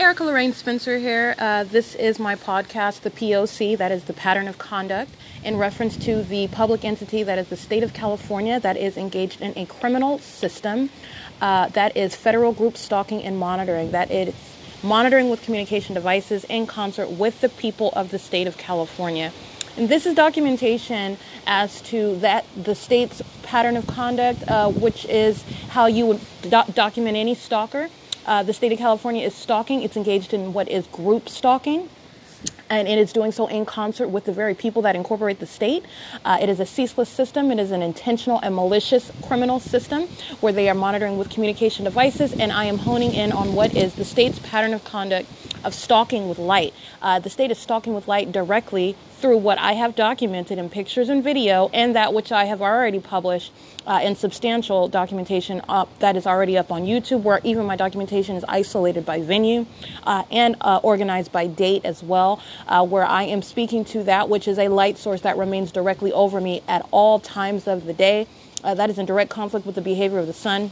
Erica Lorraine Spencer here. Uh, this is my podcast, The POC, that is the pattern of conduct, in reference to the public entity that is the state of California that is engaged in a criminal system uh, that is federal group stalking and monitoring, that is monitoring with communication devices in concert with the people of the state of California. And this is documentation as to that the state's pattern of conduct, uh, which is how you would do- document any stalker. Uh, the state of California is stalking. It's engaged in what is group stalking and it is doing so in concert with the very people that incorporate the state. Uh, it is a ceaseless system. It is an intentional and malicious criminal system where they are monitoring with communication devices, and I am honing in on what is the state's pattern of conduct of stalking with light. Uh, the state is stalking with light directly through what I have documented in pictures and video, and that which I have already published uh, in substantial documentation up that is already up on YouTube, where even my documentation is isolated by venue uh, and uh, organized by date as well, uh, where I am speaking to that which is a light source that remains directly over me at all times of the day. Uh, that is in direct conflict with the behavior of the sun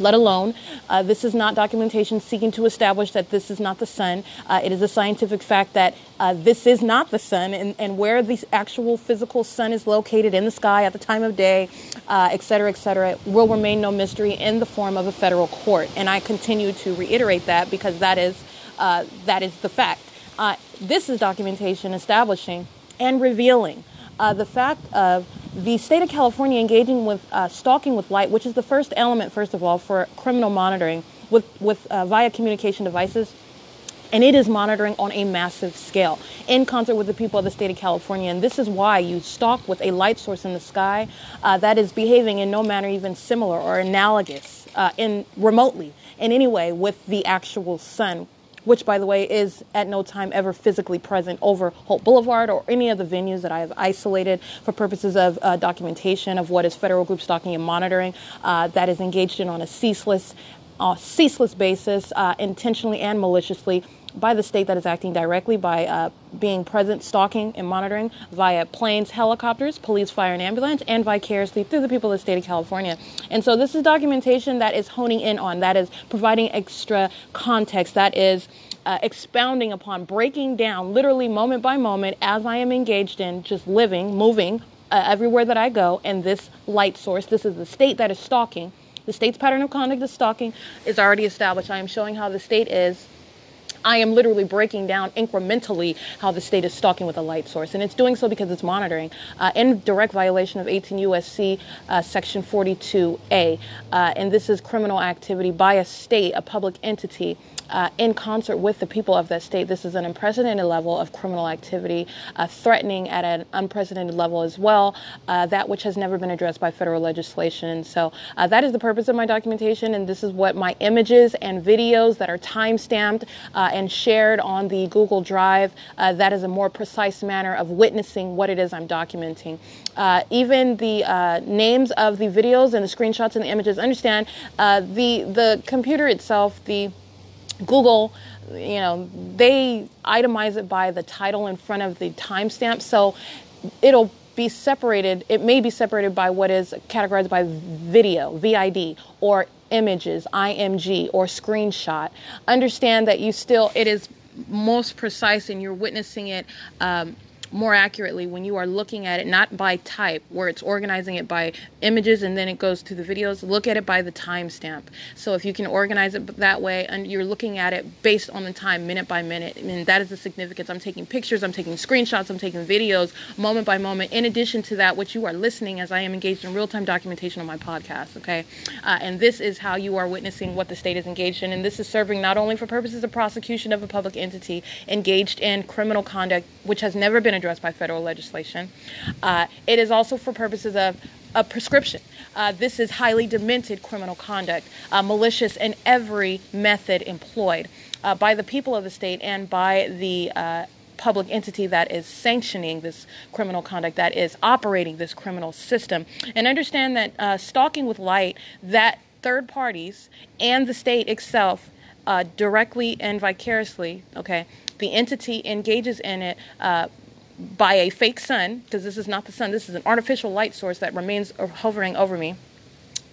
let alone uh, this is not documentation seeking to establish that this is not the sun. Uh, it is a scientific fact that uh, this is not the sun, and, and, where the actual physical sun is located in the sky at the time of day, uh, et cetera, et cetera, will remain no mystery in the form of a federal court. And I continue to reiterate that because that is, uh, that is the fact. Uh, this is documentation establishing and revealing the fact of the state of California engaging with uh, stalking with light, which is the first element, first of all, for criminal monitoring with, with uh, via communication devices. And it is monitoring on a massive scale in concert with the people of the state of California. And this is why you stalk with a light source in the sky uh, that is behaving in no manner even similar or analogous uh, in remotely in any way with the actual sun, which, by the way, is at no time ever physically present over Holt Boulevard or any of the venues that I have isolated for purposes of uh, documentation of what is federal group stalking and monitoring uh, that is engaged in on a ceaseless, uh, ceaseless basis, uh, intentionally and maliciously by the state that is acting directly by uh, being present, stalking, and monitoring via planes, helicopters, police, fire, and ambulance, and vicariously through the people of the state of California. And so, this is documentation that is honing in on, that is providing extra context, that is uh, expounding upon, breaking down literally moment by moment as I am engaged in just living, moving uh, everywhere that I go. And this light source, this is the state that is stalking. The state's pattern of conduct of stalking is already established. I am showing how the state is I am literally breaking down incrementally how the state is stalking with a light source. And it's doing so because it's monitoring uh, in direct violation of 18 USC uh, Section 42A. Uh, and this is criminal activity by a state, a public entity, uh, in concert with the people of that state. This is an unprecedented level of criminal activity, uh, threatening at an unprecedented level as well, uh, that which has never been addressed by federal legislation. So uh, that is the purpose of my documentation, and this is what my images and videos that are time stamped uh, and shared on the Google Drive. Uh, that is a more precise manner of witnessing what it is I'm documenting. even the names of the videos and the screenshots and the images. Understand the the computer itself, the Google, you know, they itemize it by the title in front of the timestamp. So it'll be separated, it may be separated by what is categorized by video, VID, or images, IMG, or screenshot. Understand that you still, it is most precise and you're witnessing it. Um, more accurately when you are looking at it not by type where it's organizing it by images and then it goes to the videos. Look at it by the timestamp. So if you can organize it that way and you're looking at it based on the time minute by minute mean that is the significance. I'm taking pictures I'm taking screenshots I'm taking videos moment by moment. In addition to that what you are listening as I am engaged in real-time documentation on my podcast okay? Uh, and this is how you are witnessing what the state is engaged in. And this is serving not only for purposes of prosecution of a public entity engaged in criminal conduct which has never been addressed by federal legislation. Uh, it is also for purposes of a prescription. Uh, this is highly demented criminal conduct, uh, malicious in every method employed uh, by the people of the state and by the uh, public entity that is sanctioning this criminal conduct, that is operating this criminal system. And understand that uh, stalking with light, that third parties and the state itself uh, directly and vicariously, okay, the entity engages in it uh, by a fake sun, because this is not the sun, this is an artificial light source that remains hovering over me.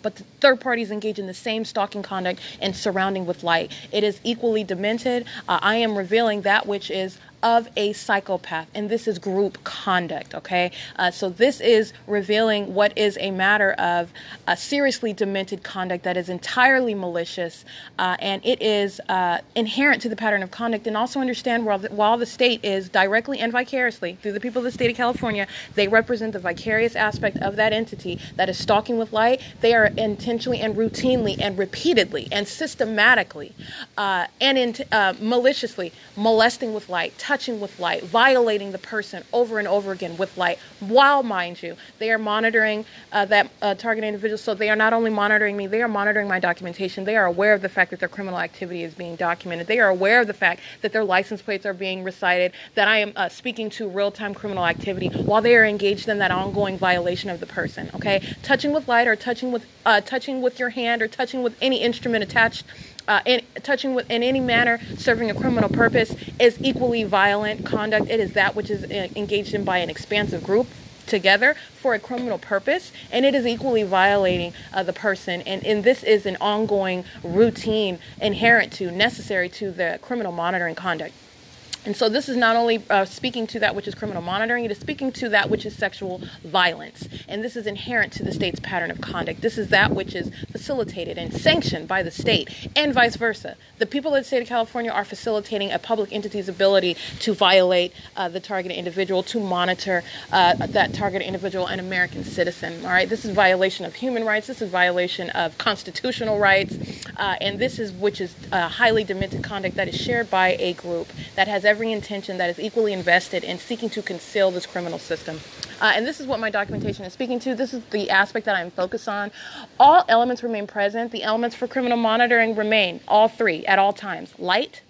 but the third parties engage in the same stalking conduct and surrounding with light. It is equally demented. Uh, I am revealing that which is of a psychopath, and this is group conduct, okay? Uh, so, this is revealing what is a matter of a seriously demented conduct that is entirely malicious, uh, and it is uh, inherent to the pattern of conduct. And also understand while the, while the state is directly and vicariously, through the people of the state of California, they represent the vicarious aspect of that entity that is stalking with light, they are intentionally and routinely and repeatedly and systematically uh, and in, uh, maliciously molesting with light touching with light, violating the person over and over again with light, while, mind you, they are monitoring uh, that uh, target individual. So they are not only monitoring me, they are monitoring my documentation. They are aware of the fact that their criminal activity is being documented. They are aware of the fact that their license plates are being recited, that I am uh, speaking to real time criminal activity while they are engaged in that ongoing violation of the person. Okay? Touching with light or touching with, uh, touching with your hand or touching with any instrument attached uh, in, touching with, in any manner serving a criminal purpose is equally violent conduct. It is that which is uh, engaged in by an expansive group together for a criminal purpose and it is equally violating uh, the person and, and this is an ongoing routine inherent to necessary to the criminal monitoring conduct and so this is not only uh, speaking to that which is criminal monitoring, it is speaking to that which is sexual violence. And this is inherent to the state's pattern of conduct. This is that which is facilitated and sanctioned by the state, and vice versa. The people of the state of California are facilitating a public entity's ability to violate uh, the targeted individual, to monitor uh, that targeted individual, an American citizen. All right, this is violation of human rights. This is violation of constitutional rights, uh, and this is which is uh, highly demented conduct that is shared by a group that has every every intention that is equally invested in seeking to conceal this criminal system. Uh, and this is what my documentation is speaking to. This is the aspect that I'm focused on. All elements remain present. The elements for criminal monitoring remain, all three, at all times light,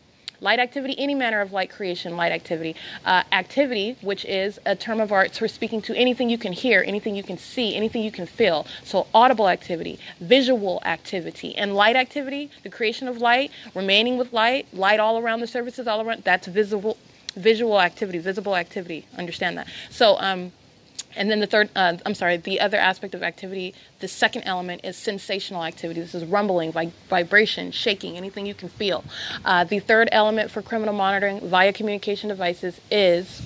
light activity, any manner of light creation, light activity. Uh, activity, which is a term of art for speaking to anything you can hear, anything you can see, anything you can feel. So, audible activity, visual activity, and light activity, the creation of light, remaining with light, light all around the surfaces, all around, that's visible. Visual activity, visible activity. Understand that. So, um, and then the third, uh, I'm sorry, the other aspect of activity, the second element is sensational activity. This is rumbling, vib- vibration, shaking, anything you can feel. Uh, the third element for criminal monitoring via communication devices is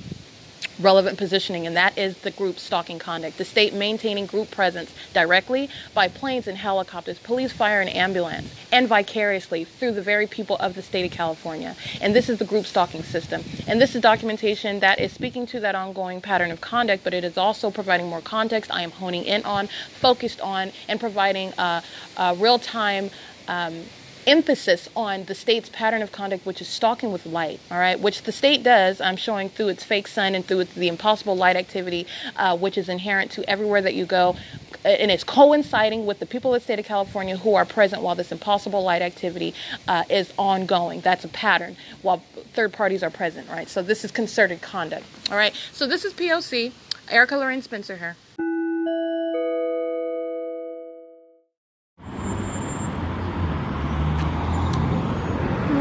relevant positioning, and that is the group stalking conduct. The state maintaining group presence directly by planes and helicopters, police, fire, and ambulance, and vicariously through the very people of the state of California. And this is the group stalking system. And this is documentation that is speaking to that ongoing pattern of conduct, but it is also providing more context. I am honing in on, focused on, and providing a, a real time. Um, emphasis on the state's pattern of conduct, which is stalking with light, all right, which the state does, I'm showing through its fake sun and through the impossible light activity, uh, which is inherent to everywhere that you go. And it's coinciding with the people of the state of California who are present while this impossible light activity uh, is ongoing. That's a pattern while third parties are present, right? So this is concerted conduct, all right? So this is POC. Erica Lorraine Spencer here.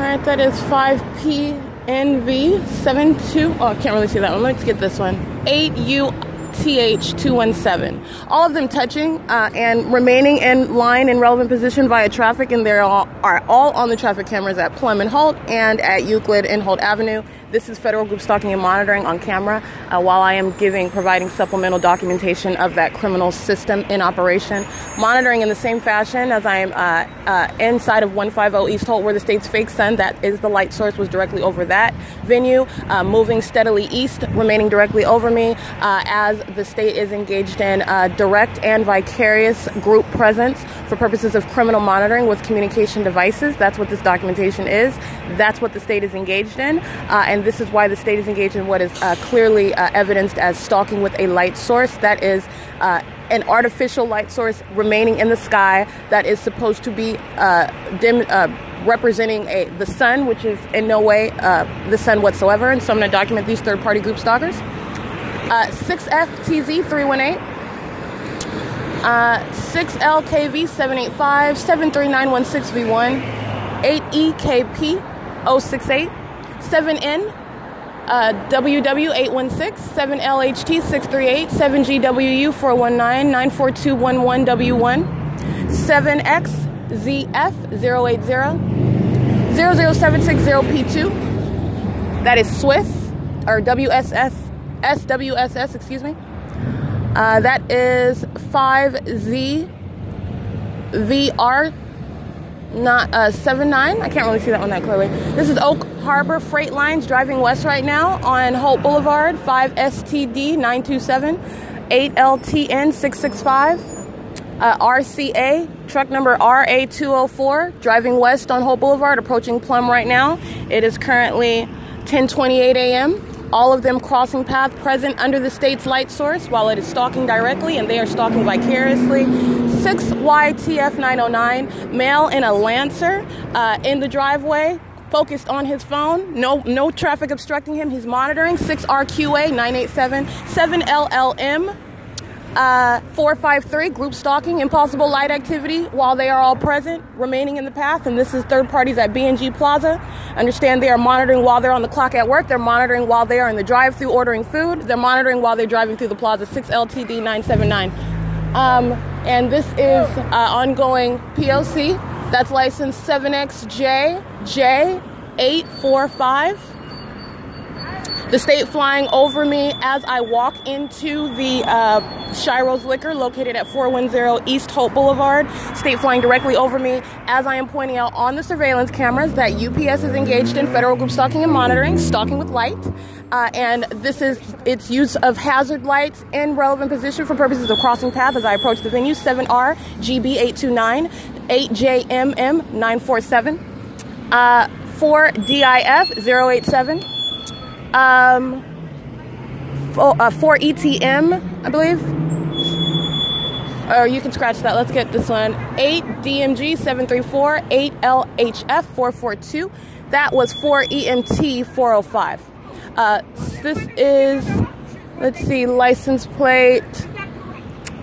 Alright, that is 5PNV72. Oh, I can't really see that one. Let's get this one. 8UTH217. All of them touching uh, and remaining in line in relevant position via traffic, and they are all on the traffic cameras at Plum and Holt and at Euclid and Holt Avenue. This is federal group stalking and monitoring on camera uh, while I am giving, providing supplemental documentation of that criminal system in operation. Monitoring in the same fashion as I am uh, uh, inside of 150 East Holt, where the state's fake sun, that is the light source, was directly over that venue, uh, moving steadily east, remaining directly over me uh, as the state is engaged in uh, direct and vicarious group presence for purposes of criminal monitoring with communication devices. That's what this documentation is. That's what the state is engaged in. and and this is why the state is engaged in what is uh, clearly uh, evidenced as stalking with a light source that is uh, an artificial light source remaining in the sky that is supposed to be uh, dim, uh, representing a, the sun, which is in no way uh, the sun whatsoever. And so I'm going to document these third party group stalkers. 6FTZ318. Uh, 6LKV785, 73916V1, 8EKP068, 7N, uh, WW816, 7LHT638, 7GWU419, 94211W1, 7XZF080 00760P2. That is Swiss or WSS SWSS, excuse me. Uh, that is 5Z VR not uh, 79. I can't really see that one that clearly. This is Oak Harbor Freight Lines driving west right now on Holt Boulevard, 5STD 927, 8LTN 665, uh, RCA, truck number RA204, driving west on Holt Boulevard, approaching Plum right now. It is currently 10:28 a.m. All of them crossing path present under the state's light source while it is stalking directly, and they are stalking vicariously. 6YTF 909, male in a Lancer uh, in the driveway, focused on his phone. No, no traffic obstructing him. He's monitoring. 6RQA 987, 7LLM. Uh, 453, group stalking, impossible light activity while they are all present, remaining in the path. And this is third parties at B&G Plaza. Understand they are monitoring while they're on the clock at work. They're monitoring while they are in the drive through ordering food. They're monitoring while they're driving through the plaza. 6LTD 979. Um, and this is uh, ongoing POC. That's license 7XJ J845 the state flying over me as I walk into the uh, Schiro's Liquor located at 410 East Holt Boulevard. State flying directly over me as I am pointing out on the surveillance cameras that UPS is engaged in federal group stalking and monitoring, stalking with light. Uh, and this is its use of hazard lights in relevant position for purposes of crossing path as I approach the venue. 7R GB 829, 8JMM 947, uh, 4DIF 087 um, for, uh, 4ETM, I believe. Or you can scratch that. Let's get this one. 8 DMG 734, 8 LHF 442. That was 4 EMT 405. Uh, this is, let's see, license plate.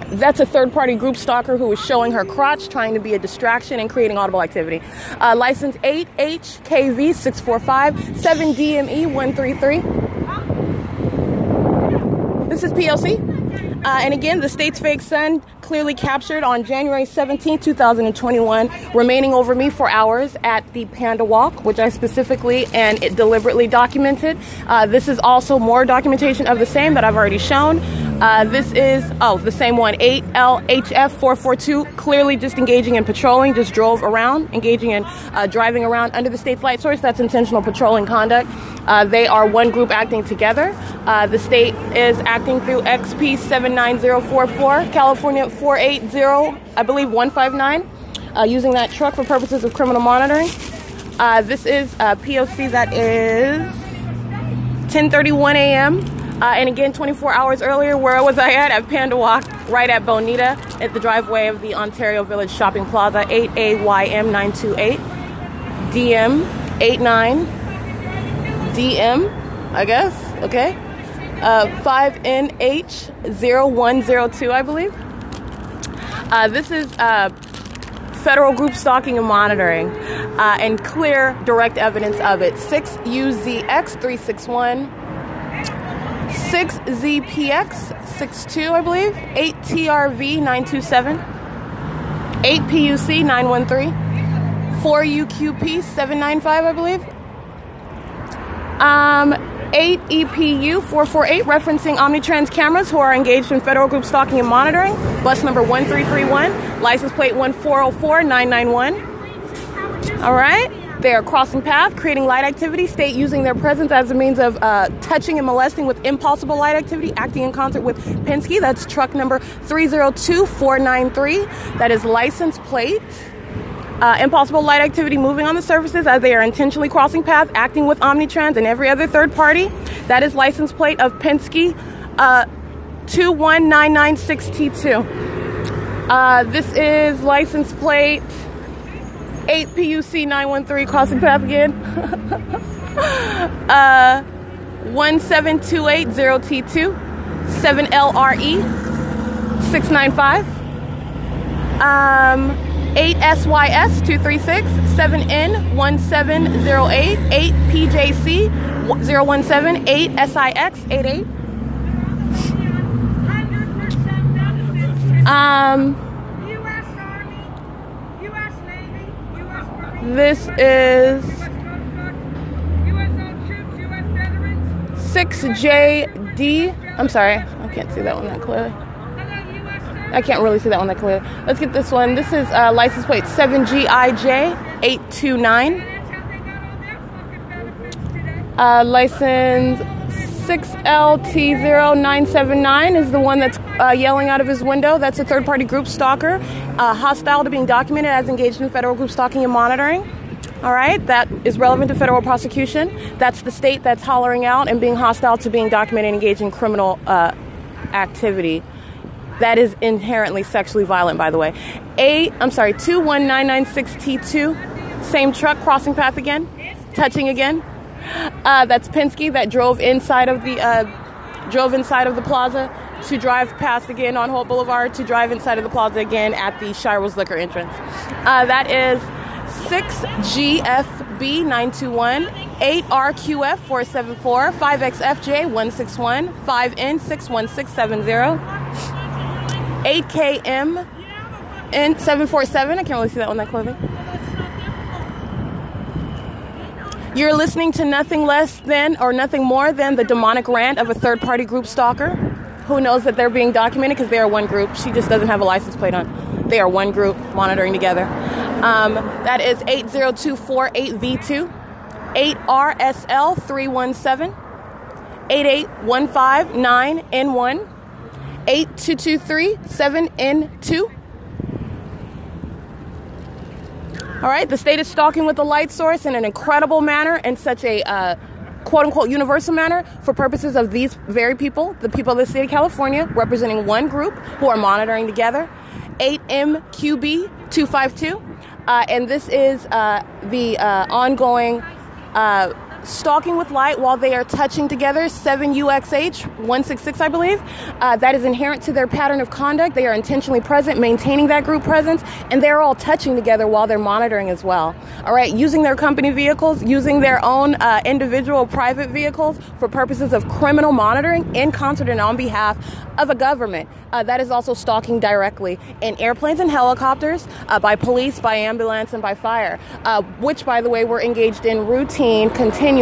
That's a third party group stalker who is showing her crotch, trying to be a distraction and creating audible activity. Uh, license 8HKV 645, 7DME 133. This is PLC. Uh, and again, the state's fake sun clearly captured on January 17, 2021, remaining over me for hours at the Panda Walk, which I specifically and it deliberately documented. Uh, this is also more documentation of the same that I've already shown. Uh, this is, oh, the same one, 8LHF442, clearly just engaging in patrolling, just drove around, engaging in uh, driving around under the state's light source. That's intentional patrolling conduct. Uh, they are one group acting together. Uh, the state is acting through XP 79044, California 480, I believe 159, uh, using that truck for purposes of criminal monitoring. Uh, this is a POC that is 10:31 a.m. Uh, and again, 24 hours earlier, where was I at? At Panda Walk, right at Bonita, at the driveway of the Ontario Village Shopping Plaza, 8AYM928, DM89, DM, I guess, okay? Uh, 5NH0102, I believe. Uh, this is uh, federal group stalking and monitoring uh, and clear direct evidence of it. 6UZX361. 6ZPX62, I believe, 8TRV927, 8PUC913, 4UQP795, I believe, um, 8EPU448, referencing Omnitrans cameras who are engaged in federal group stalking and monitoring, bus number 1331, license plate 1404991. All right. They are crossing path, creating light activity, state using their presence as a means of uh, touching and molesting with impossible light activity, acting in concert with Penske. That's truck number 302493. That is license plate. Uh, impossible light activity moving on the surfaces as they are intentionally crossing paths, acting with Omnitrans and every other third party. That is license plate of Penske uh, 21996T2. Uh, this is license plate 8 PUC 913 crossing path again. uh, 17280T2, 7LRE 695. Um, 8SYS 236, 7N1708, 8PJC 017, 8SIX 88. Um, This is 6JD. I'm sorry, I can't see that one that clearly. I can't really see that one that clearly. Let's get this one. This is uh, license plate 7GIJ829. Uh, license 6LT0979 is the one that's uh, yelling out of his window. That's a third party group stalker, uh, hostile to being documented as engaged in federal group stalking and monitoring. All right, that is relevant to federal prosecution. That's the state that's hollering out and being hostile to being documented and engaged in criminal uh, activity. That is inherently sexually violent, by the way. A, I'm sorry, 21996T2, same truck, crossing path again, touching again. Uh, that's Penske that drove inside of the uh, drove inside of the plaza to drive past again on Holt Boulevard to drive inside of the plaza again at the Schiro's Liquor entrance. Uh, that is 6GFB921, 8RQF474, 5XFJ161, 5N61670, 8KM N747. I can't really see that one that clearly. You're listening to nothing less than or nothing more than the demonic rant of a third party group stalker who knows that they're being documented because they are one group. She just doesn't have a license plate on. They are one group monitoring together. Um, that is 80248V2, 8RSL317, 88159N1, 82237N2. All right, the state is stalking with the light source in an incredible manner in such a uh, quote unquote universal manner for purposes of these very people, the people of the state of California, representing one group who are monitoring together. 8MQB252. Uh, and this is uh, the uh, ongoing uh, stalking with light while they are touching together 7UXH 166, I believe. Uh, that is inherent to their pattern of conduct. They are intentionally present, maintaining that group presence, and they're all touching together while they're monitoring as well. All right, using their company vehicles, using their own uh, individual private vehicles for purposes of criminal monitoring in concert and on behalf of a government. Uh, that is also stalking directly in airplanes and helicopters, uh, by police, by ambulance, and by fire, uh, which, by the way, we're engaged in routine, continuous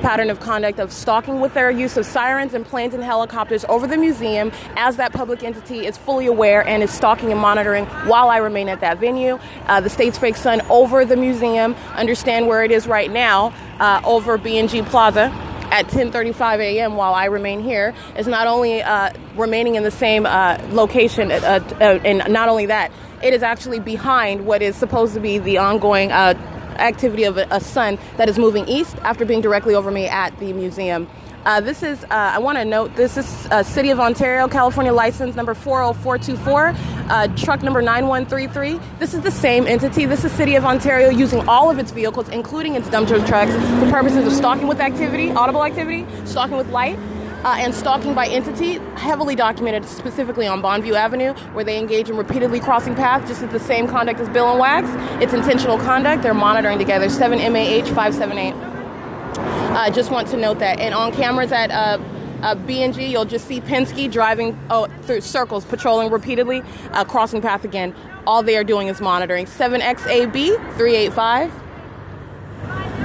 pattern of conduct of stalking with their use of sirens and planes and helicopters over the museum as that public entity is fully aware and is stalking and monitoring while I remain at that venue. Uh, the state's fake sun over the museum, understand where it is right now, uh, over B&G Plaza at 10:35 a.m. while I remain here is not only uh, remaining in the same uh, location, uh, uh, and not only that, it is actually behind what is supposed to be the ongoing activity of a, a, sun that is moving east after being directly over me at the museum. Uh, this is, uh, I want to note, this is uh, City of Ontario, California license number 40424, uh, truck number 9133. This is the same entity. This is City of Ontario using all of its vehicles, including its dump trucks, for purposes of stalking with activity, audible activity, stalking with light, uh, and stalking by entity, heavily documented specifically on Bon View Avenue, where they engage in repeatedly crossing paths, just as the same conduct as Bill and Wax. It's intentional conduct. They're monitoring together. 7 MAH 578. I uh, just want to note that. And on cameras at uh, uh, B&G, you'll just see Penske driving oh, through circles, patrolling repeatedly, uh, crossing path again. All they are doing is monitoring. 7XAB 385.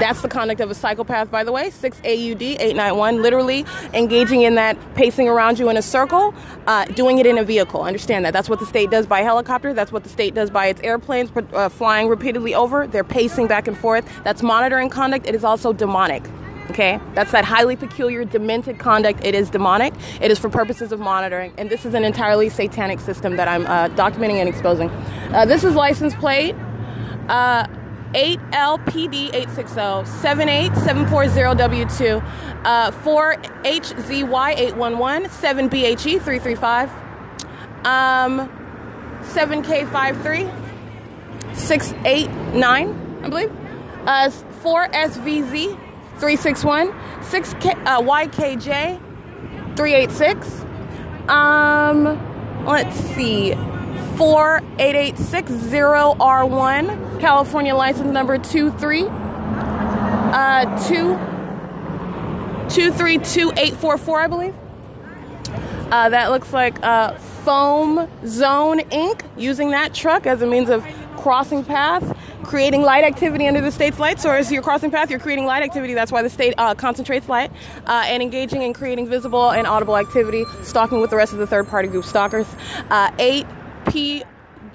That's the conduct of a psychopath, by the way. 6AUD 891, literally engaging in that pacing around you in a circle, uh, doing it in a vehicle. Understand that. That's what the state does by helicopter. That's what the state does by its airplanes uh, flying repeatedly over. They're pacing back and forth. That's monitoring conduct. It is also demonic. Okay, that's that highly peculiar, demented conduct. It is demonic. It is for purposes of monitoring, and this is an entirely satanic system that I'm uh, documenting and exposing. Uh, this is license plate. Uh, 8LPD 860 78740W2 uh, 4HZY 811 7BHE 335 um, 7K53 689 I believe uh, 4SVZ 361 6K, uh, YKJ 386 um let's see 48860R1, California license number 23 uh 2 232844, I believe. Uh, that looks like uh, Foam Zone Inc. using that truck as a means of crossing path creating light activity under the state's light source. You're crossing path, you're creating light activity. That's why the state uh, concentrates light uh, and engaging in creating visible and audible activity, stalking with the rest of the third party group stalkers. Uh, 8P.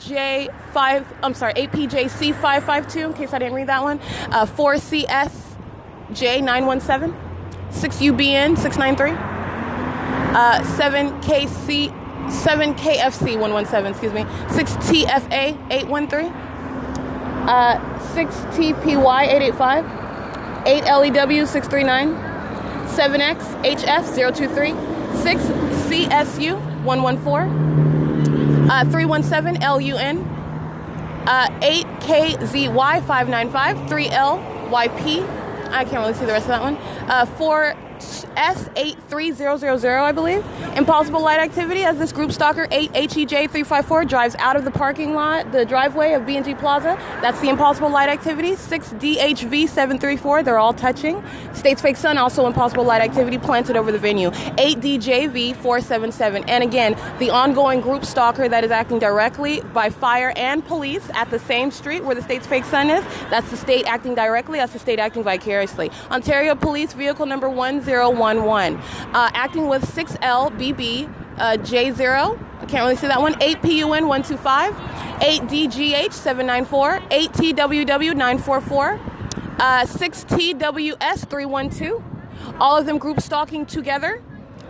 J5, I'm sorry, 8PJC552, in case I didn't read that one. Uh, 4CSJ917, 6UBN 693, uh, 7KC, 7KFC 117, excuse me, 6TFA 813, uh, 6TPY 885, 8LEW 639, uh, 317 LUN, uh, 8KZY 595, 3LYP. I can't really see the rest of that one. Uh, 4 S83000, I believe. Impossible light activity as this group stalker 8HEJ354 drives out of the parking lot, the driveway of B&G Plaza. That's the impossible light activity. 6DHV734, they're all touching. State's Fake Sun, also impossible light activity planted over the venue. 8DJV477. And again, the ongoing group stalker that is acting directly by fire and police at the same street where the State's Fake Sun is. That's the state acting directly, that's the state acting vicariously. Ontario Police Vehicle number 1011. Uh, acting with 6LBB uh, J0. I can't really see that one. 8PUN 125. 8DGH 794. 8TWW 944. Uh, 6TWS 312. All of them group stalking together.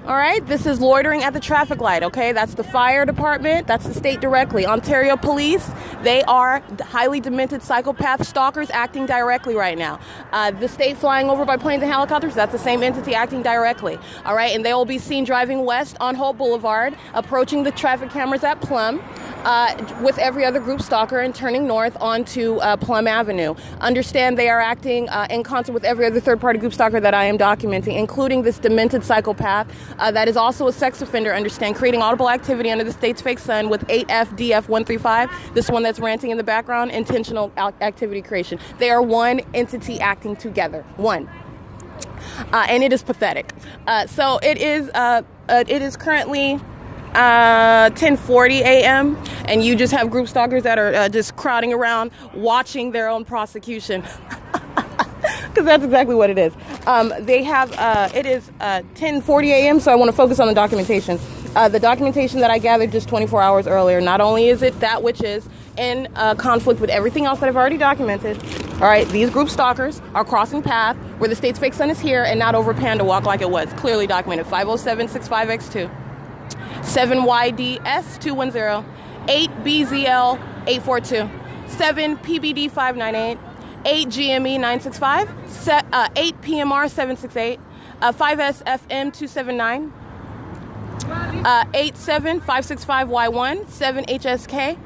All right, this is loitering at the traffic light, okay? That's the fire department, that's the state directly. Ontario police, they are highly demented psychopath stalkers acting directly right now. Uh, the state flying over by planes and helicopters, that's the same entity acting directly. All right, and they will be seen driving west on Holt Boulevard, approaching the traffic cameras at Plum. Uh, with every other group stalker and turning north onto uh, Plum Avenue. Understand they are acting uh, in concert with every other third party group stalker that I am documenting, including this demented psychopath uh, that is also a sex offender. Understand creating audible activity under the state's fake sun with 8FDF135, this one that's ranting in the background, intentional activity creation. They are one entity acting together. One. Uh, and it is pathetic. Uh, so it is. it is currently uh, 10:40 a.m. and you just have group stalkers that are uh, just crowding around watching their own prosecution. Because that's exactly what it is. Um, they have uh, it is 10:40 uh, a.m. So I want to focus on the documentation. Uh, the documentation that I gathered just 24 hours earlier. Not only is it that which is in uh, conflict with everything else that I've already documented. All right, these group stalkers are crossing path where the state's fake sun is here and not over Panda Walk like it was. Clearly documented. 50765X2. 7YDS210, 8BZL 842, 7PBD598, 8GME965, 8PMR 768, 5SFM279, uh, 87565Y1, 7HSK,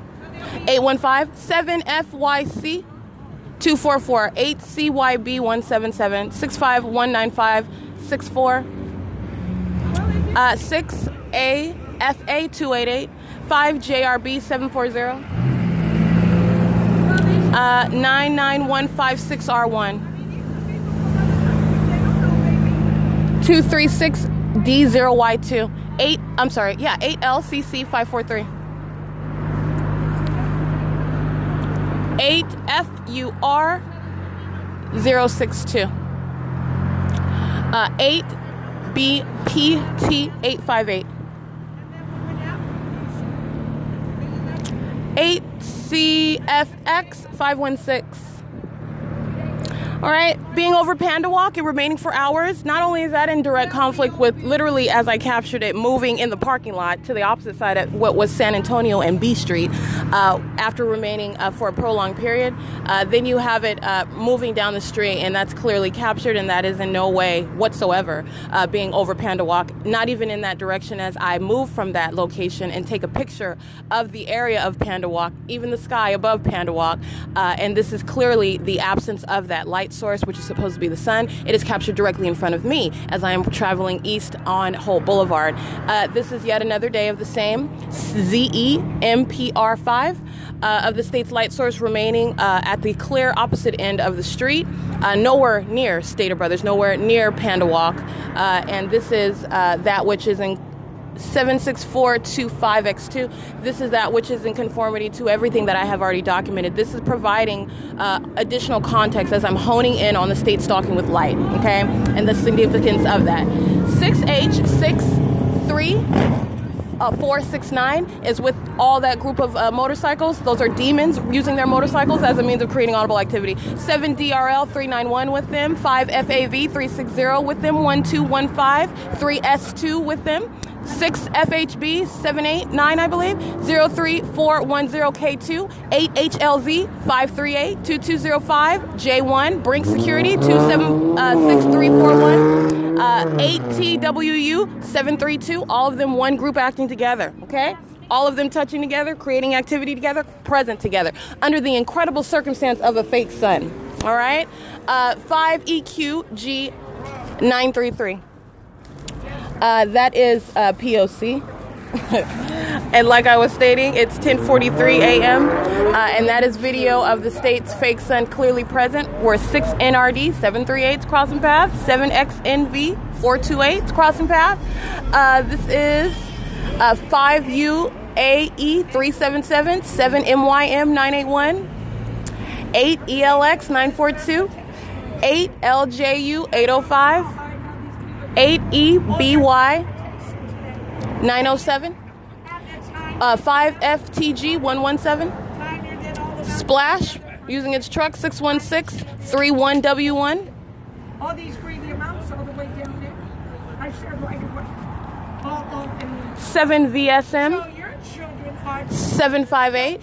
815, 7FYC, 244, 8CYB177, 65195, 64, uh, 6A. FA 288, 5JRB 740, uh, 99156R1, 236 D0Y2, 8, I'm sorry, yeah, 8LCC 543. 8FUR 062. Uh, 8BPT 858. 8CFX 516. All right, being over Panda Walk and remaining for hours, not only is that in direct conflict with literally, as I captured it, moving in the parking lot to the opposite side at what was San Antonio and B Street uh, after remaining uh, for a prolonged period, uh, then you have it uh, moving down the street, and that's clearly captured, and that is in no way whatsoever uh, being over Panda Walk, not even in that direction as I move from that location and take a picture of the area of Panda Walk, even the sky above Panda Walk, uh, and this is clearly the absence of that light source, which is supposed to be the sun, it is captured directly in front of me as I am traveling east on Holt Boulevard. Uh, this is yet another day of the same ZE MPR5 uh, of the state's light source remaining uh, at the clear opposite end of the street, uh, nowhere near Stater Brothers, nowhere near Panda Walk. Uh, and this is uh, that which is in 76425X2. This is that which is in conformity to everything that I have already documented. This is providing uh, additional context as I'm honing in on the state stalking with light, okay, and the significance of that. 6H63 uh, 469 is with all that group of uh, motorcycles. Those are demons using their motorcycles as a means of creating audible activity. 7 DRL 391 with them, 5 FAV 360 with them, 1215, 3 S2 with them. 6 FHB 789, I believe, 03410K2, 8 HLZ 538 2205, J1, Brink Security 276341, uh, 8 TWU 732, all of them one group acting together, okay? All of them touching together, creating activity together, present together, under the incredible circumstance of a fake sun, all right? Uh, 5 EQG 933. Uh, that is uh, POC. and like I was stating, it's 10:43 a.m. Uh, and that is video of the state's fake sun clearly present. We're 6 NRD 738 crossing path, 7 XNV 428 crossing path. Uh, this is uh, 5 UAE 377, 7 MYM 981, 8 ELX 942, 8 LJU 805. 8EBY 907, uh, 5FTG 117, Splash using its truck 616 31W1. All these crazy amounts all the way down there. I shared right away. All, all 7 VSM so your children are 758.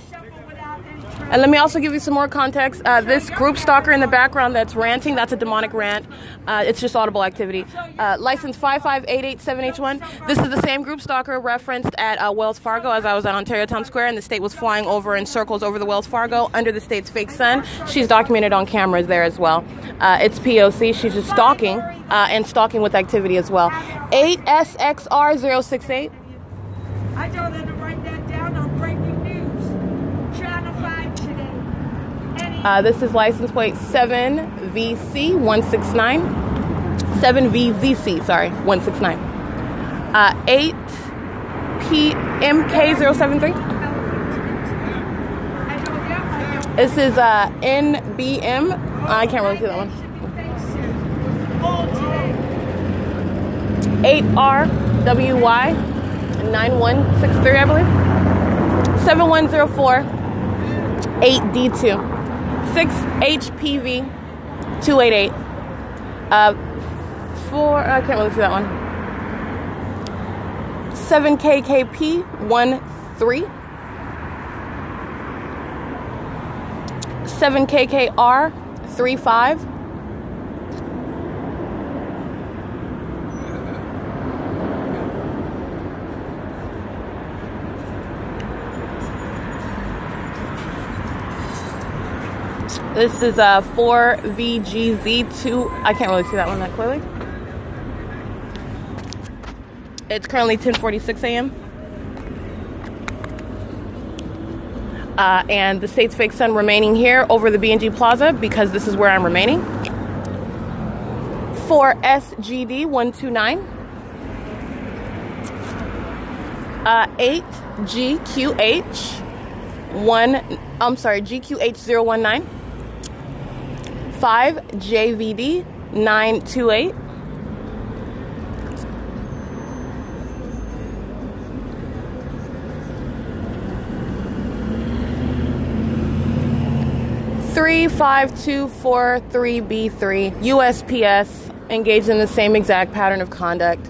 And let me also give you some more context. Uh, this group stalker in the background that's ranting, that's a demonic rant. Uh, it's just audible activity. Uh, license 55887H1. This is the same group stalker referenced at uh, Wells Fargo as I was at Ontario Town Square and the state was flying over in circles over the Wells Fargo under the state's fake sun. She's documented on cameras there as well. Uh, it's POC. She's just stalking uh, and stalking with activity as well. 8SXR068. I told them to write that down on breaking news. Channel 5 today. Any Uh, this is license plate 7VC169. 7VZC, sorry, 169. Uh, 8PMK073. I told you, I know. This is uh, NBM. I can't really see that one. 8RWY 9163, I believe. 7104 8D2. 6HPV 288. Uh, 4, I can't really see that one. 7KKP 13. 7KKR 35. This is a 4VGZ2. I can't really see that one that clearly. It's currently 10:46 a.m. Uh, and the state's fake sun remaining here over the B&G Plaza because this is where I'm remaining. 4SGD 129. Uh, 8GQH 1 I'm sorry, GQH 019. 5 JVD 928. Three five two four three B three USPS engaged in the same exact pattern of conduct.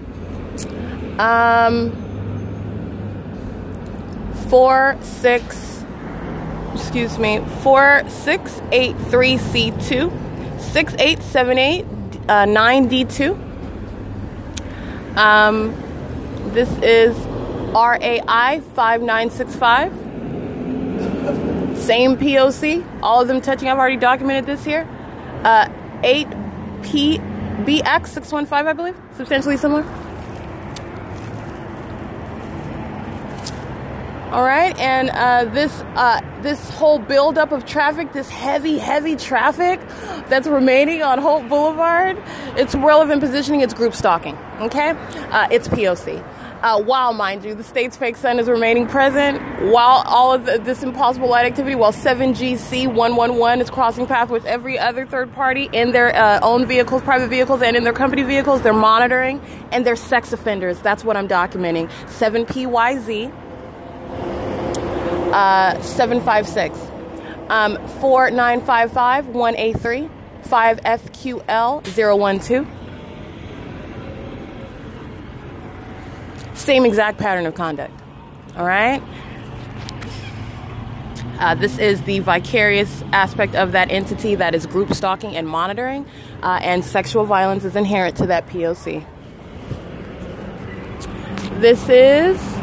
Um, four six excuse me, 4683C2, 6878, uh, 9D2. Um, this is RAI 5965. Same POC, all of them touching. I've already documented this here. Uh, 8PBX615, I believe, substantially similar. All right, and uh, this uh, this whole buildup of traffic, this heavy, heavy traffic that's remaining on Holt Boulevard, it's relevant positioning. It's group stalking. Okay, uh, it's POC. Uh, while, mind you, the state's fake sun is remaining present, while all of the, this impossible light activity, while 7GC 111 is crossing paths with every other third party in their uh, own vehicles, private vehicles, and in their company vehicles, they're monitoring and they're sex offenders. That's what I'm documenting. 7PYZ uh, 756. Um, 4955 183 5FQL 012. Same exact pattern of conduct. All right? Uh, this is the vicarious aspect of that entity that is group stalking and monitoring, uh, and sexual violence is inherent to that POC. This is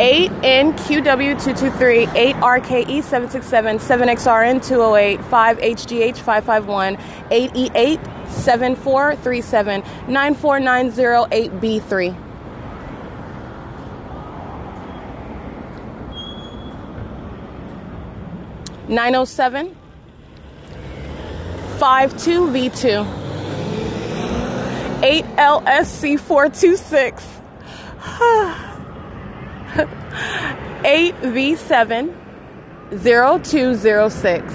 8NQW223, 8RKE767, 7XRN208, 5HGH551, 8E8 7437, 94908B3. Nine oh seven five two V two eight LSC four two six. 8V7 0206.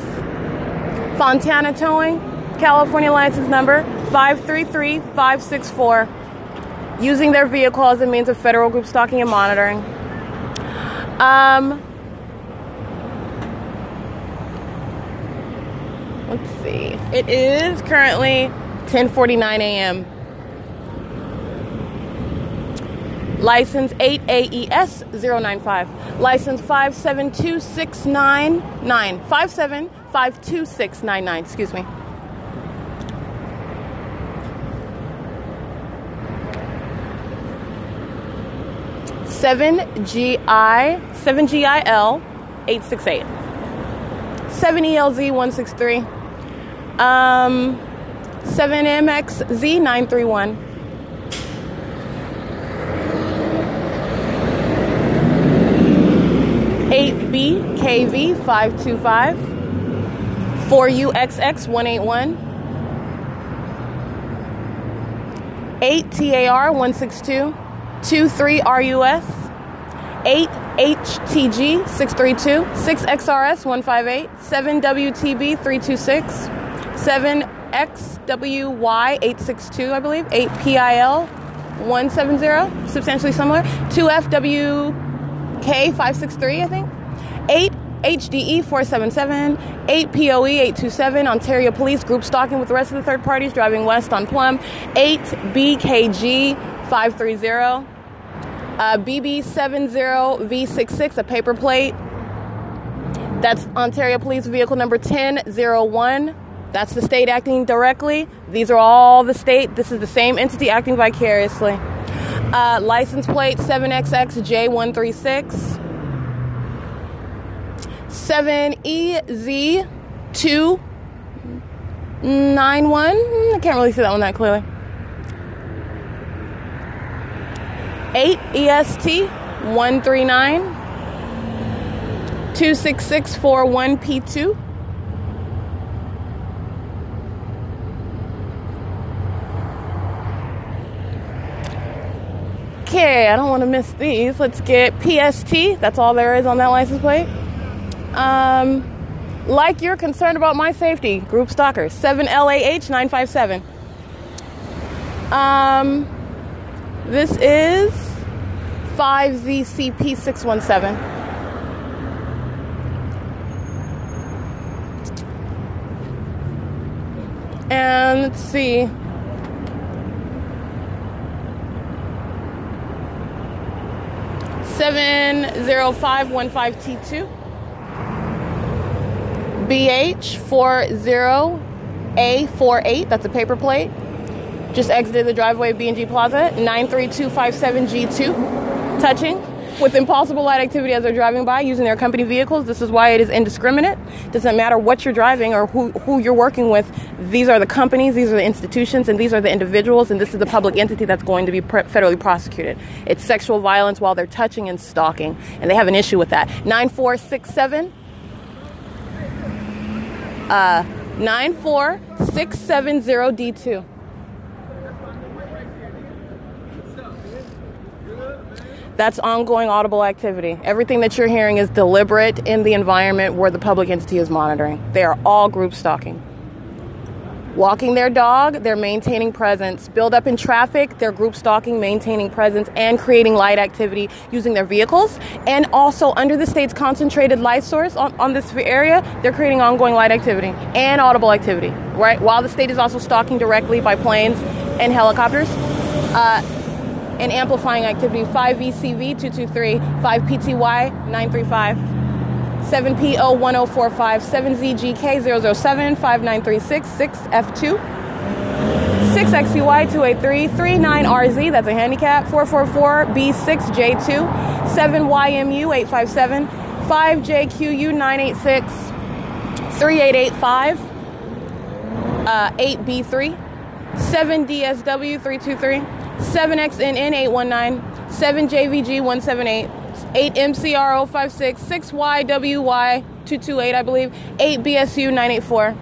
Fontana Towing, California license number 533564. Using their vehicle as a means of federal group stalking and monitoring. Um, let's see. It is currently 10:49 a.m. License 8AES095. License 572699. 5752699, excuse me. Seven GI seven GIL eight six eight. Seven ELZ one six three. Um seven MXZ nine three one. 8BKV 525, 4UXX 181, 8TAR 162, 23RUS, 8HTG 632, 6XRS 158, 7WTB 326, 7XWY 862, I believe, 8PIL 170, substantially similar, 2FW K563, I think. 8 HDE 477, 8 POE 827, Ontario Police group stalking with the rest of the third parties driving west on Plum, 8 BKG 530, uh, BB70V66, a paper plate. That's Ontario Police vehicle number 1001. That's the state acting directly. These are all the state. This is the same entity acting vicariously. Uh, license plate 7XXJ136. 7EZ291. I can't really see that one that clearly. 8EST139. 26641P2. Okay, I don't want to miss these. Let's get PST. That's all there is on that license plate. Um, like you're concerned about my safety, group stalkers. 7LAH 957. Um, this is 5ZCP 617. And let's see. 70515T2. BH40A48, that's a paper plate. Just exited the driveway B&G Plaza, 93257G2, touching with impossible light activity as they're driving by using their company vehicles. This is why it is indiscriminate. Doesn't matter what you're driving or who, who you're working with. These are the companies, these are the institutions, and these are the individuals, and this is the public entity that's going to be pre- federally prosecuted. It's sexual violence while they're touching and stalking, and they have an issue with that. 9467 uh, 94670D2. That's ongoing audible activity. Everything that you're hearing is deliberate in the environment where the public entity is monitoring. They are all group stalking. Walking their dog, they're maintaining presence. Build up in traffic, they're group stalking, maintaining presence, and creating light activity using their vehicles. And also, under the state's concentrated light source on, on this area, they're creating ongoing light activity and audible activity, right? While the state is also stalking directly by planes and helicopters. Uh, and amplifying activity 5VCV 223, 5PTY 935. 7P01045, 7ZGK007, 5936, 6F2, 6XUY283, 39RZ, that's a handicap, 444B6J2, 7YMU857, 5JQU986, 3885, uh, 8B3, 7DSW323, 7XNN819, 7JVG178, 8MCR056, 6YWY228, I believe, 8BSU984.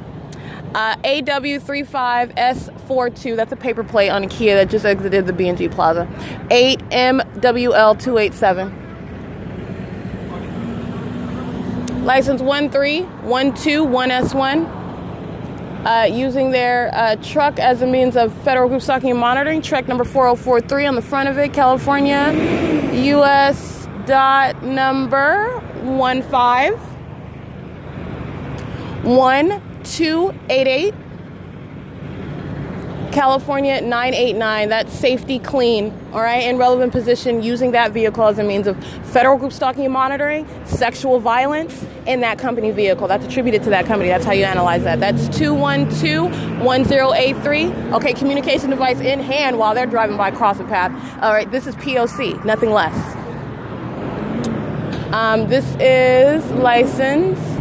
Uh, AW35S42, that's a paper plate on a Kia that just exited the B&G Plaza. 8MWL287. License 13121S1. Uh, using their uh, truck as a means of federal group stalking and monitoring. Truck number 4043 on the front of it, California, U.S. dot number 15 1288. California 989, that's Safety-Kleen, all right, in relevant position using that vehicle as a means of federal group stalking and monitoring, sexual violence in that company vehicle. That's attributed to that company. That's how you analyze that. That's 212 1083. Okay, communication device in hand while they're driving by crossing path. All right, this is POC, nothing less. Um, this is license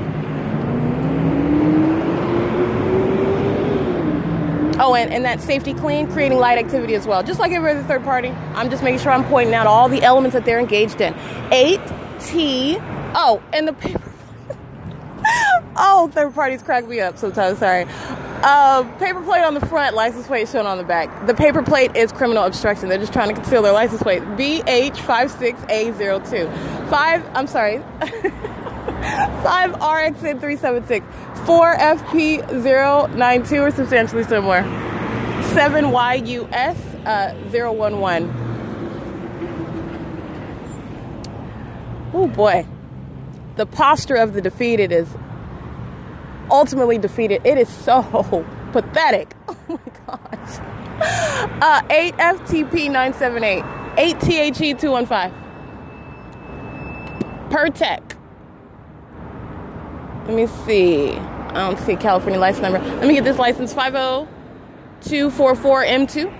Oh, and, and that Safety-Kleen, creating light activity as well. Just like every other third party, I'm just making sure I'm pointing out all the elements that they're engaged in. 8T. Oh, and the paper. oh, third parties crack me up sometimes, sorry. Uh, paper plate on the front, license plate shown on the back. The paper plate is criminal obstruction. They're just trying to conceal their license plate. BH56A02. Five, I'm sorry. 5RXN376. 4FP092 or substantially similar. 7YUS uh, 011. Oh boy. The posture of the defeated is ultimately defeated. It is so pathetic. Oh my gosh. Uh, 8FTP978. 8THE215. Pirtek. Let me see. I don't see California license number. Let me get this license 50244M2.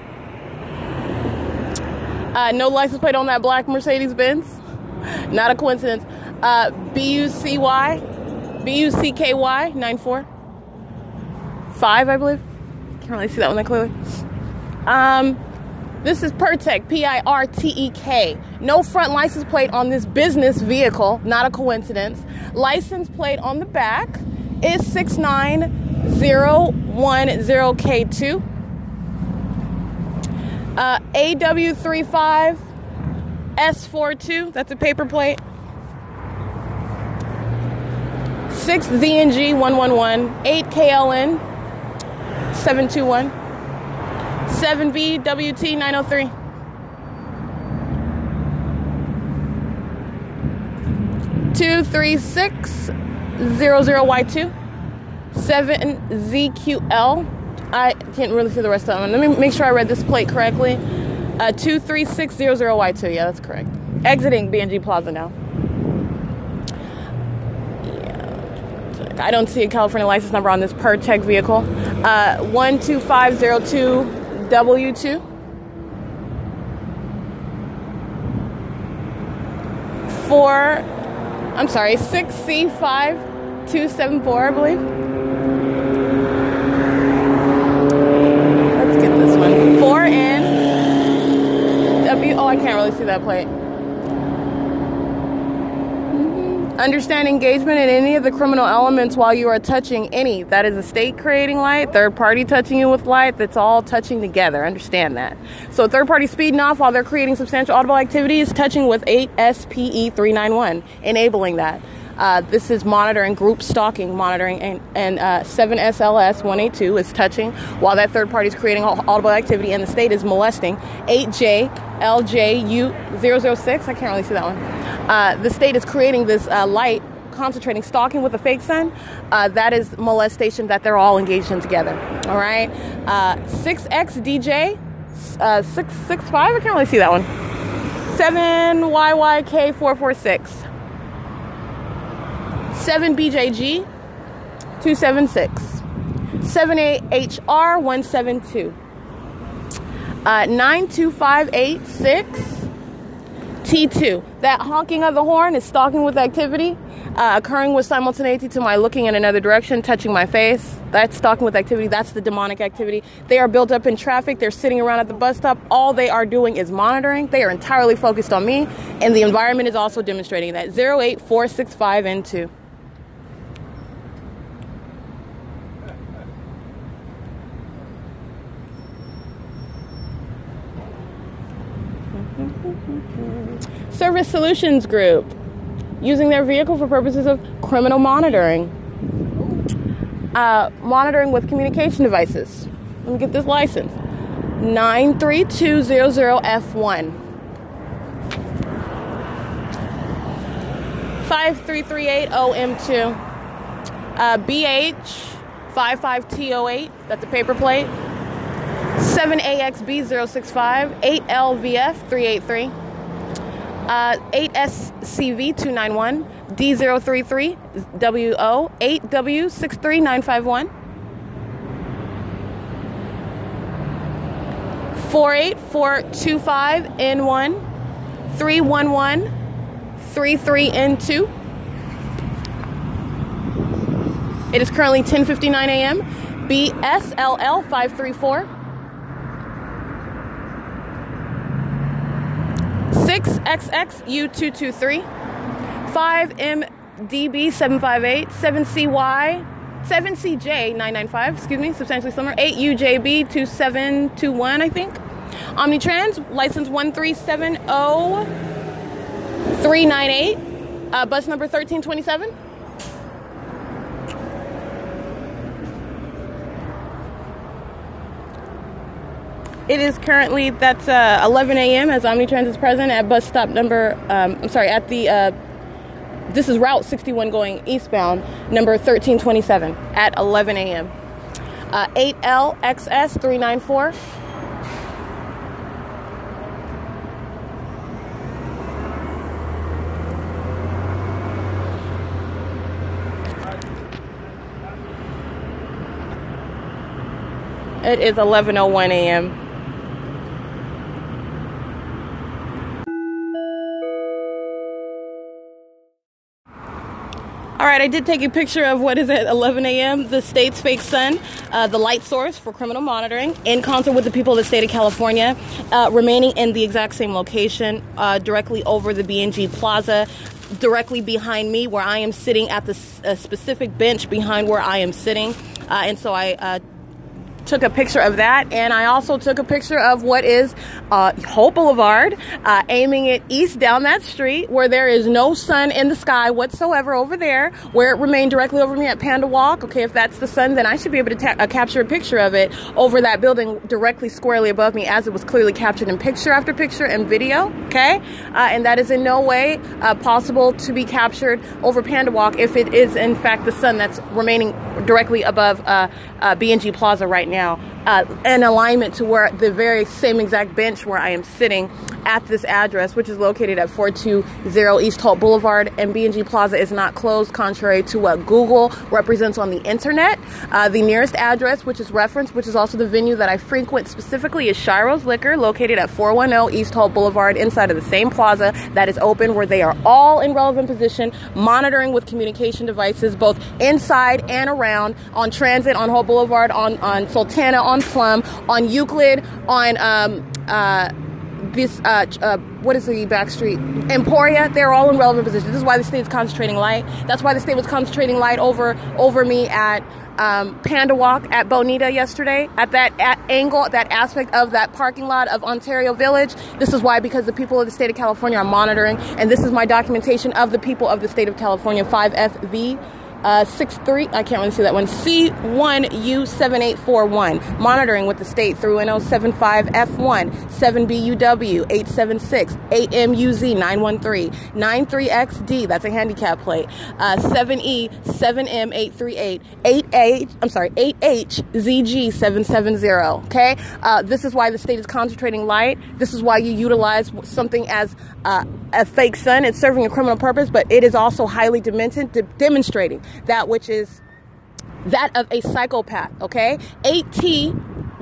Uh, no license plate on that black Mercedes Benz. Not a coincidence. Uh, BUCY, BUCKY 94. 5, I believe. Can't really see that one that clearly. Um, this is Pirtek, P I R T E K. No front license plate on this business vehicle, not a coincidence. License plate on the back is 69010K2. Uh, AW35S42, that's a paper plate. 6ZNG111, 8KLN 721, 7VWT903. Two three six zero zero Y two seven ZQL. I can't really see the rest of them. Let me make sure I read this plate correctly. Uh, two three six zero zero Y two. Yeah, that's correct. Exiting B&G Plaza now. I don't see a California license number on this Pirtek vehicle. Uh, one two five zero two W two. Four I'm sorry, 6C5274, I believe. Let's get this one. 4N W. Oh, I can't really see that plate. Understand engagement in any of the criminal elements while you are touching any. That is a state creating light, third party touching you with light, that's all touching together. Understand that. So, third party speeding off while they're creating substantial audible activity is touching with 8 SPE 391, enabling that. Uh, this is monitoring group stalking monitoring, and, and uh, 7SLS 182 is touching while that third party is creating audible activity, and the state is molesting 8J LJU 006. I can't really see that one. Uh, the state is creating this uh, light concentrating stalking with a fake sun, uh, that is molestation that they're all engaged in together. All right. Uh, 6XDJ, uh, 665, I can't really see that one. 7YYK446. 7BJG 276, 78HR 172, uh, 92586 T2. That honking of the horn is stalking with activity, uh, occurring with simultaneity to my looking in another direction, touching my face. That's stalking with activity. That's the demonic activity. They are built up in traffic. They're sitting around at the bus stop. All they are doing is monitoring. They are entirely focused on me, and the environment is also demonstrating that. 08465N2. Service Solutions Group, using their vehicle for purposes of criminal monitoring. Uh, monitoring with communication devices. Let me get this license. 93200F1. 5338OM2. Uh, BH 55T08, that's the paper plate. 7AXB065, 8LVF 383. Uh, 8SCV291, D033, WO, 8W63951. 48425N1, 311, 33N2. It is currently 10:59 a.m. BSLL 534. 6XXU223, 5MDB758, 7CY, 7CJ995, excuse me, substantially similar, 8UJB2721, I think. Omnitrans, license 1370398, uh, bus number 1327. It is currently that's uh, 11 a.m. as Omnitrans is present at bus stop number. Um, I'm sorry, at the. Uh, this is Route 61 going eastbound, number 1327 at 11 a.m. Uh, 8LXS 394. It is 11:01 a.m. All right, I did take a picture of what is at 11 a.m. The state's fake sun, uh, the light source for criminal monitoring, in concert with the people of the state of California, uh, remaining in the exact same location, uh, directly over the B&G Plaza, directly behind me, where I am sitting at the specific bench behind where I am sitting. Uh, and so I uh, took a picture of that, and I also took a picture of what is uh, Holt Boulevard, uh, aiming it east down that street where there is no sun in the sky whatsoever over there, where it remained directly over me at Panda Walk. Okay, if that's the sun, then I should be able to ta- uh, capture a picture of it over that building directly squarely above me, as it was clearly captured in picture after picture and video. Okay, uh, and that is in no way uh, possible to be captured over Panda Walk if it is in fact the sun that's remaining directly above uh, B&G Plaza right now now uh, in alignment to where the very same exact bench where I am sitting at this address, which is located at 420 East Holt Boulevard, and B&G Plaza is not closed, contrary to what Google represents on the internet. Uh, the nearest address, which is referenced, which is also the venue that I frequent specifically, is Schiro's Liquor, located at 410 East Holt Boulevard, inside of the same plaza that is open, where they are all in relevant position, monitoring with communication devices, both inside and around, on transit, on Holt Boulevard, on, on Sultana, on Plum, on Euclid, on um, uh, this uh, uh, what is the back street? Emporia they're all in relevant positions. This is why the state is concentrating light. That's why the state was concentrating light over over me at um, Panda Walk at Bonita yesterday. At that at angle, that aspect of that parking lot of Ontario Village. This is why, because the people of the state of California are monitoring, and this is my documentation of the people of the state of California, 5FV uh, 63, I can't really see that one, C1U7841, monitoring with the state through N075F1, 7BUW 876, 8MUZ 913, 93XD, that's a handicap plate, uh, 7E 7M838, 8H, I'm sorry, 8HZG 770, okay? Uh, this is why the state is concentrating light. This is why you utilize something as uh, a fake sun. It's serving a criminal purpose, but it is also highly demented, de- demonstrating that which is that of a psychopath, okay?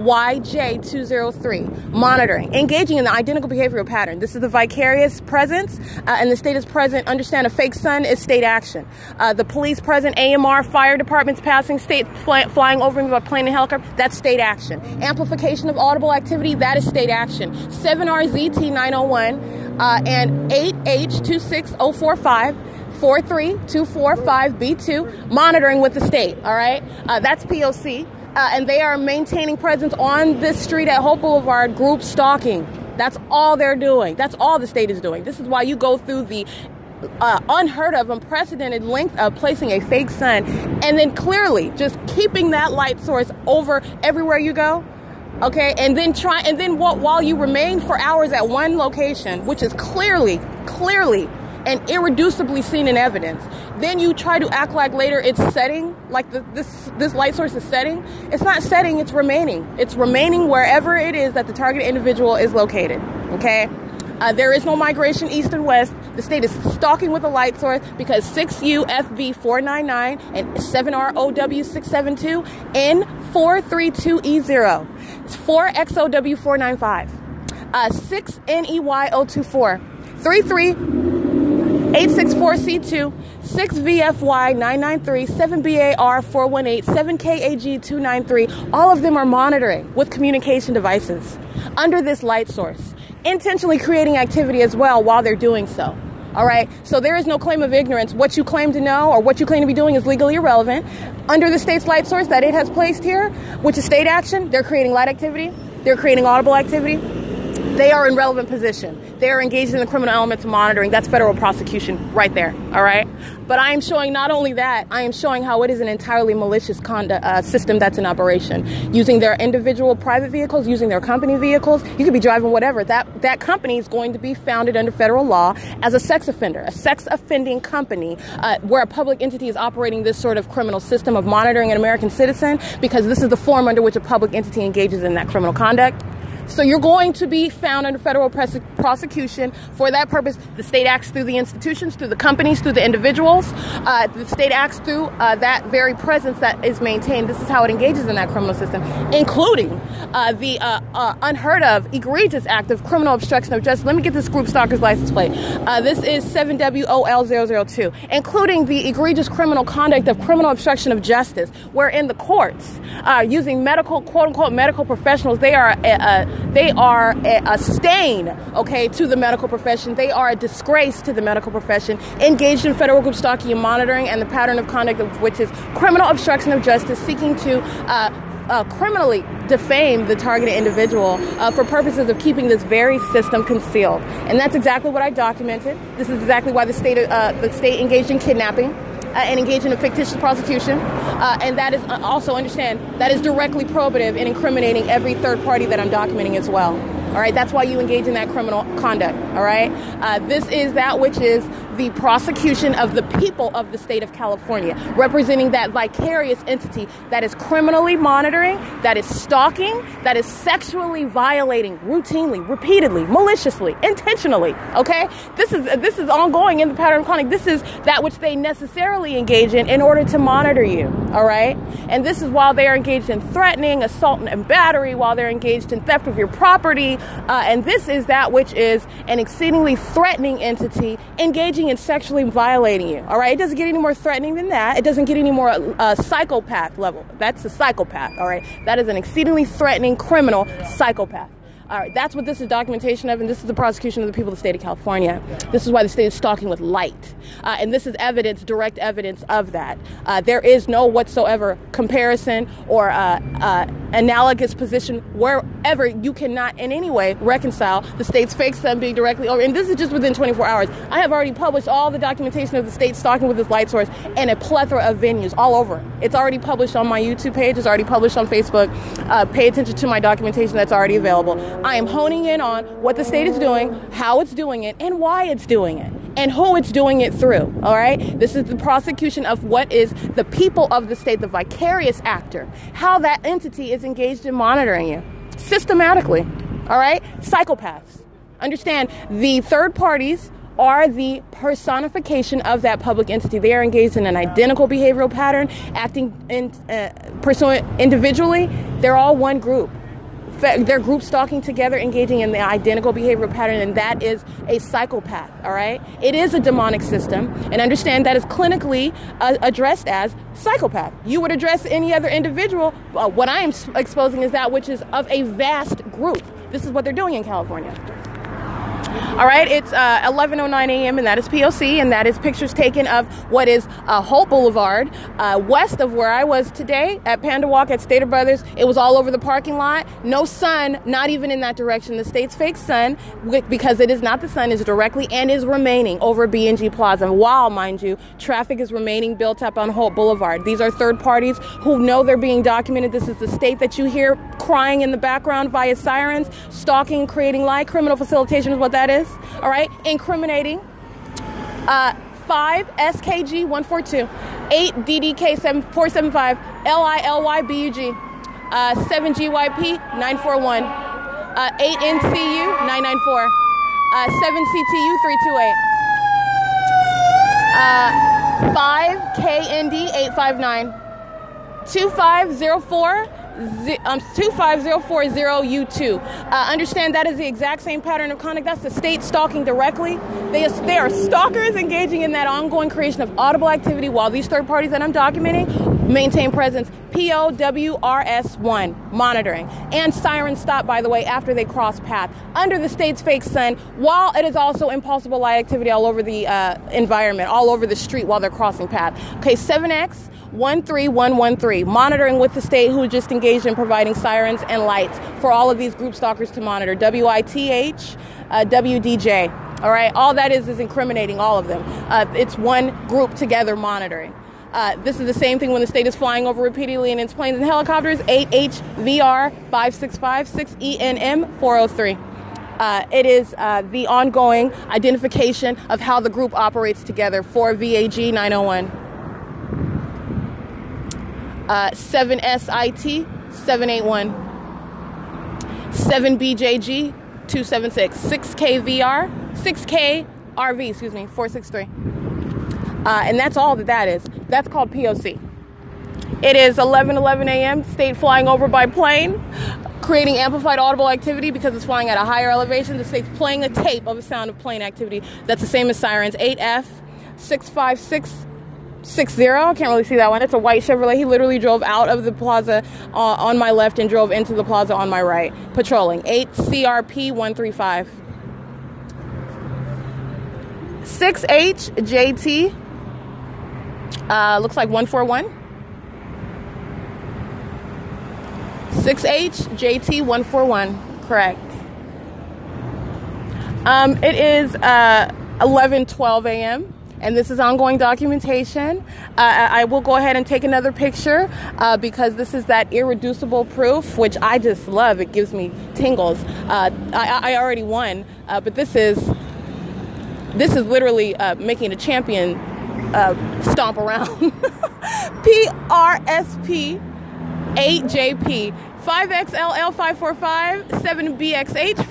8TYJ203, monitoring, engaging in the identical behavioral pattern. This is the vicarious presence, uh, and the state is present. Understand a fake sun is state action. Uh, the police present, AMR, fire departments passing, state fly, flying over me by plane and helicopter, that's state action. Amplification of audible activity, that is state action. 7RZT901 uh, and 8H26045. 43245B2, monitoring with the state, all right? Uh, that's POC. Uh, and they are maintaining presence on this street at Holt Boulevard, group stalking. That's all they're doing. That's all the state is doing. This is why you go through the uh, unheard of, unprecedented length of placing a fake sun and then clearly just keeping that light source over everywhere you go. Okay, and then try, and then while you remain for hours at one location, which is clearly, clearly and irreducibly seen in evidence. Then you try to act like later it's setting, like the, this this light source is setting. It's not setting, it's remaining. It's remaining wherever it is that the target individual is located. Okay? Uh, there is no migration east and west. The state is stalking with a light source because 6UFV499 and 7ROW672 N432E0. It's 4XOW495. Uh, 6NEY024. 33 864C2, 6VFY993, 7BAR418, 7KAG293. All of them are monitoring with communication devices under this light source, intentionally creating activity as well while they're doing so. All right, so there is no claim of ignorance. What you claim to know or what you claim to be doing is legally irrelevant. Under the state's light source that it has placed here, which is state action, they're creating light activity, they're creating audible activity, they are in relevant position. They are engaged in the criminal elements of monitoring. That's federal prosecution right there. All right. But I am showing not only that, I am showing how it is an entirely malicious conduct uh, system that's in operation, using their individual private vehicles, using their company vehicles. You could be driving whatever. That that company is going to be founded under federal law as a sex offender, a sex offending company, uh, where a public entity is operating this sort of criminal system of monitoring an American citizen, because this is the form under which a public entity engages in that criminal conduct. So you're going to be found under federal prosecution for that purpose. The state acts through the institutions, through the companies, through the individuals. Uh, the state acts through uh, that very presence that is maintained. This is how it engages in that criminal system, including uh, the uh, uh, unheard of, egregious act of criminal obstruction of justice. Let me get this group stalker's license plate. Uh, this is 7WOL002, including the egregious criminal conduct of criminal obstruction of justice, where in the courts, using medical, quote unquote, medical professionals, they are they are a, a stain, okay, to the medical profession. They are a disgrace to the medical profession, engaged in federal group stalking and monitoring, and the pattern of conduct of which is criminal obstruction of justice, seeking to uh, uh, criminally defame the targeted individual uh, for purposes of keeping this very system concealed. And that's exactly what I documented. This is exactly why the state, uh, the state engaged in kidnapping and engage in a fictitious prosecution. Uh, and that is uh, also understand that is directly probative in incriminating every third party that I'm documenting as well. All right, that's why you engage in that criminal conduct. All right, uh, this is that which is the prosecution of the people of the state of California, representing that vicarious entity that is criminally monitoring, that is stalking, that is sexually violating routinely, repeatedly, maliciously, intentionally. Okay, this is this is ongoing in the pattern of conduct. This is that which they necessarily engage in in order to monitor you. All right, and this is while they are engaged in threatening, assault, and battery, while they're engaged in theft of your property uh, and this is that which is an exceedingly threatening entity engaging in sexually violating you. All right, it doesn't get any more threatening than that. It doesn't get any more uh, psychopath level. That's a psychopath. All right, that is an exceedingly threatening criminal psychopath. All right, that's what this is documentation of, and this is the prosecution of the people of the state of California. This is why the state is stalking with light. Uh, and this is evidence, direct evidence of that. Uh, there is no whatsoever comparison or uh, uh analogous position wherever you cannot in any way reconcile the state's fake sun being directly over. And this is just within 24 hours. I have already published all the documentation of the state stalking with this light source in a plethora of venues all over. It's already published on my YouTube page, it's already published on Facebook. Uh, pay attention to my documentation that's already available. I am honing in on what the state is doing, how it's doing it, and why it's doing it, and who it's doing it through. All right? This is the prosecution of what is the people of the state, the vicarious actor, how that entity is engaged in monitoring you systematically. All right? Psychopaths. Understand the third parties are the personification of that public entity. They are engaged in an identical behavioral pattern, acting in, uh, pursuant individually. They're all one group they're group stalking together, engaging in the identical behavioral pattern, and that is a psychopath, all right? It is a demonic system, and understand that is clinically uh, addressed as psychopath. You would address any other individual. Uh, what I am exposing is that which is of a vast group. This is what they're doing in California. All right, it's uh, 11:09 a.m. and that is POC, and that is pictures taken of what is uh, Holt Boulevard, uh, west of where I was today at Panda Walk at Stater Brothers. It was all over the parking lot. No sun, not even in that direction. The state's fake sun, because it is not the sun, is directly and is remaining over B&G Plaza. While, mind you, traffic is remaining built up on Holt Boulevard. These are third parties who know they're being documented. This is the state that you hear crying in the background via sirens, stalking, creating lie, criminal facilitation is what that that is, all right, incriminating. Uh, 5 SKG 142, 8 DDK 475, LILYBUG, uh, 7 GYP 941, uh, 8 NCU 994, uh, 7 CTU 328, uh, 5 KND 859, 2504 um, 25040U2. Uh, understand that is the exact same pattern of conduct. That's the state stalking directly. They, they are stalkers engaging in that ongoing creation of audible activity while these third parties that I'm documenting maintain presence. POWRS1 monitoring and siren stop, by the way, after they cross path under the state's fake sun, while it is also impossible light activity all over the uh, environment, all over the street while they're crossing path. Okay, 7X 13113, monitoring with the state who just engaged in providing sirens and lights for all of these group stalkers to monitor. WITH, uh, WDJ. All right, all that is is incriminating all of them. Uh, it's one group together monitoring. Uh, this is the same thing when the state is flying over repeatedly in its planes and helicopters. 8HVR 565 6ENM 403. Uh, it is uh, the ongoing identification of how the group operates together for VAG 901 uh, 7SIT 781, 7BJG 276, 6KVR, 6K RV, excuse me, 463. Uh, and that's all that that is. That's called POC. It is 11 11 a.m. State flying over by plane, creating amplified audible activity because it's flying at a higher elevation. The state's playing a tape of a sound of plane activity that's the same as sirens. 8F 656 six zero. I can't really see that one. It's a white Chevrolet. He literally drove out of the plaza uh, on my left and drove into the plaza on my right, patrolling. Eight CRP one three five. Six H JT. Uh, looks like one four one. Six H JT one four one. Correct. Um, it is uh, eleven twelve a.m and this is ongoing documentation. Uh, I will go ahead and take another picture uh, because this is that irreducible proof, which I just love. It gives me tingles. Uh, I, I, already won, uh, but this is this is literally uh, making a champion uh, stomp around. PRSP 8JP 5XLL545 7BXH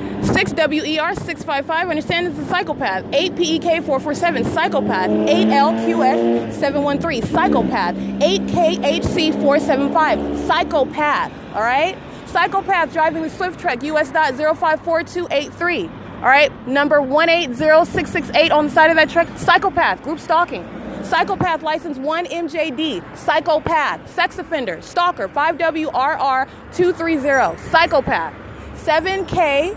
476. 6WER 655. Understand it's a psychopath. 8PEK 447. Psychopath. 8LQS 713. Psychopath. 8KHC 475. Psychopath. All right? Psychopath driving the Swift Trek US dot 054283. All right? Number 180668 on the side of that truck. Psychopath. Group stalking. Psychopath license 1 MJD. Psychopath. Sex offender. Stalker. 5WRR230. Psychopath. 7K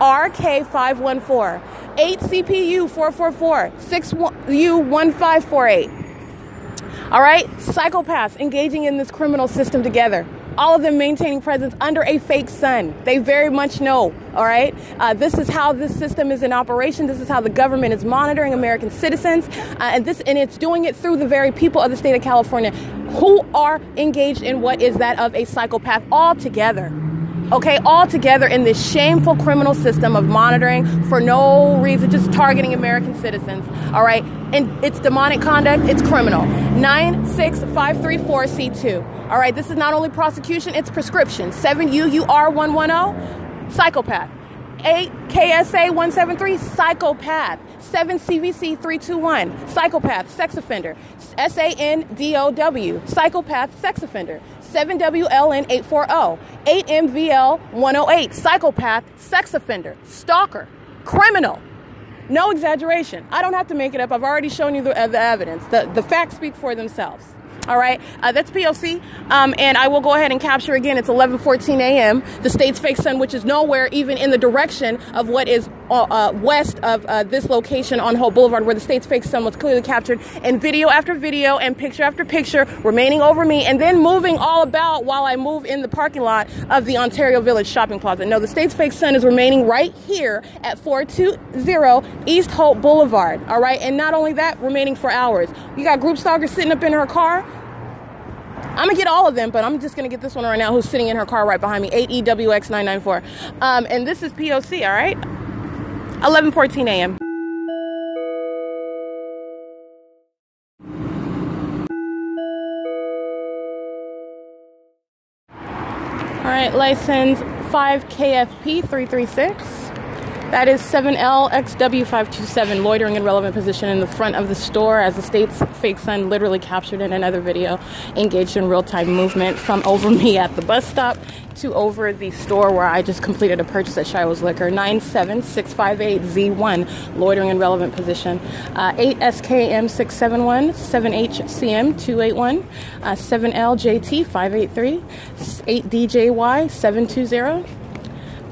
RK514. 8 CPU 444. 6U1548. All right? Psychopaths engaging in this criminal system together all of them maintaining presence under a fake sun. They very much know, all right? Uh, this is how this system is in operation. This is how the government is monitoring American citizens. Uh, and, this, and it's doing it through the very people of the state of California who are engaged in what is that of a psychopath altogether okay, all together in this shameful criminal system of monitoring for no reason, just targeting American citizens, all right? And it's demonic conduct, it's criminal. 96534C2. All right, this is not only prosecution, it's prescription. 7UUR110, psychopath. 8 KSA 173, psychopath. 7 CVC 321, psychopath, sex offender. SANDOW, psychopath, sex offender. 7WLN 840, 8MVL 108, psychopath, sex offender, stalker, criminal. No exaggeration. I don't have to make it up. I've already shown you the, uh, the evidence. The, the facts speak for themselves. All right, uh, that's POC, um, and I will go ahead and capture again. It's 11:14 a.m. The state's fake sun, which is nowhere even in the direction of what is uh, uh, west of uh, this location on Holt Boulevard, where the state's fake sun was clearly captured, in video after video and picture after picture remaining over me, and then moving all about while I move in the parking lot of the Ontario Village Shopping Plaza. No, the state's fake sun is remaining right here at 420 East Holt Boulevard. All right, and not only that, remaining for hours. You got group stalkers sitting up in her car I'm gonna get all of them, but I'm just gonna get this one right now who's sitting in her car right behind me, 8EWX994. Um, and this is POC, all right? 11:14 a.m. All right, license 5KFP336. That is 7LXW527, loitering in relevant position in the front of the store as the state's fake sun literally captured in another video, engaged in real time movement from over me at the bus stop to over the store where I just completed a purchase at Schiro's Liquor. 97658Z1, loitering in relevant position. Uh, 8SKM671, 7HCM281, uh, 7LJT583, 8DJY720.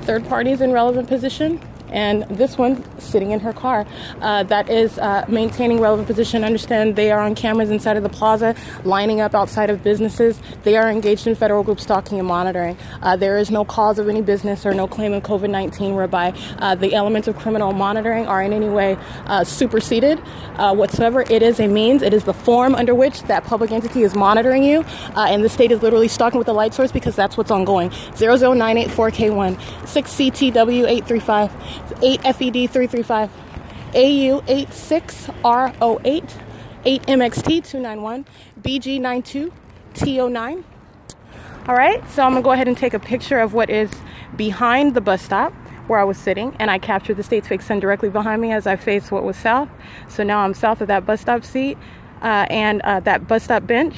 Third parties in relevant position and this one sitting in her car uh, that is uh, maintaining relevant position. Understand they are on cameras inside of the plaza, lining up outside of businesses. They are engaged in federal group stalking and monitoring. Uh, there is no cause of any business or no claim of COVID 19 whereby uh, the elements of criminal monitoring are in any way uh, superseded uh, whatsoever. It is a means, it is the form under which that public entity is monitoring you, and the state is literally stalking with the light source because that's what's ongoing. 00984K1, 6CTW835. 8FED335, AU86R08, 8MXT291, BG92T09. All right, so I'm gonna go ahead and take a picture of what is behind the bus stop where I was sitting, and I captured the state's fake sun directly behind me as I faced what was south. So now I'm south of that bus stop seat uh, and uh, that bus stop bench,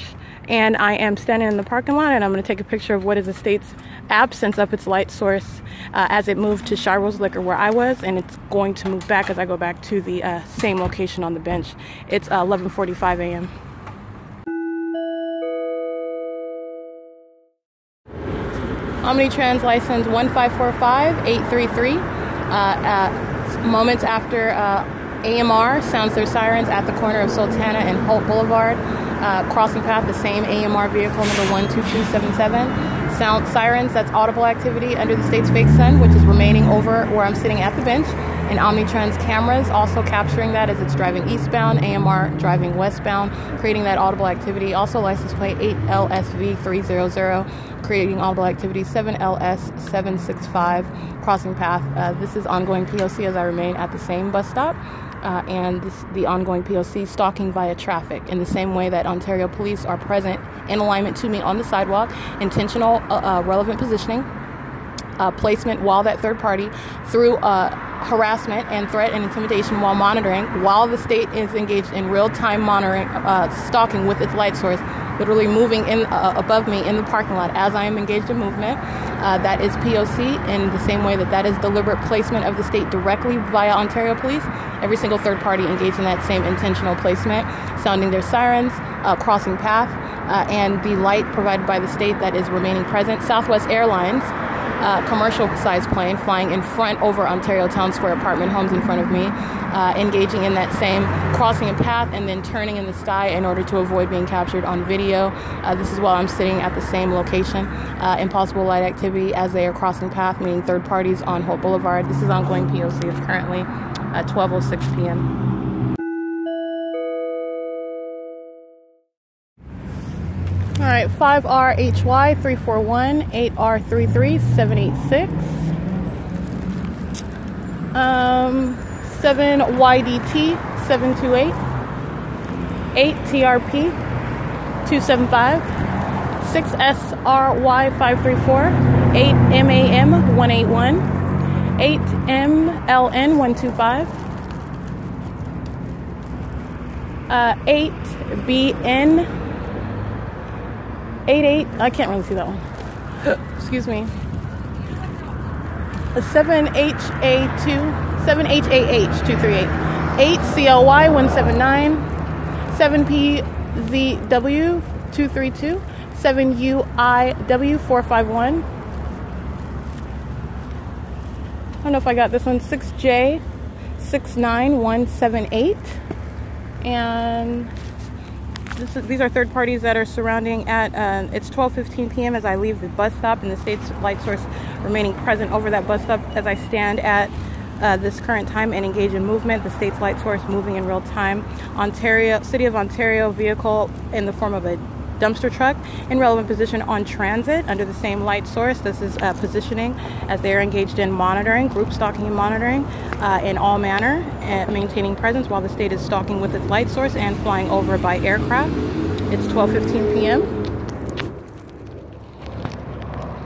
and I am standing in the parking lot, and I'm going to take a picture of what is the state's absence of its light source uh, as it moved to Schiro's Liquor where I was, and it's going to move back as I go back to the uh, same location on the bench. It's 11:45 uh, a.m. Omnitrans license 1545833. Uh, uh, moments after AMR sounds their sirens at the corner of Sultana and Holt Boulevard. Uh, crossing path, the same AMR vehicle number 12277. Sound sirens, that's audible activity under the state's fake sun, which is remaining over where I'm sitting at the bench. And Omnitrans cameras also capturing that as it's driving eastbound, AMR driving westbound, creating that audible activity. Also, license plate 8LSV300 creating audible activity 7LS765 crossing path. Uh, this is ongoing POC as I remain at the same bus stop uh, and this, the ongoing POC stalking via traffic. In the same way that Ontario police are present in alignment to me on the sidewalk, intentional uh, uh relevant positioning, uh, placement while that third party through uh, harassment and threat and intimidation while monitoring, while the state is engaged in real time monitoring, stalking with its light source literally moving in uh, above me in the parking lot as I am engaged in movement. Uh, that is POC in the same way that that is deliberate placement of the state directly via Ontario Police. Every single third party engaged in that same intentional placement, sounding their sirens, uh, crossing path, uh, and the light provided by the state that is remaining present. Southwest Airlines uh, commercial sized plane flying in front over Ontario Town Square apartment homes in front of me, uh, engaging in that same crossing a path and then turning in the sky in order to avoid being captured on video. Uh, this is while I'm sitting at the same location. Uh, impossible light activity as they are crossing path, meaning third parties on Holt Boulevard. This is ongoing POC. It's currently at 12:06 p.m. right, 5RHY 341, 8R33 786, um, 7YDT 728, 8TRP 275, 6SRY 534, 8MAM 181, 8MLN 125, uh, 8BN 88, I can't really see that one. Excuse me. A 7HA2, 7HAH238, 8CLY 179, 7PZW 232, 7UIW 451. I don't know if I got this one. 6J 69178. And this is, these are third parties that are surrounding at uh, it's 12:15 p.m. as I leave the bus stop, and the state's light source remaining present over that bus stop as I stand at uh, this current time and engage in movement. The state's light source moving in real time. Ontario, City of Ontario vehicle in the form of a dumpster truck in relevant position on transit under the same light source. This is uh, positioning as they are engaged in monitoring, group stalking and monitoring uh, in all manner, and maintaining presence while the state is stalking with its light source and flying over by aircraft. It's 12:15 p.m.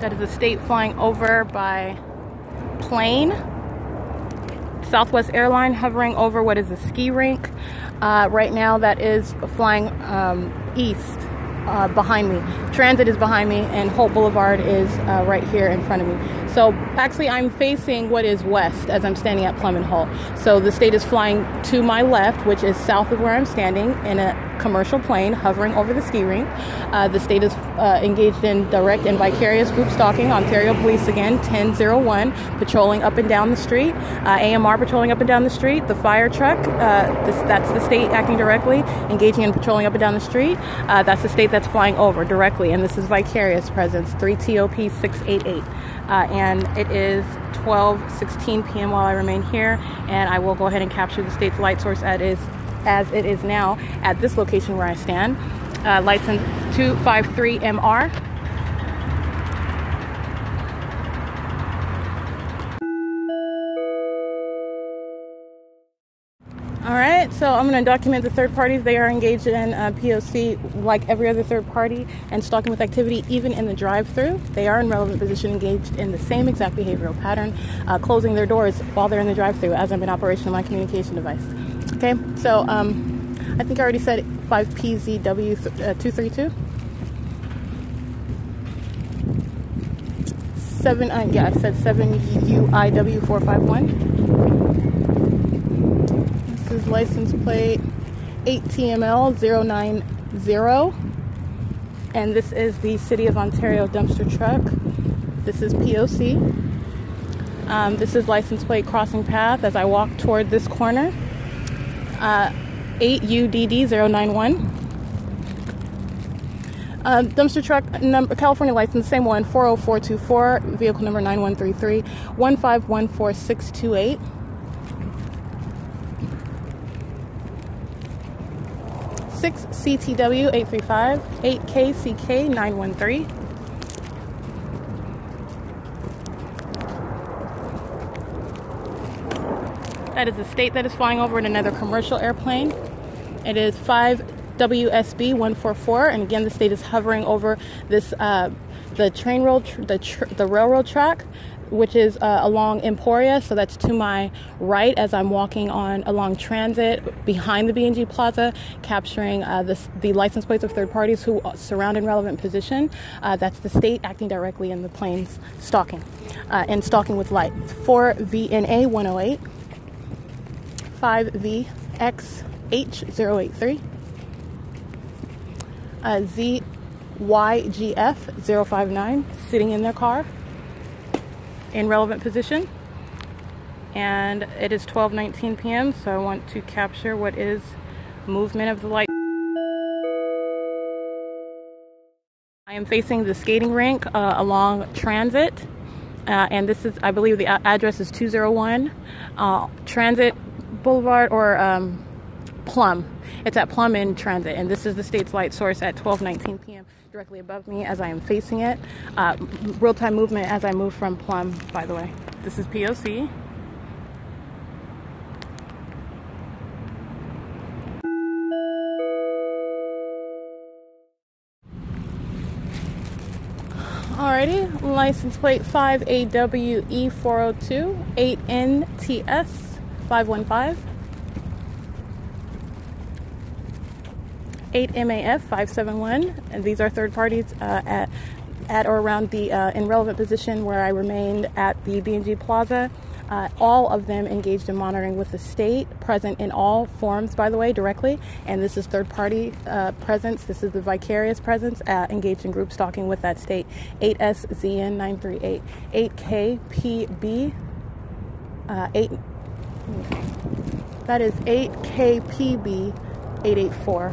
That is the state flying over by plane. Southwest Airline hovering over what is a ski rink. Uh, right now, that is flying um, east uh, behind me. Transit is behind me, and Holt Boulevard is uh, right here in front of me. So actually, I'm facing what is west as I'm standing at Plum and Holt. So the state is flying to my left, which is south of where I'm standing, in commercial plane hovering over the ski rink. Uh, the state is uh, engaged in direct and vicarious group stalking. Ontario Police again, 1001, patrolling up and down the street. Uh, AMR patrolling up and down the street. The fire truck, uh, this, that's the state acting directly, engaging in patrolling up and down the street. Uh, that's the state that's flying over directly, and this is vicarious presence, 3 TOP 688. Uh, and it is 12:16 p.m. while I remain here, and I will go ahead and capture the state's light source as is as it is now at this location where I stand. Uh, license 253MR. All right, so I'm going to document the third parties. They are engaged in uh, POC like every other third party and stalking with activity, even in the drive through. They are in relevant position, engaged in the same exact behavioral pattern, uh, closing their doors while they're in the drive through as I'm in operation of my communication device. Okay, so um, I think I already said 5PZW232. Uh, Seven, uh, yeah, I said 7UIW451. This is license plate 8TML090. And this is the City of Ontario dumpster truck. This is POC. Um, this is license plate crossing path as I walk toward this corner uh, 8UDD091. Uh, dumpster truck number, California license, same one, 40424, vehicle number 9133, 1514628. Six CTW 835, 8KCK 913. That is the state that is flying over in another commercial airplane. It is 5 WSB 144, and again, the state is hovering over this uh, the train road, tr- the tr- the railroad track which is uh, along Emporia. So that's to my right as I'm walking on along Transit behind the B&G Plaza, capturing uh, the, the license plates of third parties who surround in relevant position. Uh, that's the state acting directly in the planes stalking uh, and stalking with light. 4VNA 108, 5VXH083, uh, ZYGF 059, sitting in their car in relevant position. And it is 12:19 p.m., so I want to capture what is movement of the light. I am facing the skating rink uh, along Transit, uh, and this is, I believe, the address is 201 uh, Transit Boulevard or um, Plum. It's at Plum in Transit, and this is the state's light source at 12:19 p.m directly above me as I am facing it. Uh, real-time movement as I move from Plum, by the way. This is POC. Alrighty, license plate 5AWE402 8NTS 515. 8MAF 571, and these are third parties uh, at, at or around the uh, in relevant position where I remained at the B&G Plaza. Uh, all of them engaged in monitoring with the state, present in all forms, by the way, directly. And this is third party uh, presence. This is the vicarious presence uh, engaged in group stalking with that state. 8SZN938, 8KPB, uh, 8. That is 8KPB 884.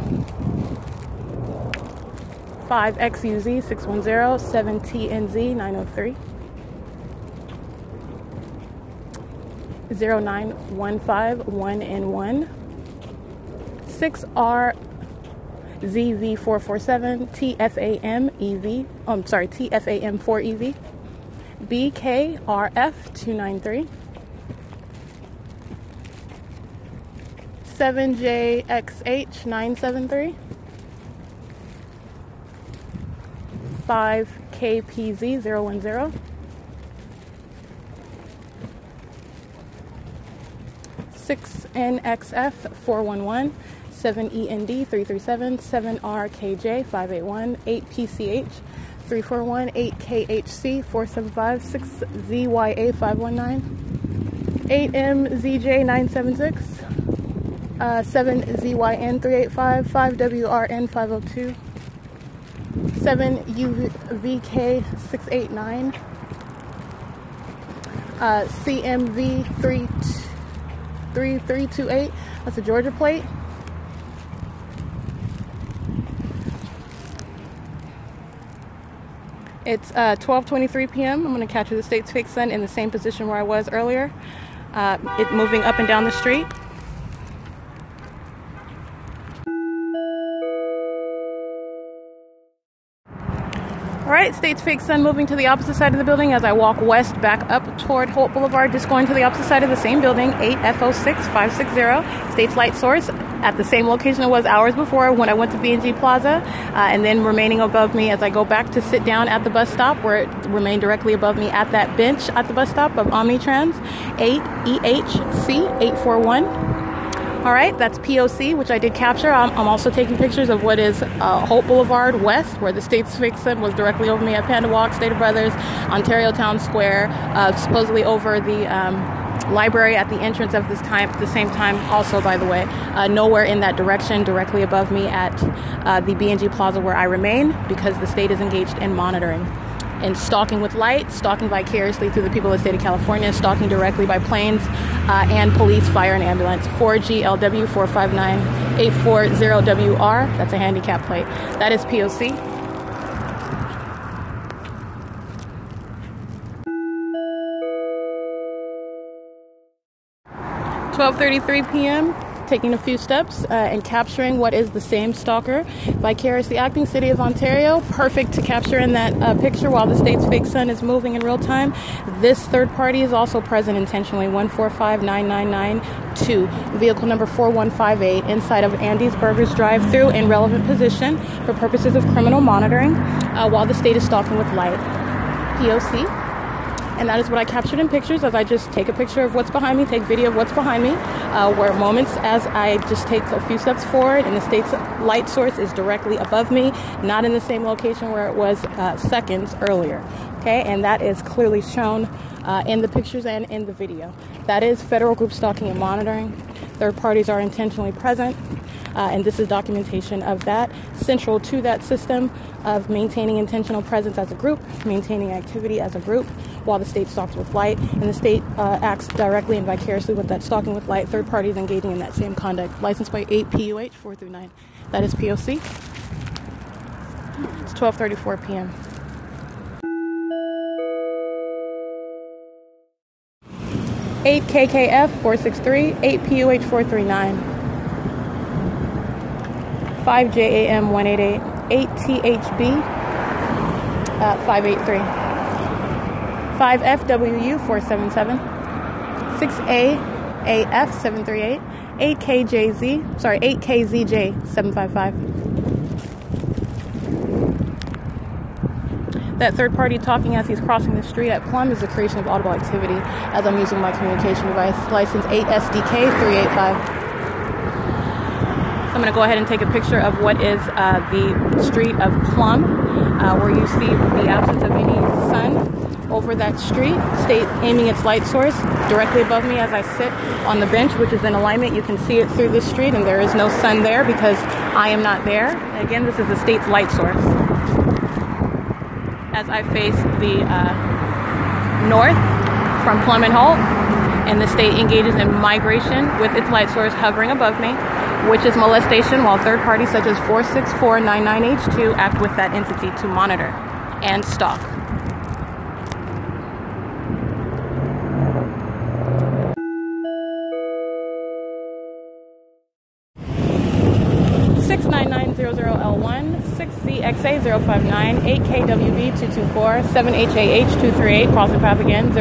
5XUZ 610 7TNZ 903. 09151N1 6R ZV447 TFAM EV. I'm sorry, TFAM 4EV. BKRF 293. 7JXH973, 5KPZ010, 6NXF411, 7END337, 7RKJ581, 8PCH 341, 8KHC 475, 6ZYA519, 8MZJ976, uh, 7ZYN385, 5WRN502, 7UVK689, uh, CMV3328, that's a Georgia plate. It's uh, 12:23 p.m. I'm going to capture the state's fake sun in the same position where I was earlier. Uh, it moving up and down the street. Right, State's Fake Sun moving to the opposite side of the building as I walk west back up toward Holt Boulevard, just going to the opposite side of the same building, 8F06560, State's Light Source, at the same location it was hours before when I went to B&G Plaza, uh, and then remaining above me as I go back to sit down at the bus stop, where it remained directly above me at that bench at the bus stop of Omnitrans, 8EHC841. All right, that's POC, which I did capture. I'm, I'm also taking pictures of what is uh, Holt Boulevard West, where the State's Vixen was directly over me at Panda Wok, State of Brothers, Ontario Town Square, uh, supposedly over the um, library at the entrance of this time at the same time also by the way uh, nowhere in that direction directly above me at uh, the B&G Plaza where I remain because the state is engaged in monitoring and stalking with light, stalking vicariously through the people of the state of California, stalking directly by planes uh, and police, fire, and ambulance. 4GLW 459-840WR. That's a handicap plate. That is POC. Twelve thirty-three p.m taking a few steps uh, and capturing what is the same stalker. Vicariously acting city of ontario perfect to capture in that uh, picture while the state's fake sun is moving in real time. This third party is also present intentionally 1459992 vehicle number 4158 inside of andy's burgers drive through in relevant position for purposes of criminal monitoring uh, while the state is stalking with light. Poc And that is what I captured in pictures as I just take a picture of what's behind me, take video of what's behind me, uh, where moments as I just take a few steps forward and the state's light source is directly above me, not in the same location where it was uh, seconds earlier. Okay, and that is clearly shown uh, in the pictures and in the video. That is federal group stalking and monitoring. Third parties are intentionally present. Uh, and this is documentation of that. Central to that system of maintaining intentional presence as a group, maintaining activity as a group, while the state stalks with light, and the state uh, acts directly and vicariously with that stalking with light. Third parties engaging in that same conduct. License plate 8 PUH 4 through 9. That is POC. It's 12:34 p.m. 8 KKF 463, 8 PUH 439, 5 JAM 188, 8 THB uh, 583, 5 FWU 477, 6 AAF 738, 8 KJZ, sorry, 8 KZJ 755. That third party talking as he's crossing the street at Plum is the creation of audible activity as I'm using my communication device. License 8SDK 385. So I'm going to go ahead and take a picture of what is uh, the street of Plum, uh, where you see the absence of any sun over that street. State aiming its light source directly above me as I sit on the bench, which is in alignment. You can see it through the street, and there is no sun there because I am not there. Again, this is the state's light source as I face the uh, north from Plum and Holt, and the state engages in migration with its light source hovering above me, which is molestation, while third parties such as 46499H2 act with that entity to monitor and stalk. 69900L1, 6ZXA059, 8KWB224, 7HAH238, crossing path again,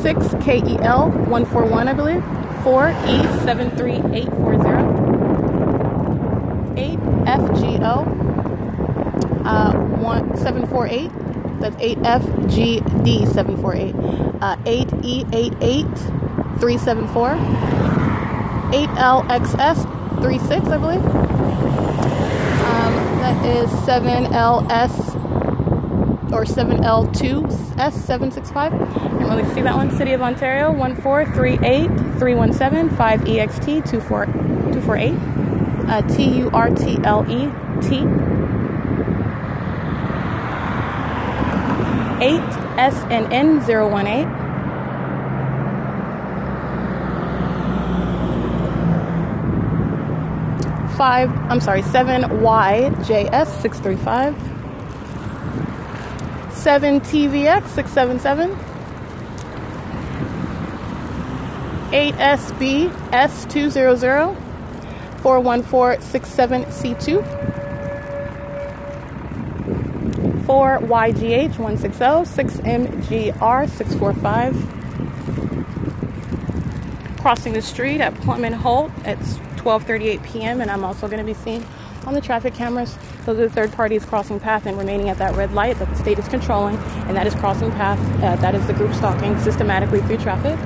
01730T2, uh, 6KLE355, 6KEL141, I believe, 4E73840, 8FGO uh, 748, that's 8FGD748 uh, 8E88 8LXS36, I believe. Um, that is 7LS or 7L2S765. I Can't really see that one. City of Ontario 1438317 5EXT 248 uh, T-U-R-T-L-E T 8 SNN 018. Five, I'm sorry, seven YJS six three five, 7TVX 677. 8SB S200 41467C2 4YGH 160 6MGR 645 crossing the street at Plum and Holt at 12:38 p.m. and I'm also going to be seeing on the traffic cameras. Those are the third parties crossing path and remaining at that red light that the state is controlling, and that is crossing path. Uh, that is the group stalking systematically through traffic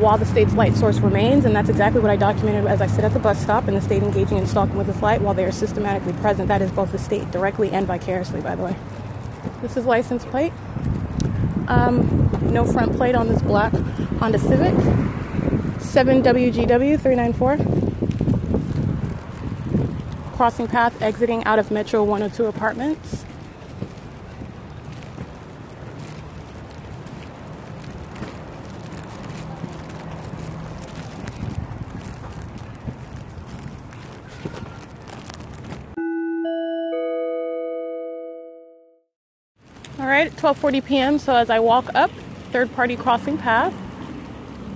while the state's light source remains, and that's exactly what I documented as I sit at the bus stop and the state engaging in stalking with this light while they are systematically present. That is both the state directly and vicariously, by the way. This is license plate. Um, no front plate on this black Honda Civic. 7WGW394. Crossing path exiting out of Metro 102 apartments. All right, 12:40 p.m. So as I walk up third party crossing path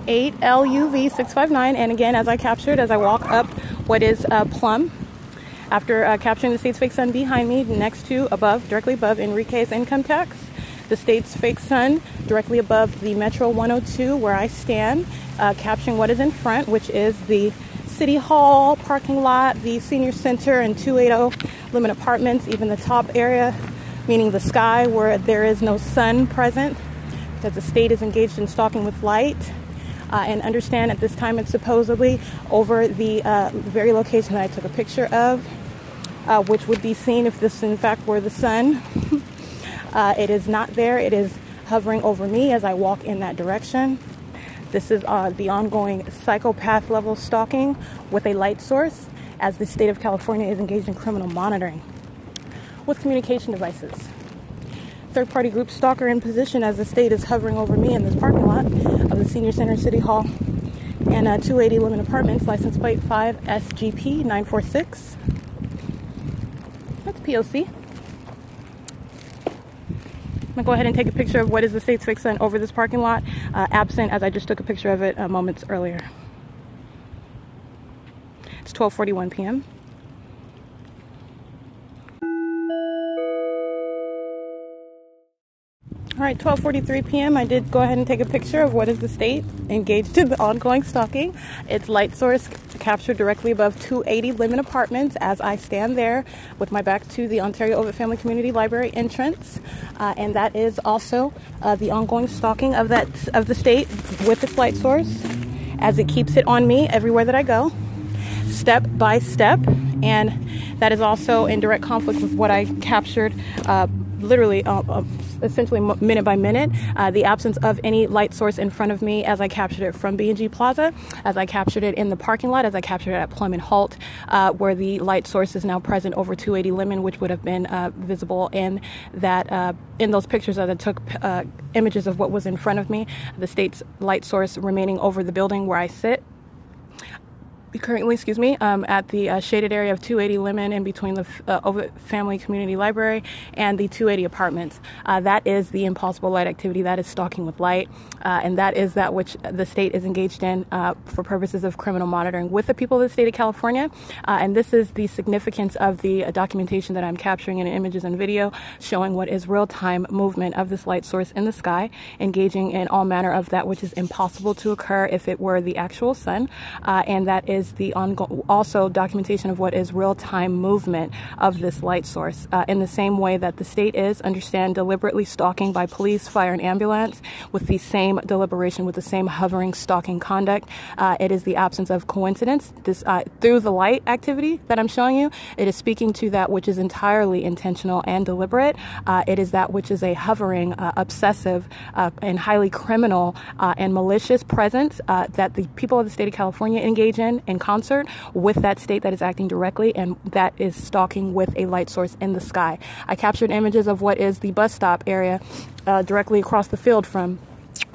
8 LUV 659 and again as I captured as I walk up what is uh, Plum after uh, capturing the state's fake sun behind me next to above directly above Enrique's income tax the state's fake sun directly above the Metro 102 where I stand uh, capturing what is in front which is the City Hall parking lot, the Senior Center, and 280 Lemon Apartments, even the top area, meaning the sky where there is no sun present, because the state is engaged in stalking with light. Uh, and understand at this time it's supposedly over the uh, very location that I took a picture of, uh, which would be seen if this in fact were the sun. Uh, it is not there, it is hovering over me as I walk in that direction. This is uh, the ongoing psychopath level stalking with a light source as the state of California is engaged in criminal monitoring with communication devices. Third party group stalker in position as the state is hovering over me in this parking lot of the Senior Center City Hall and uh, 280 Lemon Apartments, license plate 5 SGP 946. That's POC. I'm gonna go ahead and take a picture of what is the state's fixing over this parking lot, uh, absent as I just took a picture of it uh, moments earlier. It's 12:41 p.m. All right, 12:43 p.m. I did go ahead and take a picture of what is the state engaged in the ongoing stalking. It's light source captured directly above 280 Lemon Apartments as I stand there with my back to the Ontario Ovitt Family Community Library entrance, uh, and that is also uh, the ongoing stalking of that of the state with its light source as it keeps it on me everywhere that I go, step by step, and that is also in direct conflict with what I captured. Uh, literally uh, uh, essentially minute by minute uh, the absence of any light source in front of me as I captured it from B&G Plaza, as I captured it in the parking lot, as I captured it at Plum and Holt, uh, where the light source is now present over 280 Lemon, which would have been uh, visible in that uh, in those pictures that I took uh, images of what was in front of me. The state's light source remaining over the building where I sit currently, excuse me, um, at the uh, shaded area of 280 Lemon in between the uh, Family Community Library and the 280 apartments. Uh, that is the impossible light activity. That is stalking with light, uh, and that is that which the state is engaged in uh, for purposes of criminal monitoring with the people of the state of California. Uh, and this is the significance of the documentation that I'm capturing in images and video, showing what is real-time movement of this light source in the sky, engaging in all manner of that which is impossible to occur if it were the actual sun, and that is is the ongoing, also documentation of what is real-time movement of this light source. Uh, in the same way that the state is, understand, deliberately stalking by police, fire, and ambulance with the same deliberation, with the same hovering stalking conduct. Uh, it is the absence of coincidence. This uh, through the light activity that I'm showing you, it is speaking to that which is entirely intentional and deliberate. Uh, it is that which is a hovering, uh, obsessive, uh, and highly criminal and malicious presence that the people of the state of California engage in in concert with that state that is acting directly and that is stalking with a light source in the sky. I captured images of what is the bus stop area uh, directly across the field from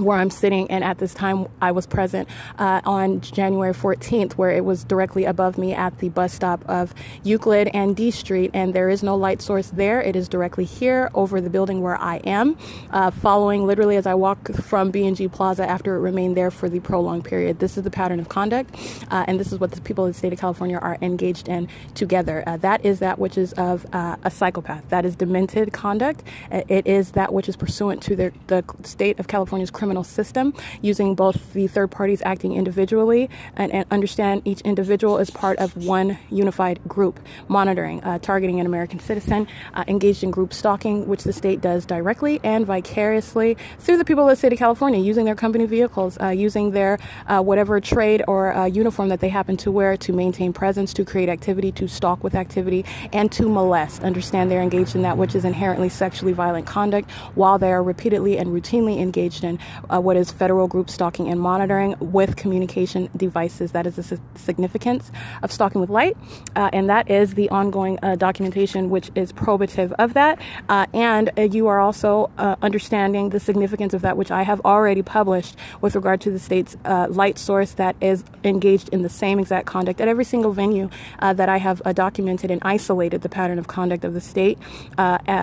where I'm sitting, and at this time I was present uh, on January 14th, where it was directly above me at the bus stop of Euclid and D Street, and there is no light source there. It is directly here over the building where I am, uh, following literally as I walk from B&G Plaza after it remained there for the prolonged period. This is the pattern of conduct, uh, and this is what the people of the state of California are engaged in together. Uh, that is that which is of uh, a psychopath. That is demented conduct. Uh, it is that which is pursuant to the, the state of California's criminal system using both the third parties acting individually and, and understand each individual as part of one unified group monitoring, uh, targeting an American citizen, uh, engaged in group stalking, which the state does directly and vicariously through the people of the state of California using their company vehicles, uh, using their uh, whatever trade or uh, uniform that they happen to wear to maintain presence, to create activity, to stalk with activity, and to molest. Understand they're engaged in that which is inherently sexually violent conduct while they are repeatedly and routinely engaged in uh, what is federal group stalking and monitoring with communication devices. That is the significance of stalking with light, uh, and that is the ongoing uh, documentation which is probative of that. Uh, and uh, you are also understanding the significance of that which I have already published with regard to the state's light source that is engaged in the same exact conduct at every single venue that I have documented and isolated the pattern of conduct of the state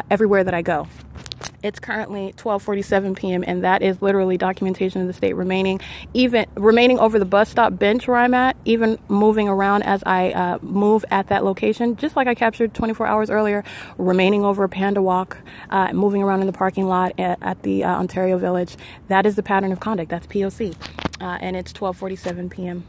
everywhere that I go. It's currently 12:47 p.m. and that is literally documentation of the state remaining even remaining over the bus stop bench where I'm at, even moving around as I uh, move at that location, just like I captured 24 hours earlier, remaining over a Panda Wok, uh, moving around in the parking lot at, at the uh, Ontario Village. That is the pattern of conduct. That's POC, uh, and it's 12:47 p.m.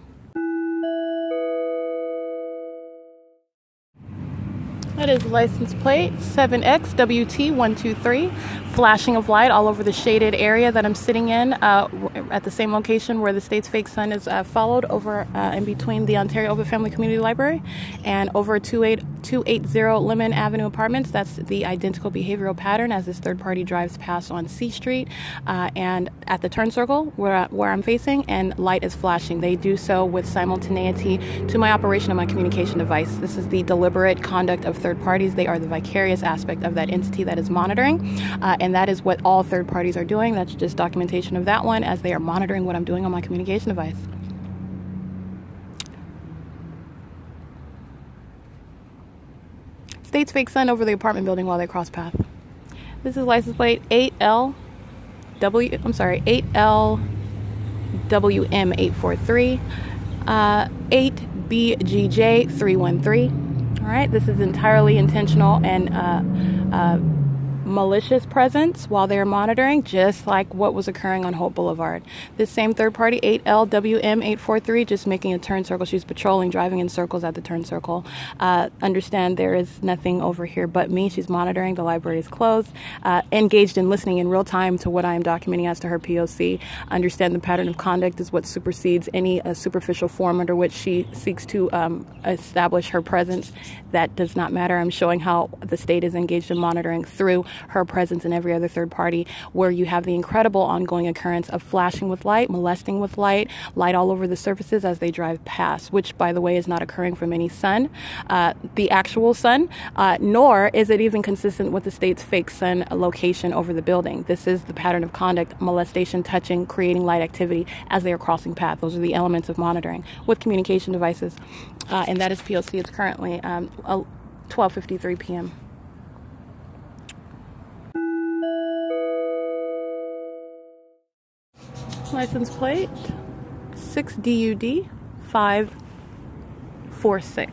That is license plate 7XWT123, flashing of light all over the shaded area that I'm sitting in uh, at the same location where the state's fake sun is uh, followed over uh, in between the Ontario Ovitt Family Community Library and over 280 Lemon Avenue Apartments. That's the identical behavioral pattern as this third party drives past on C Street uh, and at the turn circle where, where I'm facing, and light is flashing. They do so with simultaneity to my operation of my communication device. This is the deliberate conduct of third parties. They are the vicarious aspect of that entity that is monitoring, uh, and that is what all third parties are doing. That's just documentation of that one as they are monitoring what I'm doing on my communication device. State's fake sun over the apartment building while they cross path. This is license plate 8L W. I'm sorry, 8L WM843, uh, 8BGJ313. All right, this is entirely intentional and uh, uh, malicious presence while they're monitoring, just like what was occurring on Holt Boulevard. This same third party, 8LWM843, just making a turn circle. She's patrolling, driving in circles at the turn circle. Uh, understand there is nothing over here but me. She's monitoring. The library is closed. Uh, engaged in listening in real time to what I am documenting as to her POC. Understand the pattern of conduct is what supersedes any uh, superficial form under which she seeks to um, establish her presence. That does not matter. I'm showing how the state is engaged in monitoring through her presence and every other third party, where you have the incredible ongoing occurrence of flashing with light, molesting with light, light all over the surfaces as they drive past, which, by the way, is not occurring from any sun, uh, the actual sun, uh, nor is it even consistent with the state's fake sun location over the building. This is the pattern of conduct molestation, touching, creating light activity as they are crossing path. Those are the elements of monitoring with communication devices. Uh, and that is POC. It's currently um, 12:53 p.m. license plate 6DUD 546.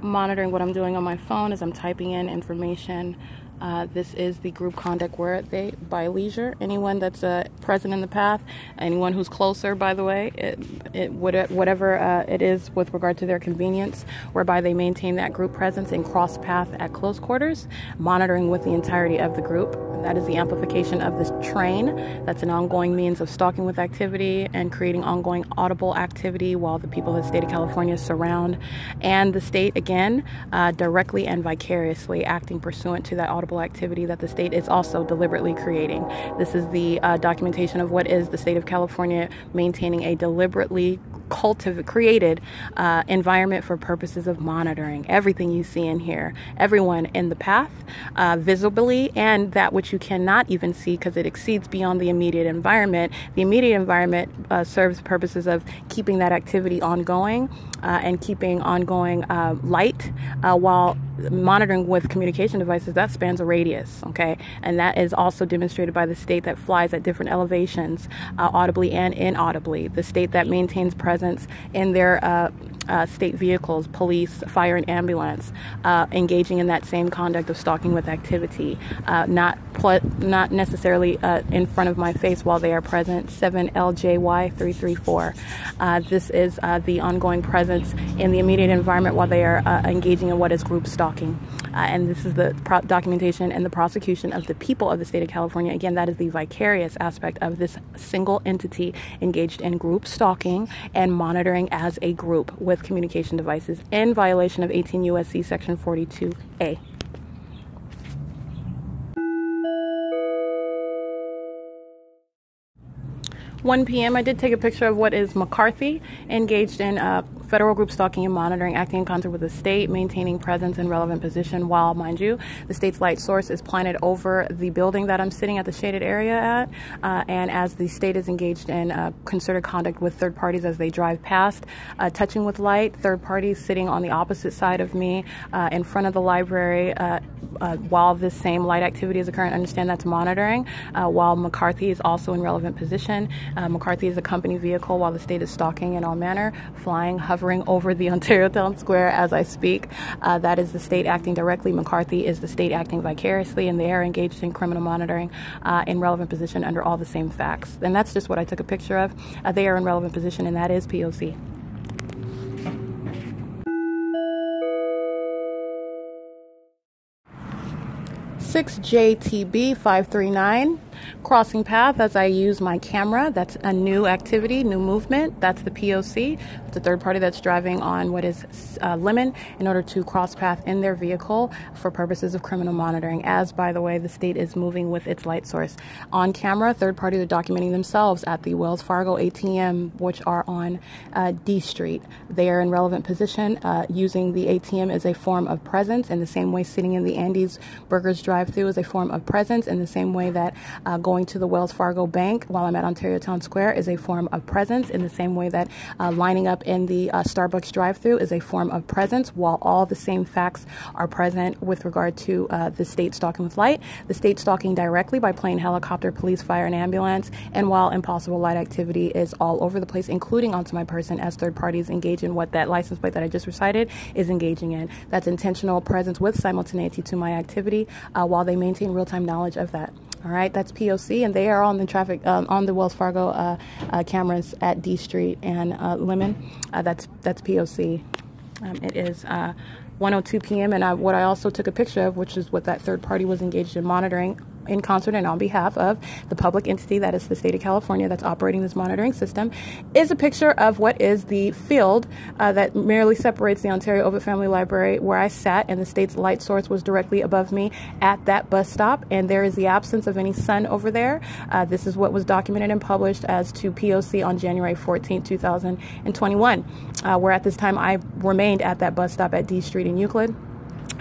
Monitoring what I'm doing on my phone as I'm typing in information uh, this is the group conduct where they, by leisure, anyone that's uh, present in the path, anyone who's closer, by the way, it, it whatever uh, it is with regard to their convenience, whereby they maintain that group presence and cross path at close quarters, monitoring with the entirety of the group. That is the amplification of this train. That's an ongoing means of stalking with activity and creating ongoing audible activity while the people of the state of California surround, and the state again uh, directly and vicariously acting pursuant to that audible activity that the state is also deliberately creating. This is the uh, documentation of what is the state of California maintaining a deliberately cultivated, created uh, environment for purposes of monitoring everything you see in here, everyone in the path, uh, visibly, and that which you cannot even see because it exceeds beyond the immediate environment. The immediate environment uh, serves purposes of keeping that activity ongoing uh, and keeping ongoing uh, light uh, while monitoring with communication devices that spans a radius okay? And that is also demonstrated by the state that flies at different elevations uh, audibly and inaudibly. The state that maintains presence in their uh, state vehicles, police, fire, and ambulance, uh, engaging in that same conduct of stalking with activity, uh, not pl- not necessarily uh, in front of my face while they are present. 7LJY334. Uh, this is uh, the ongoing presence in the immediate environment while they are engaging in what is group stalking. and this is the pro- documentation and the prosecution of the people of the state of California. Again, that is the vicarious aspect of this single entity engaged in group stalking and monitoring as a group with communication devices in violation of 18 USC section 42A. 1 p.m. I did take a picture of what is McCarthy engaged in uh, federal group stalking and monitoring, acting in concert with the state, maintaining presence in relevant position while, mind you, the state's light source is planted over the building that I'm sitting at the shaded area at. Uh, and as the state is engaged in uh, concerted conduct with third parties as they drive past, uh, touching with light, third parties sitting on the opposite side of me uh, in front of the library uh, uh, while this same light activity is occurring. Understand that's monitoring, while McCarthy is also in relevant position. Uh, McCarthy is a company vehicle while the state is stalking in all manner, flying, hovering over the Ontario Town Square as I speak. Uh, that is the state acting directly. McCarthy is the state acting vicariously, and they are engaged in criminal monitoring uh, in relevant position under all the same facts. And that's just what I took a picture of. Uh, they are in relevant position, and that is POC. Six JTB five three nine crossing path as I use my camera. That's a new activity, new movement. That's the POC. It's a third party that's driving on what is uh, Lemon in order to cross path in their vehicle for purposes of criminal monitoring. As, by the way, the state is moving with its light source. On camera, third parties are documenting themselves at the Wells Fargo ATM, which are on uh, D Street. They are in relevant position, uh, using the ATM as a form of presence in the same way sitting in the Andy's Burgers drive through is a form of presence, in the same way that uh, going to the Wells Fargo Bank while I'm at Ontario Town Square is a form of presence, in the same way that uh, lining up in the uh, Starbucks drive through is a form of presence, while all the same facts are present with regard to uh, the state stalking with light, the state stalking directly by plane, helicopter, police, fire, and ambulance, and while impossible light activity is all over the place, including onto my person as third parties engage in what that license plate that I just recited is engaging in. That's intentional presence with simultaneity to my activity uh, while they maintain real time knowledge of that. All right, that's POC, and they are on the traffic um, on the Wells Fargo uh, uh, cameras at D Street and uh, Lemon. Uh, that's that's POC. Um, it is 1:02 p.m. and I, what I also took a picture of, which is what that third party was engaged in monitoring in concert and on behalf of the public entity that is the state of California that's operating this monitoring system, is a picture of what is the field uh, that merely separates the Ontario Ovitt Family Library where I sat, and the state's light source was directly above me at that bus stop, and there is the absence of any sun over there. Uh, this is what was documented and published as to POC on January 14, 2021, uh, where at this time I remained at that bus stop at D Street in Euclid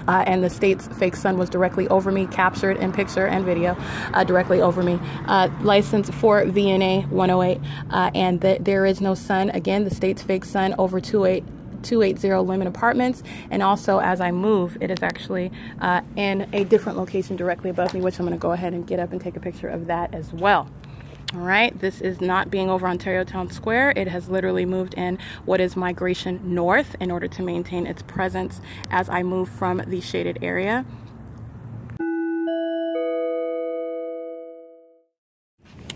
uh, and the state's fake sun was directly over me, captured in picture and video, uh, directly over me. Uh, license for VNA 108, uh, and the, there is no sun. Again, the state's fake sun over 28. 280 Lemon Apartments, and also as I move, it is actually uh, in a different location directly above me, which I'm going to go ahead and get up and take a picture of that as well. All right, this is not being over Ontario Town Square. It has literally moved in what is migration north in order to maintain its presence as I move from the shaded area.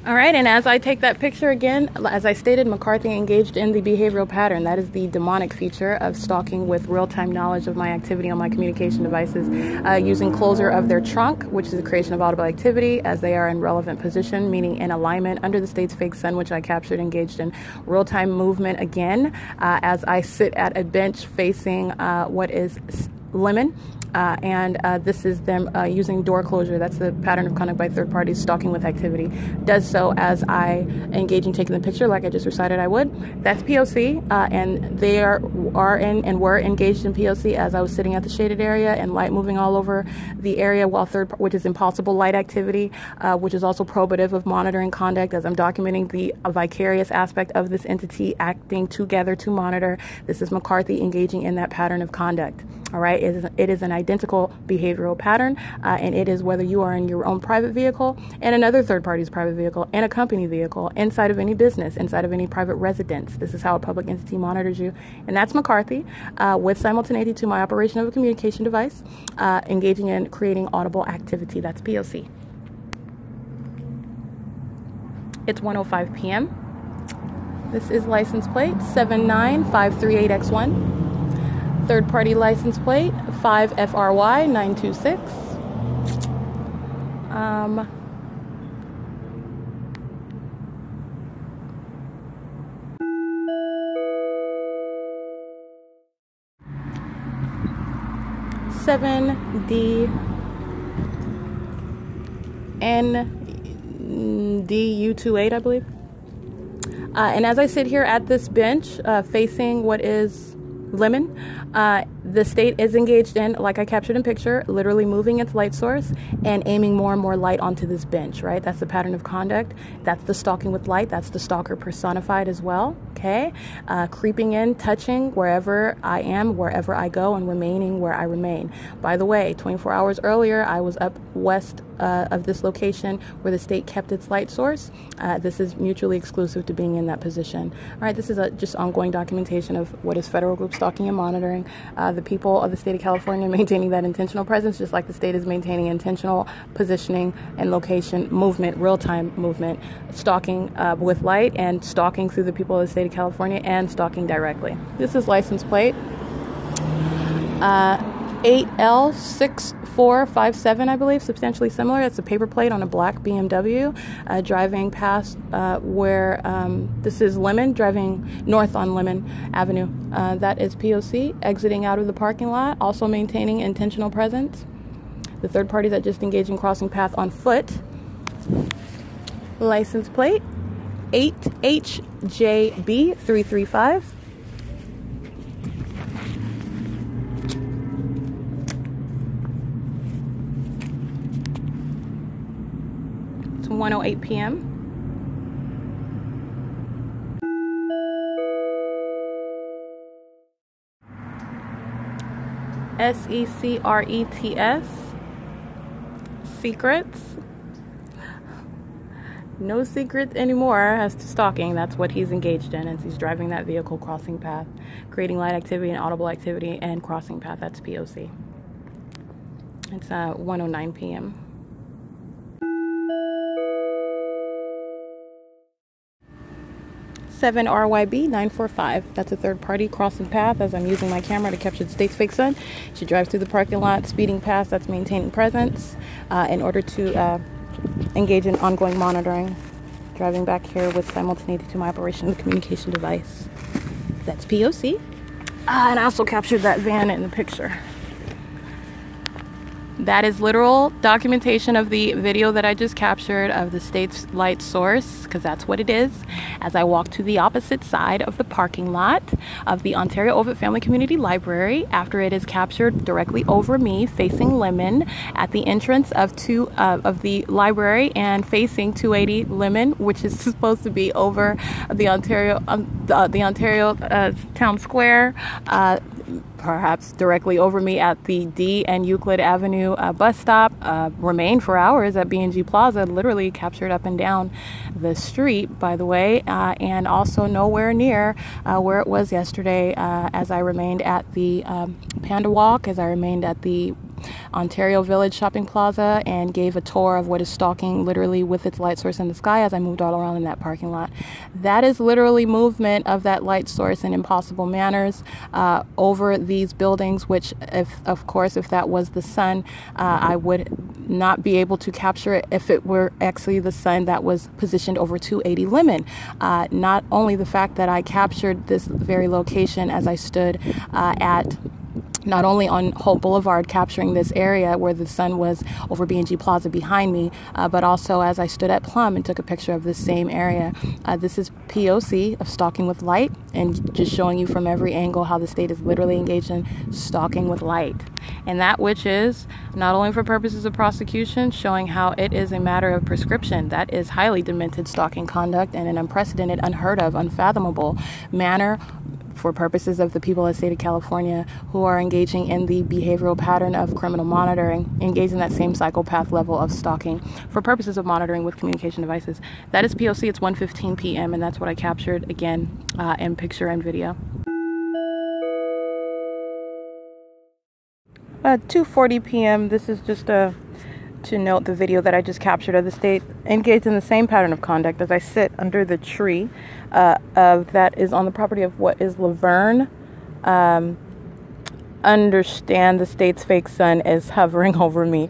All right, and as I take that picture again, as I stated, McCarthy engaged in the behavioral pattern. That is the demonic feature of stalking with real time knowledge of my activity on my communication devices, uh, using closure of their trunk, which is the creation of audible activity, as they are in relevant position, meaning in alignment under the state's fake sun, which I captured, engaged in real time movement again, uh, as I sit at a bench facing uh, what is lemon uh, and uh, this is them uh, using door closure. That's the pattern of conduct by third parties stalking with activity. Does so as I engage in taking the picture, like I just recited I would. That's POC, uh, and they are, are in and were engaged in POC as I was sitting at the shaded area and light moving all over the area, while third, which is impossible light activity, uh, which is also probative of monitoring conduct as I'm documenting the vicarious aspect of this entity acting together to monitor. This is McCarthy engaging in that pattern of conduct. All right, it is, it is an identical behavioral pattern, uh, and it is whether you are in your own private vehicle and another third party's private vehicle and a company vehicle inside of any business, inside of any private residence. This is how a public entity monitors you, and that's McCarthy uh, with simultaneity to my operation of a communication device, uh, engaging in creating audible activity. That's POC. It's 1:05 p.m. This is license plate 79538X1 third party license plate 5FRY926. Um, seven D N D U two eight, I believe. Uh, and as I sit here at this bench, uh, facing what is Lemon, uh, the state is engaged in, like I captured in picture, literally moving its light source and aiming more and more light onto this bench, right? That's the pattern of conduct. That's the stalking with light. That's the stalker personified as well, okay? Uh, creeping in, touching wherever I am, wherever I go, and remaining where I remain. By the way, 24 hours earlier, I was up west uh, of this location where the state kept its light source. Uh, this is mutually exclusive to being in that position. All right, this is a, just ongoing documentation of what is federal group stalking and monitoring. Uh, the people of the state of California maintaining that intentional presence, just like the state is maintaining intentional positioning and location movement, real time movement, stalking uh, with light and stalking through the people of the state of California and stalking directly. This is license plate. Uh, 8L6 457, I believe, substantially similar. It's a paper plate on a black BMW uh, driving past uh, where um, this is Lemon, driving north on Lemon Avenue. Uh, that is POC, exiting out of the parking lot, also maintaining intentional presence. The third party that just engaged in crossing path on foot. License plate 8HJB335. It's 1:08 p.m. S E C R E T S. Secrets. No secrets anymore as to stalking. That's what he's engaged in as he's driving that vehicle crossing path, creating light activity and audible activity and crossing path. That's POC. It's uh, 109 p.m. Seven RYB nine four five. That's a third party crossing path as I'm using my camera to capture the state's fake sun. She drives through the parking lot, speeding past. That's maintaining presence uh, in order to uh, engage in ongoing monitoring. Driving back here with simultaneity to my operation of the communication device. That's POC. Uh, and I also captured that van in the picture. That is literal documentation of the video that I just captured of the state's light source, because that's what it is, as I walk to the opposite side of the parking lot of the Ontario Ovitt Family Community Library after it is captured directly over me, facing Lemon, at the entrance of two uh, of the library and facing 280 Lemon, which is supposed to be over the Ontario um, the, the, Ontario uh, Town Square. Perhaps directly over me at the D and Euclid Avenue uh, bus stop, uh, remained for hours at B&G Plaza, literally captured up and down the street, by the way, uh, and also nowhere near uh, where it was yesterday uh, as I remained at the um, Panda Wok, as I remained at the Ontario Village Shopping Plaza and gave a tour of what is stalking literally with its light source in the sky as I moved all around in that parking lot. That is literally movement of that light source in impossible manners uh, over these buildings, which, if of course, if that was the sun, uh, I would not be able to capture it if it were actually the sun that was positioned over 280 Lemon. Uh, not only the fact that I captured this very location as I stood uh, at not only on Holt Boulevard, capturing this area where the sun was over B&G Plaza behind me, uh, but also as I stood at Plum and took a picture of the same area. Uh, this is POC of stalking with light, and just showing you from every angle how the state is literally engaged in stalking with light. And that which is not only for purposes of prosecution, showing how it is a matter of prescription. That is highly demented stalking conduct and an unprecedented, unheard of, unfathomable manner for purposes of the people of the state of California who are engaging in the behavioral pattern of criminal monitoring, engage in that same psychopath level of stalking for purposes of monitoring with communication devices. That is POC. It's 1:15 p.m. and that's what I captured again uh, in picture and video. Uh, 2:40 p.m. This is just a to note the video that I just captured of the state engaged in the same pattern of conduct as I sit under the tree uh, of that is on the property of what is La Verne. Um, understand the state's fake sun is hovering over me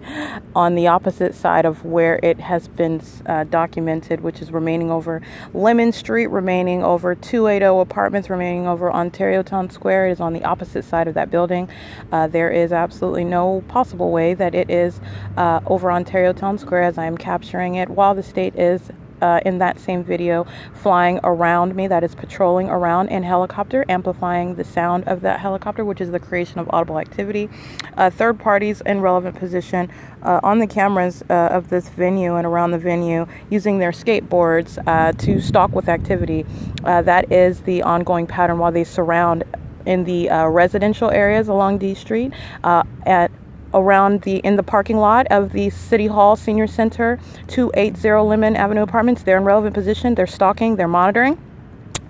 on the opposite side of where it has been uh, documented, which is remaining over Lemon Street, remaining over 280 apartments, remaining over Ontario Town Square. It is on the opposite side of that building. Uh, there is absolutely no possible way that it is uh, over Ontario Town Square as I am capturing it while the state is uh, in that same video flying around me, that is patrolling around in helicopter, amplifying the sound of that helicopter, which is the creation of audible activity. Uh, third parties in relevant position uh, on the cameras uh, of this venue and around the venue using their skateboards uh, to stalk with activity. Uh, that is the ongoing pattern while they surround in the residential areas along D Street at around the in the parking lot of the City Hall Senior Center, 280 Lemon Avenue Apartments. They're in relevant position. They're stalking. They're monitoring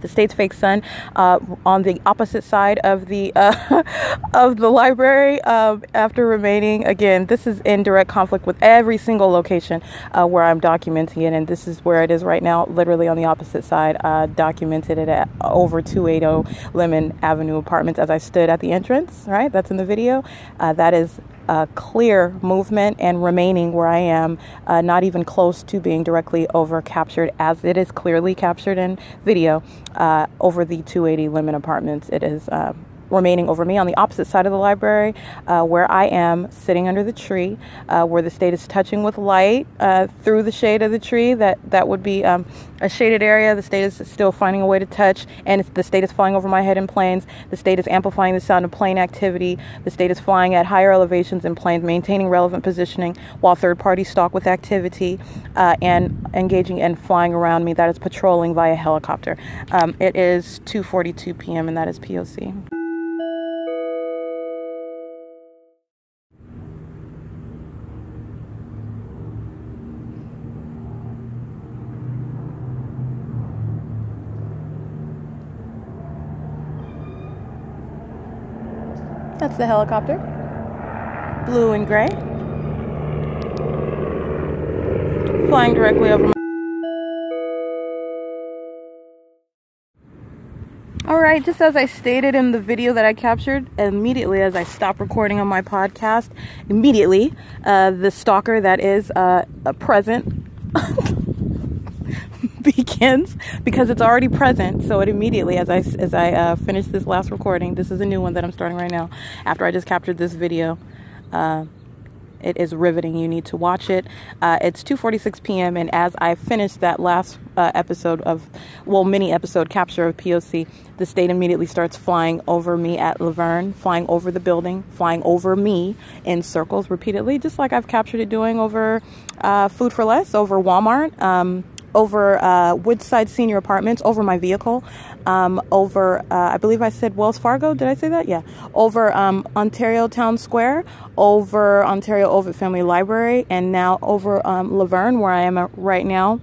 the state's fake sun uh, on the opposite side of the uh, of the library um, after remaining again this is in direct conflict with every single location uh, where i'm documenting it and this is where it is right now literally on the opposite side uh, documented it at over 280 lemon avenue apartments as i stood at the entrance right that's in the video uh, that is uh, clear movement and remaining where I am, uh, not even close to being directly over captured, as it is clearly captured in video uh, over the 280 Lemon Apartments. It is uh, remaining over me on the opposite side of the library uh, where I am sitting under the tree uh, where the state is touching with light uh, through the shade of the tree that that would be um, a shaded area. The state is still finding a way to touch and the state is flying over my head in planes. The state is amplifying the sound of plane activity. The state is flying at higher elevations in planes maintaining relevant positioning while third parties stalk with activity uh, and engaging and flying around me. That is patrolling via helicopter. Um, it is 2.42 p.m and that is poc That's the helicopter. Blue and gray. Flying directly over my Alright, just as I stated in the video that I captured, immediately as I stopped recording on my podcast, immediately uh, the stalker that is uh, present begins because it's already present. So it immediately, as I as I uh, finish this last recording, this is a new one that I'm starting right now. After I just captured this video, uh, it is riveting. You need to watch it. Uh, it's 2:46 p.m. and as I finished that last uh, episode of, well, mini episode capture of POC, the state immediately starts flying over me at La Verne, flying over the building, flying over me in circles repeatedly, just like I've captured it doing over uh, Food 4 Less, over Walmart. Um, over uh, Woodside Senior Apartments, over my vehicle, um, over, uh, I believe I said Wells Fargo. Did I say that? Yeah. Over um, Ontario Town Square, over Ontario Ovitt Family Library, and now over um, La Verne, where I am right now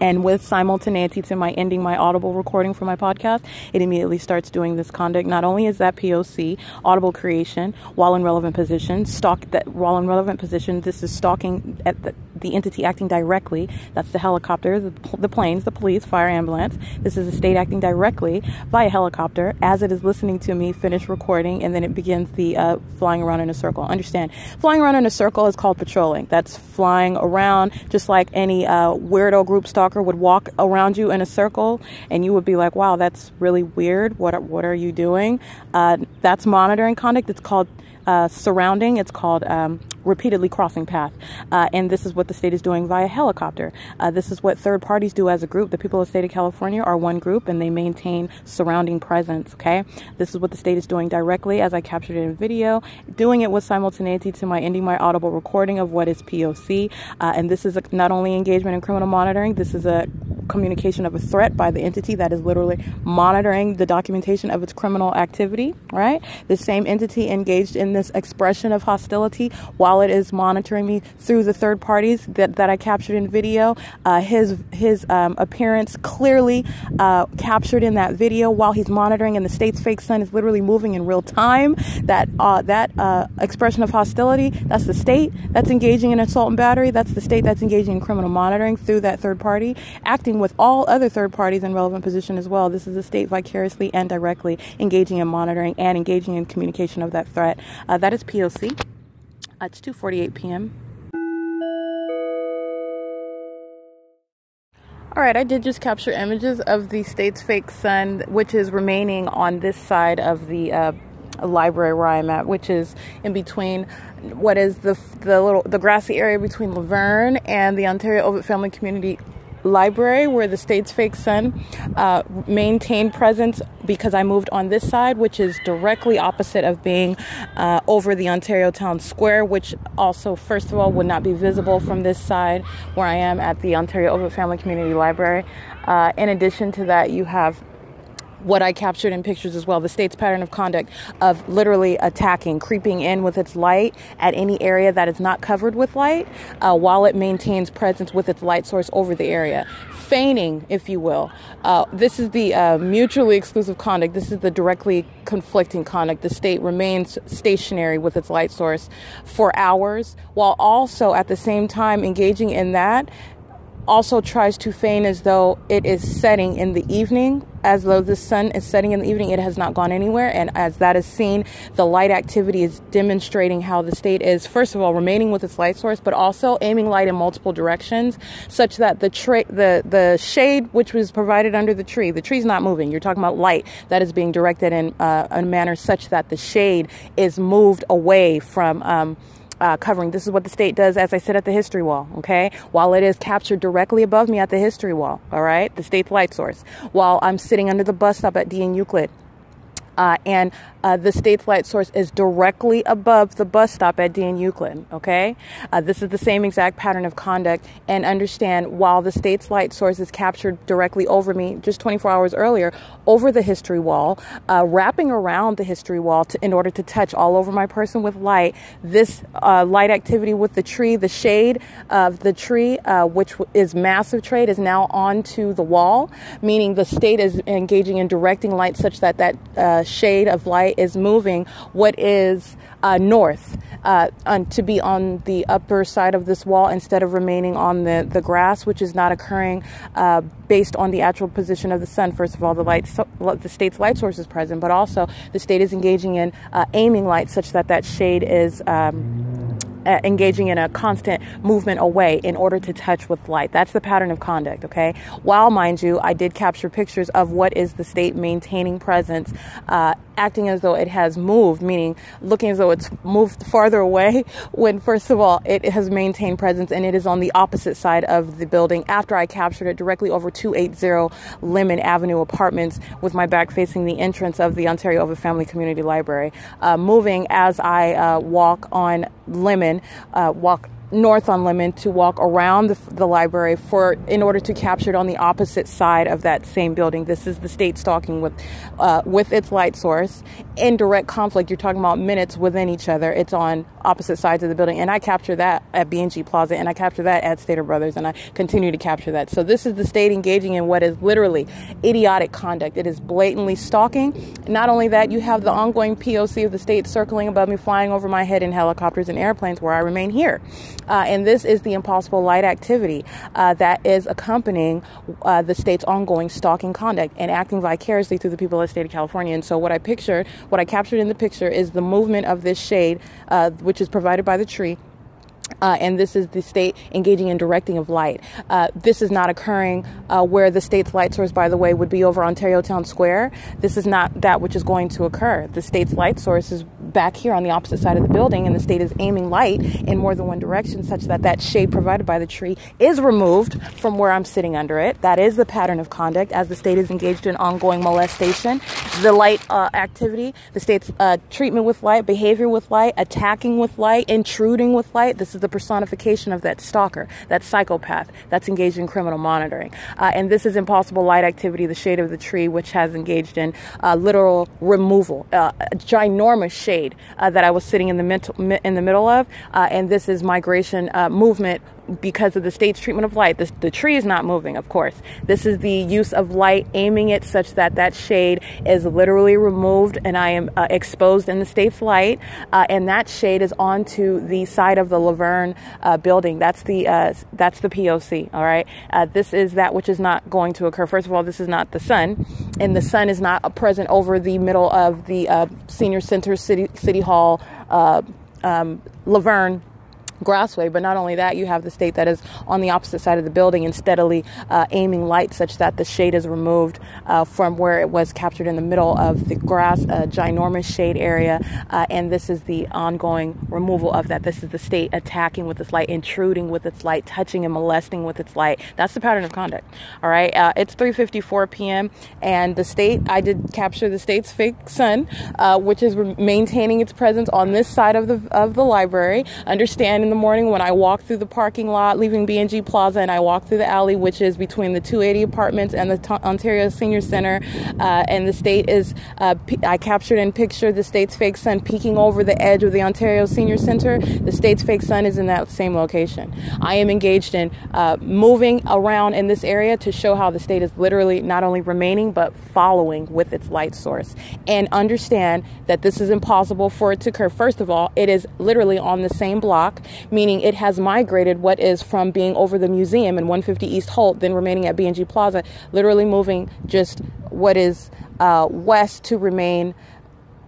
and with simultaneity to my ending my audible recording for my podcast, it immediately starts doing this conduct. Not only is that POC, audible creation, while in relevant position, stalk that while in relevant position, this is stalking at the, the entity acting directly. That's the helicopter, the, the planes, the police, fire ambulance. This is the state acting directly via helicopter as it is listening to me finish recording, and then it begins the uh, flying around in a circle. Understand? Flying around in a circle is called patrolling. That's flying around just like any uh, weirdo group stalker would walk around you in a circle and you would be like, wow, that's really weird. What are, what are you doing? Uh, that's monitoring conduct. It's called uh, surrounding. It's called um, repeatedly crossing path. Uh, and this is what the state is doing via helicopter. Uh, this is what third parties do as a group. The people of the state of California are one group and they maintain surrounding presence. Okay. This is what the state is doing directly as I captured in video, doing it with simultaneity to my ending my audible recording of what is POC. Uh, and this is a, not only engagement in criminal monitoring, this is a communication of a threat by the entity that is literally monitoring the documentation of its criminal activity, right? The same entity engaged in this expression of hostility while it is monitoring me through the third parties that, that I captured in video. Uh, his his um, appearance clearly uh, captured in that video while he's monitoring, and the state's fake sun is literally moving in real time. That uh, that uh, expression of hostility, that's the state that's engaging in assault and battery. That's the state that's engaging in criminal monitoring through that third party, acting with all other third parties in relevant position as well. This is the state vicariously and directly engaging in monitoring and engaging in communication of that threat. Uh, that is POC. Uh, it's 2:48 p.m. All right, I did just capture images of the state's fake sun, which is remaining on this side of the uh, library where I'm at, which is in between what is the the little the grassy area between La Verne and the Ontario Ovitt Family Community library where the state's fake sun uh, maintained presence because I moved on this side, which is directly opposite of being uh, over the Ontario Town Square, which also, first of all, would not be visible from this side where I am at the Ontario Ovitt Family Community Library. Uh, in addition to that, you have what I captured in pictures as well the state's pattern of conduct of literally attacking, creeping in with its light at any area that is not covered with light uh, while it maintains presence with its light source over the area. Feigning, if you will. Uh, this is the uh, mutually exclusive conduct. This is the directly conflicting conduct. The state remains stationary with its light source for hours while also at the same time engaging in that also tries to feign as though it is setting in the evening as though the sun is setting in the evening, it has not gone anywhere. And as that is seen, the light activity is demonstrating how the state is, first of all, remaining with its light source, but also aiming light in multiple directions, such that the tra- the the shade which was provided under the tree, the tree's not moving. You're talking about light that is being directed in uh, a manner such that the shade is moved away from. Um, uh, covering. This is what the state does as I sit at the history wall, okay? While it is captured directly above me at the history wall, all right? The state's light source. While I'm sitting under the bus stop at D and Euclid, uh, and uh, the state's light source is directly above the bus stop at D and Euclid. Okay, uh, this is the same exact pattern of conduct. And understand, while the state's light source is captured directly over me, just 24 hours earlier, over the history wall, uh, wrapping around the history wall to, in order to touch all over my person with light. This uh, light activity with the tree, the shade of the tree, uh, which is massive trade, is now onto the wall, meaning the state is engaging in directing light such that that shade of light is moving what is uh, north uh, on, to be on the upper side of this wall instead of remaining on the, the grass, which is not occurring uh, based on the actual position of the sun. First of all, the light, so, the state's light source is present, but also the state is engaging in uh, aiming light such that that shade is. Um, uh, engaging in a constant movement away in order to touch with light. That's the pattern of conduct, okay? While, mind you, I did capture pictures of what is the state maintaining presence, uh, acting as though it has moved, meaning looking as though it's moved farther away, when first of all, it has maintained presence and it is on the opposite side of the building after I captured it directly over 280 Lemon Avenue Apartments with my back facing the entrance of the Ontario Ovitt Family Community Library. Uh, moving as I uh, walk on Lemon, uh, walk north on Lemon to walk around the, the, library for in order to capture it on the opposite side of that same building. This is the state stalking with uh, with its light source in direct conflict. You're talking about minutes within each other. It's on opposite sides of the building, and I capture that at B&G Plaza, and I capture that at Stater Brothers, and I continue to capture that. So this is the state engaging in what is literally idiotic conduct. It is blatantly stalking. Not only that, you have the ongoing POC of the state circling above me, flying over my head in helicopters and airplanes, where I remain here. Uh, and this is the impossible light activity uh, that is accompanying uh, the state's ongoing stalking conduct and acting vicariously through the people of the state of California. And so, what I pictured, what I captured in the picture, is the movement of this shade, uh, which is provided by the tree uh, and this is the state engaging in directing of light. Uh, this is not occurring uh, where the state's light source, by the way, would be over Ontario Town Square. This is not that which is going to occur. The state's light source is back here on the opposite side of the building, and the state is aiming light in more than one direction, such that that shade provided by the tree is removed from where I'm sitting under it. That is the pattern of conduct as the state is engaged in ongoing molestation. The light uh, activity, the state's uh, treatment with light, behavior with light, attacking with light, intruding with light. This is the personification of that stalker, that psychopath that's engaged in criminal monitoring. Uh, and this is impossible light activity, the shade of the tree, which has engaged in uh, literal removal, uh, a ginormous shade uh, that I was sitting in the, mental, in the middle of. Uh, and this is migration uh, movement because of the state's treatment of light. This, the tree is not moving, of course. This is the use of light, aiming it such that that shade is literally removed and I am uh, exposed in the state's light. Uh, and that shade is onto the side of the La Verne uh, building. That's the uh, that's the POC. All right. Uh, this is that which is not going to occur. First of all, this is not the sun, and the sun is not present over the middle of the uh, senior center, city city hall. Um, La Verne Grassway. But not only that, you have the state that is on the opposite side of the building and steadily uh, aiming light such that the shade is removed uh, from where it was captured in the middle of the grass, a ginormous shade area. Uh, and this is the ongoing removal of that. This is the state attacking with its light, intruding with its light, touching and molesting with its light. That's the pattern of conduct. All right. Uh, it's 3:54 p.m. and the state. I did capture the state's fake sun, uh, which is maintaining its presence on this side of the of the library. Understanding the morning when I walk through the parking lot, leaving B&G Plaza, and I walk through the alley, which is between the 280 apartments and the T- Ontario Senior Center. Uh, and the state is, uh, I captured and pictured the state's fake sun peeking over the edge of the Ontario Senior Center. The state's fake sun is in that same location. I am engaged in uh, moving around in this area to show how the state is literally not only remaining but following with its light source. And understand that this is impossible for it to occur. First of all, it is literally on the same block meaning it has migrated what is from being over the museum in 150 East Holt, then remaining at B&G Plaza, literally moving just what is uh, west to remain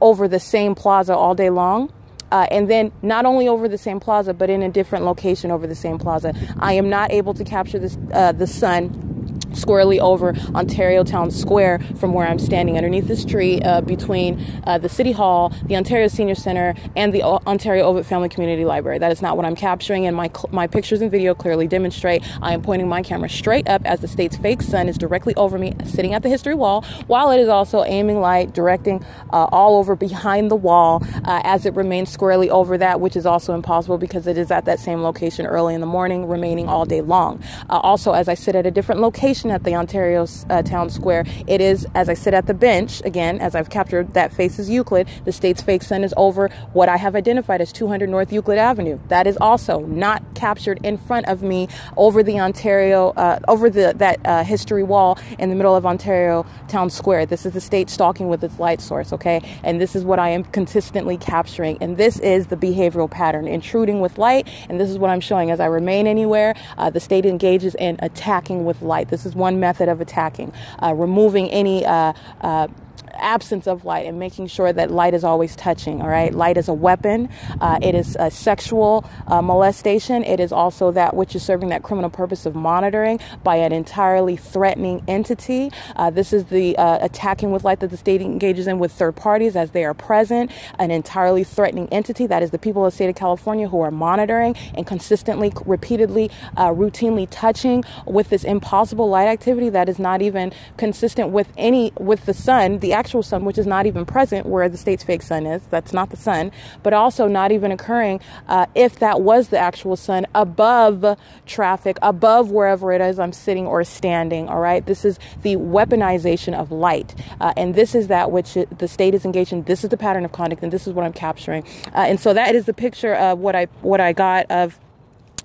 over the same plaza all day long. Uh, and then not only over the same plaza, but in a different location over the same plaza. I am not able to capture this, uh, the sun squarely over Ontario Town Square from where I'm standing underneath this tree uh, between uh, the City Hall, the Ontario Senior Center, and the Ontario Ovitt Family Community Library. That is not what I'm capturing, and my, my pictures and video clearly demonstrate I am pointing my camera straight up as the state's fake sun is directly over me, sitting at the history wall, while it is also aiming light, directing uh, all over behind the wall uh, as it remains squarely over that, which is also impossible because it is at that same location early in the morning, remaining all day long. Uh, also, as I sit at a different location, at the Ontario uh, Town Square. It is, as I sit at the bench, again, as I've captured that faces Euclid, the state's fake sun is over what I have identified as 200 North Euclid Avenue. That is also not captured in front of me over the Ontario, uh, over the that uh, history wall in the middle of Ontario Town Square. This is the state stalking with its light source, okay? And this is what I am consistently capturing. And this is the behavioral pattern, intruding with light. And this is what I'm showing as I remain anywhere. Uh, the state engages in attacking with light. This is is one method of attacking. Uh, removing any uh, uh, absence of light and making sure that light is always touching. All right, light is a weapon. Uh, it is a sexual uh, molestation. It is also that which is serving that criminal purpose of monitoring by an entirely threatening entity. Uh, this is the uh, attacking with light that the state engages in with third parties as they are present. An entirely threatening entity that is the people of the state of California who are monitoring and consistently, repeatedly, uh, routinely touching with this impossible light activity that is not even consistent with any with the sun. The actual sun, which is not even present where the state's fake sun is. That's not the sun, but also not even occurring uh, if that was the actual sun above traffic, above wherever it is I'm sitting or standing. All right. This is the weaponization of light. Uh, and this is that which it, the state is engaged in. This is the pattern of conduct, and this is what I'm capturing. Uh, and so that is the picture of what I what I got of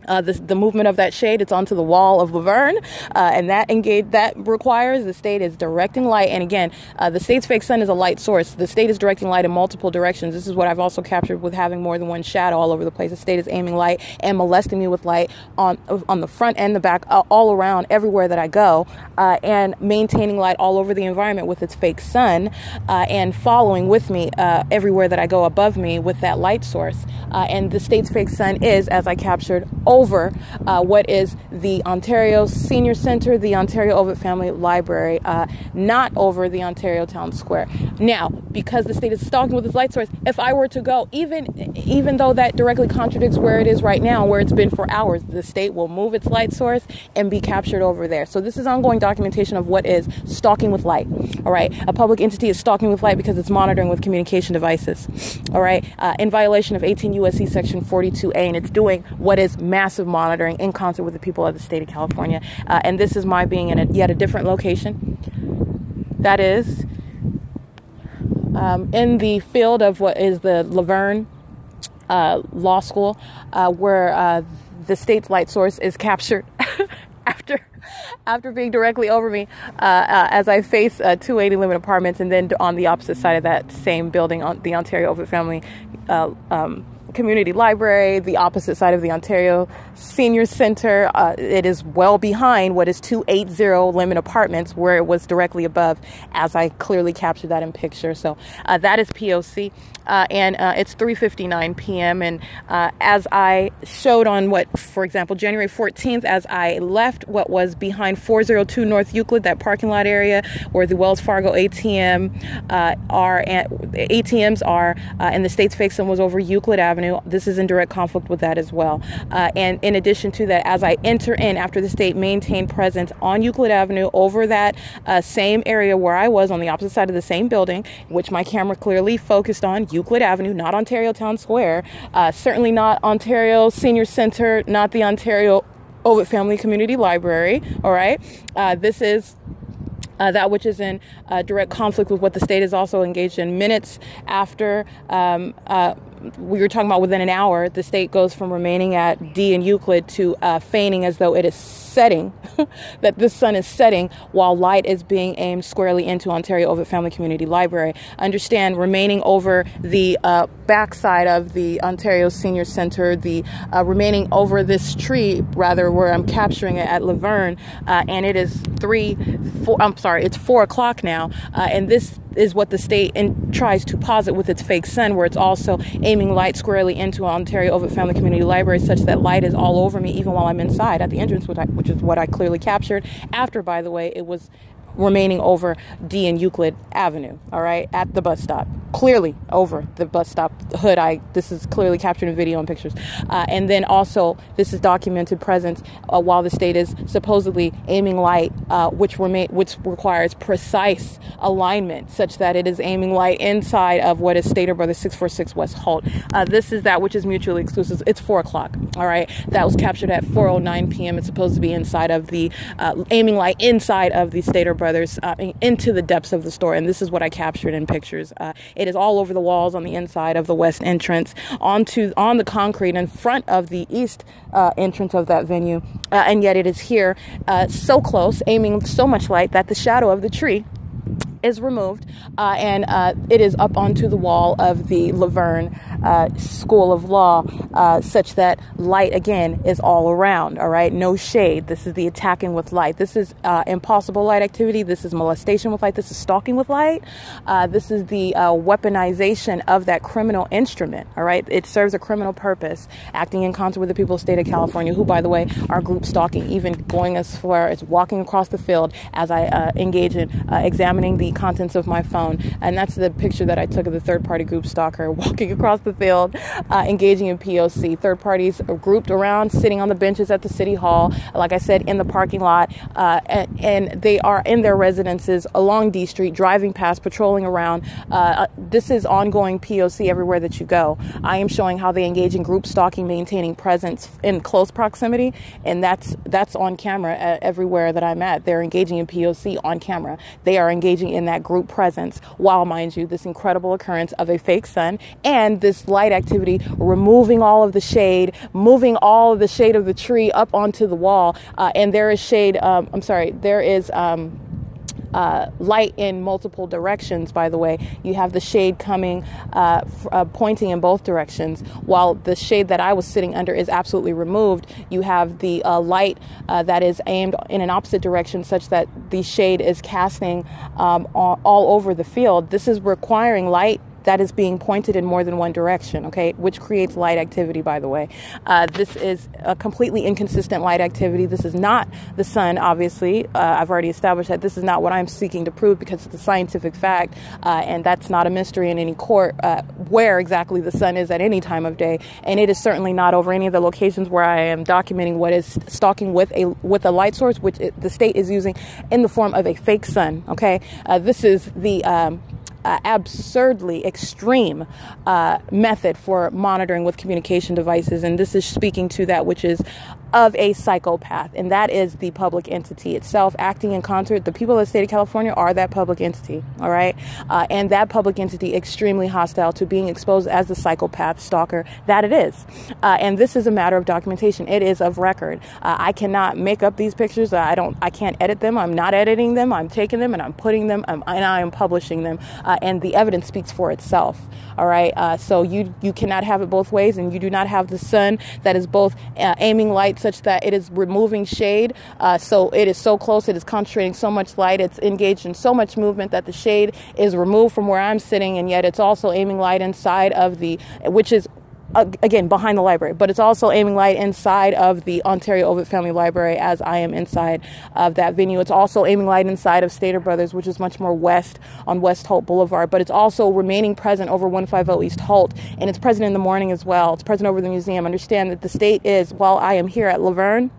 uh, the, the, movement of that shade. It's onto the wall of La Verne uh, and that engage that requires the state is directing light. And again uh, the state's fake sun is a light source. The state is directing light in multiple directions. This is what i've also captured with having more than one shadow all over the place. The state is aiming light and molesting me with light on on the front and the back uh, all around everywhere that i go uh, and maintaining light all over the environment with its fake sun uh, and following with me everywhere that i go above me with that light source. And the state's fake sun is as i captured over uh, what is the Ontario Senior Center, the Ontario Ovitt Family Library, uh, not over the Ontario Town Square. Now, because the state is stalking with its light source, if I were to go, even even though that directly contradicts where it is right now, where it's been for hours, the state will move its light source and be captured over there. So this is ongoing documentation of what is stalking with light. All right, a public entity is stalking with light because it's monitoring with communication devices. All right, uh, in violation of 18 USC Section 42A, and it's doing what is mass massive monitoring in concert with the people of the state of California. Uh, and this is my being in a, yet a different location. That is um, in the field of what is the La Verne uh, Law School, uh, where uh, the state's light source is captured after after being directly over me uh, uh, as I face uh, 280 Lemon Apartments, and then on the opposite side of that same building, on the Ontario Ovitt Family uh, um, Community Library, the opposite side of the Ontario Senior Center. Uh, it is well behind what is 280 Lemon Apartments, where it was directly above, as I clearly captured that in picture. So uh, that is POC, uh, and uh, it's 3:59 p.m. And uh, as I showed on what, for example, January 14th, as I left what was behind 402 North Euclid, that parking lot area where the Wells Fargo ATM uh, are, ATMs are, and the state's fake was over Euclid Avenue. Avenue. This is in direct conflict with that as well. Uh, and in addition to that, as I enter in after the state maintained presence on Euclid Avenue over that uh, same area where I was on the opposite side of the same building, which my camera clearly focused on Euclid Avenue, not Ontario Town Square, uh, certainly not Ontario Senior Center, not the Ontario Ovitt Family Community Library. All right. Uh, this is uh, that which is in uh, direct conflict with what the state is also engaged in. Minutes after um, uh, we were talking about within an hour, the state goes from remaining at D and Euclid to uh, feigning as though it is setting, that the sun is setting while light is being aimed squarely into Ontario Ovitt Family Community Library. Understand, remaining over the uh, backside of the Ontario Senior Center, the uh, remaining over this tree, rather, where I'm capturing it at La Verne, uh, and it is three, four, I'm sorry, it's four o'clock now, uh, and this is what the state tries to posit with its fake sun, where it's also aiming light squarely into Ontario Ovitt Family Community Library, such that light is all over me even while I'm inside at the entrance, which, I, which is what I clearly captured. After, by the way, it was remaining over D and Euclid Avenue, all right, at the bus stop. Clearly over the bus stop hood. I this is clearly captured in video and pictures. Uh, and then also this is documented presence uh, while the state is supposedly aiming light, uh, which remain which requires precise alignment, such that it is aiming light inside of what is Stater Brothers 646 West Holt. Uh, this is that which is mutually exclusive. It's four o'clock. All right, that was captured at 4:09 p.m. It's supposed to be inside of the uh, aiming light inside of the Stater Brothers brothers uh, into the depths of the store. And this is what I captured in pictures. Uh, it is all over the walls on the inside of the west entrance, onto on the concrete in front of the east uh, entrance of that venue. Uh, and yet it is here, uh, so close, aiming so much light that the shadow of the tree is removed uh, and uh, it is up onto the wall of the La Verne uh, School of Law, uh, such that light again is all around. All right, no shade. This is the attacking with light. This is uh, impossible light activity. This is molestation with light. This is stalking with light. Uh, this is the weaponization of that criminal instrument. All right, it serves a criminal purpose, acting in concert with the people of the state of California, who, by the way, are group stalking, even going as far as walking across the field as I engage in examining the contents of my phone. And that's the picture that I took of the third party group stalker walking across the field, uh, engaging in POC. Third parties are grouped around, sitting on the benches at the city hall, like I said, in the parking lot. Uh, and, and, they are in their residences along D Street, driving past, patrolling around. Uh, uh this is ongoing POC everywhere that you go. I am showing how they engage in group stalking, maintaining presence in close proximity, and that's that's on camera everywhere that I'm at. They're engaging in POC on camera. They are engaging in that group presence while, mind you, this incredible occurrence of a fake sun and this light activity, removing all of the shade, moving all of the shade of the tree up onto the wall. Uh, and there is shade, um, I'm sorry, there is. Um, uh, light in multiple directions, by the way. You have the shade coming, uh, f- uh, pointing in both directions, while the shade that I was sitting under is absolutely removed. You have the uh, light uh, that is aimed in an opposite direction, such that the shade is casting um, all, all over the field. This is requiring light that is being pointed in more than one direction, okay, which creates light activity, by the way. Uh, this is a completely inconsistent light activity. This is not the sun, obviously. Uh, I've already established that this is not what I'm seeking to prove because it's a scientific fact, uh, and that's not a mystery in any court uh, where exactly the sun is at any time of day. And it is certainly not over any of the locations where I am documenting what is stalking with a with a light source, which it, the state is using in the form of a fake sun. Okay, uh, this is the um, uh, absurdly extreme uh, method for monitoring with communication devices. And this is speaking to that which is of a psychopath, and that is the public entity itself acting in concert. The people of the state of California are that public entity, all right? Uh, and that public entity extremely hostile to being exposed as the psychopath stalker that it is. Uh, and this is a matter of documentation. It is of record. Uh, I cannot make up these pictures. I don't. I can't edit them. I'm not editing them. I'm taking them and I'm putting them um, and I am publishing them. Uh, and the evidence speaks for itself. All right. Uh, so you you cannot have it both ways, and you do not have the sun that is both uh, aiming light such that it is removing shade. Uh, so it is so close, it is concentrating so much light, it's engaged in so much movement that the shade is removed from where I'm sitting, and yet it's also aiming light inside of the, which is again behind the library, but it's also aiming light inside of the Ontario Ovitt Family Library as I am inside of that venue. It's also aiming light inside of Stater Brothers, which is much more west on West Holt Boulevard, but it's also remaining present over 150 East Holt, and it's present in the morning as well. It's present over the museum. Understand that the state is, while I am here at La Verne,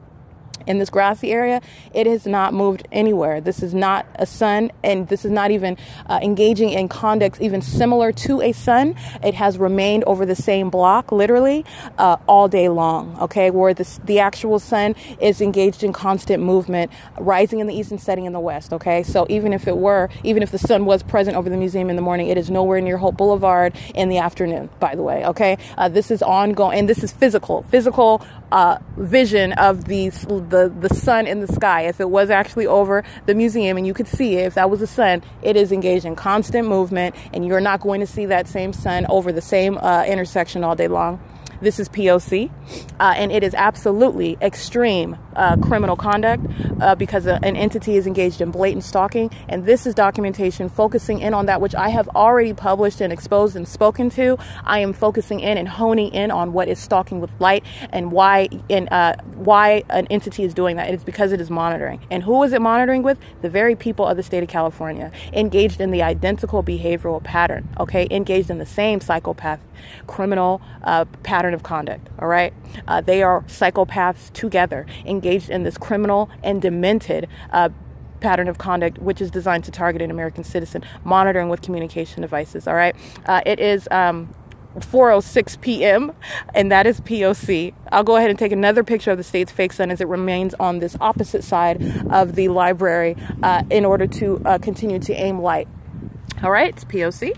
in this grassy area, it has not moved anywhere. This is not a sun, and this is not even uh, engaging in conduct even similar to a sun. It has remained over the same block, literally, uh, all day long. Okay, where this, the actual sun is engaged in constant movement, rising in the east and setting in the west. Okay, so even if it were, even if the sun was present over the museum in the morning, it is nowhere near Holt Boulevard in the afternoon. By the way, okay, uh, this is ongoing, and this is physical, physical vision of these the the sun in the sky. If it was actually over the museum and you could see it, if that was the sun, it is engaged in constant movement, and you're not going to see that same sun over the same uh, intersection all day long. This is POC, uh, and it is absolutely extreme uh, criminal conduct uh, because an entity is engaged in blatant stalking. And this is documentation focusing in on that which I have already published and exposed and spoken to. I am focusing in and honing in on what is stalking with light and why and uh, why an entity is doing that. It is because it is monitoring. And who is it monitoring with? The very people of the state of California, engaged in the identical behavioral pattern. Okay, engaged in the same psychopath criminal uh, pattern of conduct. All right, uh, they are psychopaths together, engaged in this criminal and demented. Uh, pattern of conduct which is designed to target an American citizen, monitoring with communication devices. All right, uh, it is um, 4:06 p.m. and that is POC. I'll go ahead and take another picture of the state's fake sun as it remains on this opposite side of the library uh, in order to uh, continue to aim light. All right, it's POC.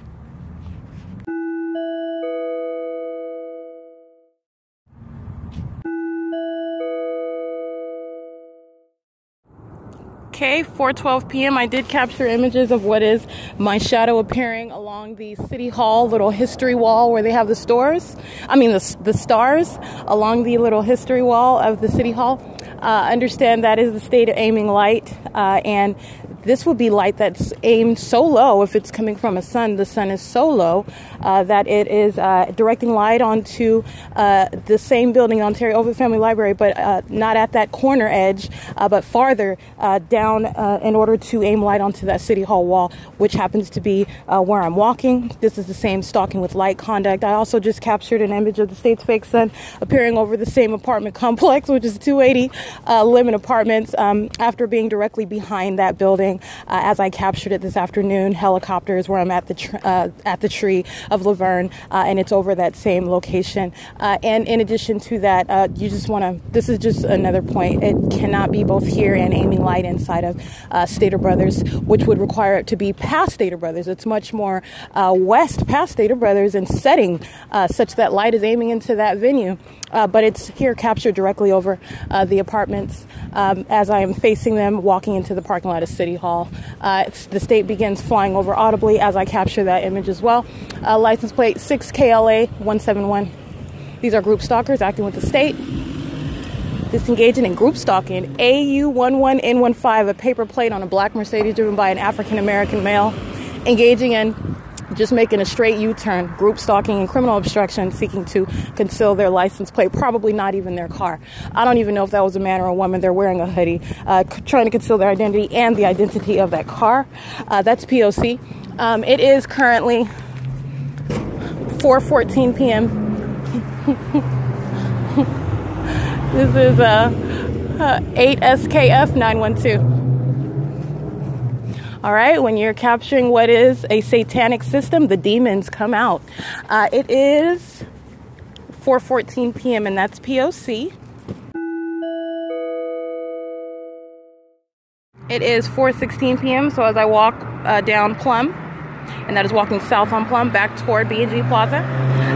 Okay, 4:12 p.m. I did capture images of what is my shadow appearing along the city hall little history wall where they have the stores. I mean the the stars along the little history wall of the city hall. Uh, understand that is the state of aiming light, uh, and this would be light that's aimed so low if it's coming from a sun the sun is so low uh, that it is uh, directing light onto uh, the same building ontario Ovitt family library but uh, not at that corner edge uh, but farther uh, down in order to aim light onto that city hall wall which happens to be where i'm walking. This is the same stalking with light conduct. I also just captured an image of the state's fake sun appearing over the same apartment complex which is 280 lemon apartments um, after being directly behind that building uh, as I captured it this afternoon. Helicopters where I'm at the tr- uh, at the tree of La Verne, uh, and it's over that same location. Uh, and in addition to that, uh, you just want to. This is just another point. It cannot be both here and aiming light inside of Stater Brothers, which would require it to be past Stater Brothers. It's much more west past Stater Brothers and setting such that light is aiming into that venue. But it's here captured directly over the apartments um, as I am facing them walking into the parking lot of City Uh, the state begins flying over audibly as I capture that image as well. Uh, license plate 6KLA 171. These are group stalkers acting with the state. Disengaging in group stalking. AU11N15, a paper plate on a black Mercedes driven by an African American male. Engaging in just making a straight U turn, group stalking and criminal obstruction, seeking to conceal their license plate, probably not even their car. I don't even know if that was a man or a woman. They're wearing a hoodie, uh, trying to conceal their identity and the identity of that car. Uh, that's POC. Um, it is currently 4:14 p.m. this is uh, uh 8 SKF 912. All right, when you're capturing what is a satanic system, the demons come out. Uh, it is 4:14 p.m. and that's POC. It is 4:16 p.m. So as I walk uh, down Plum, and that is walking south on Plum back toward B&G Plaza.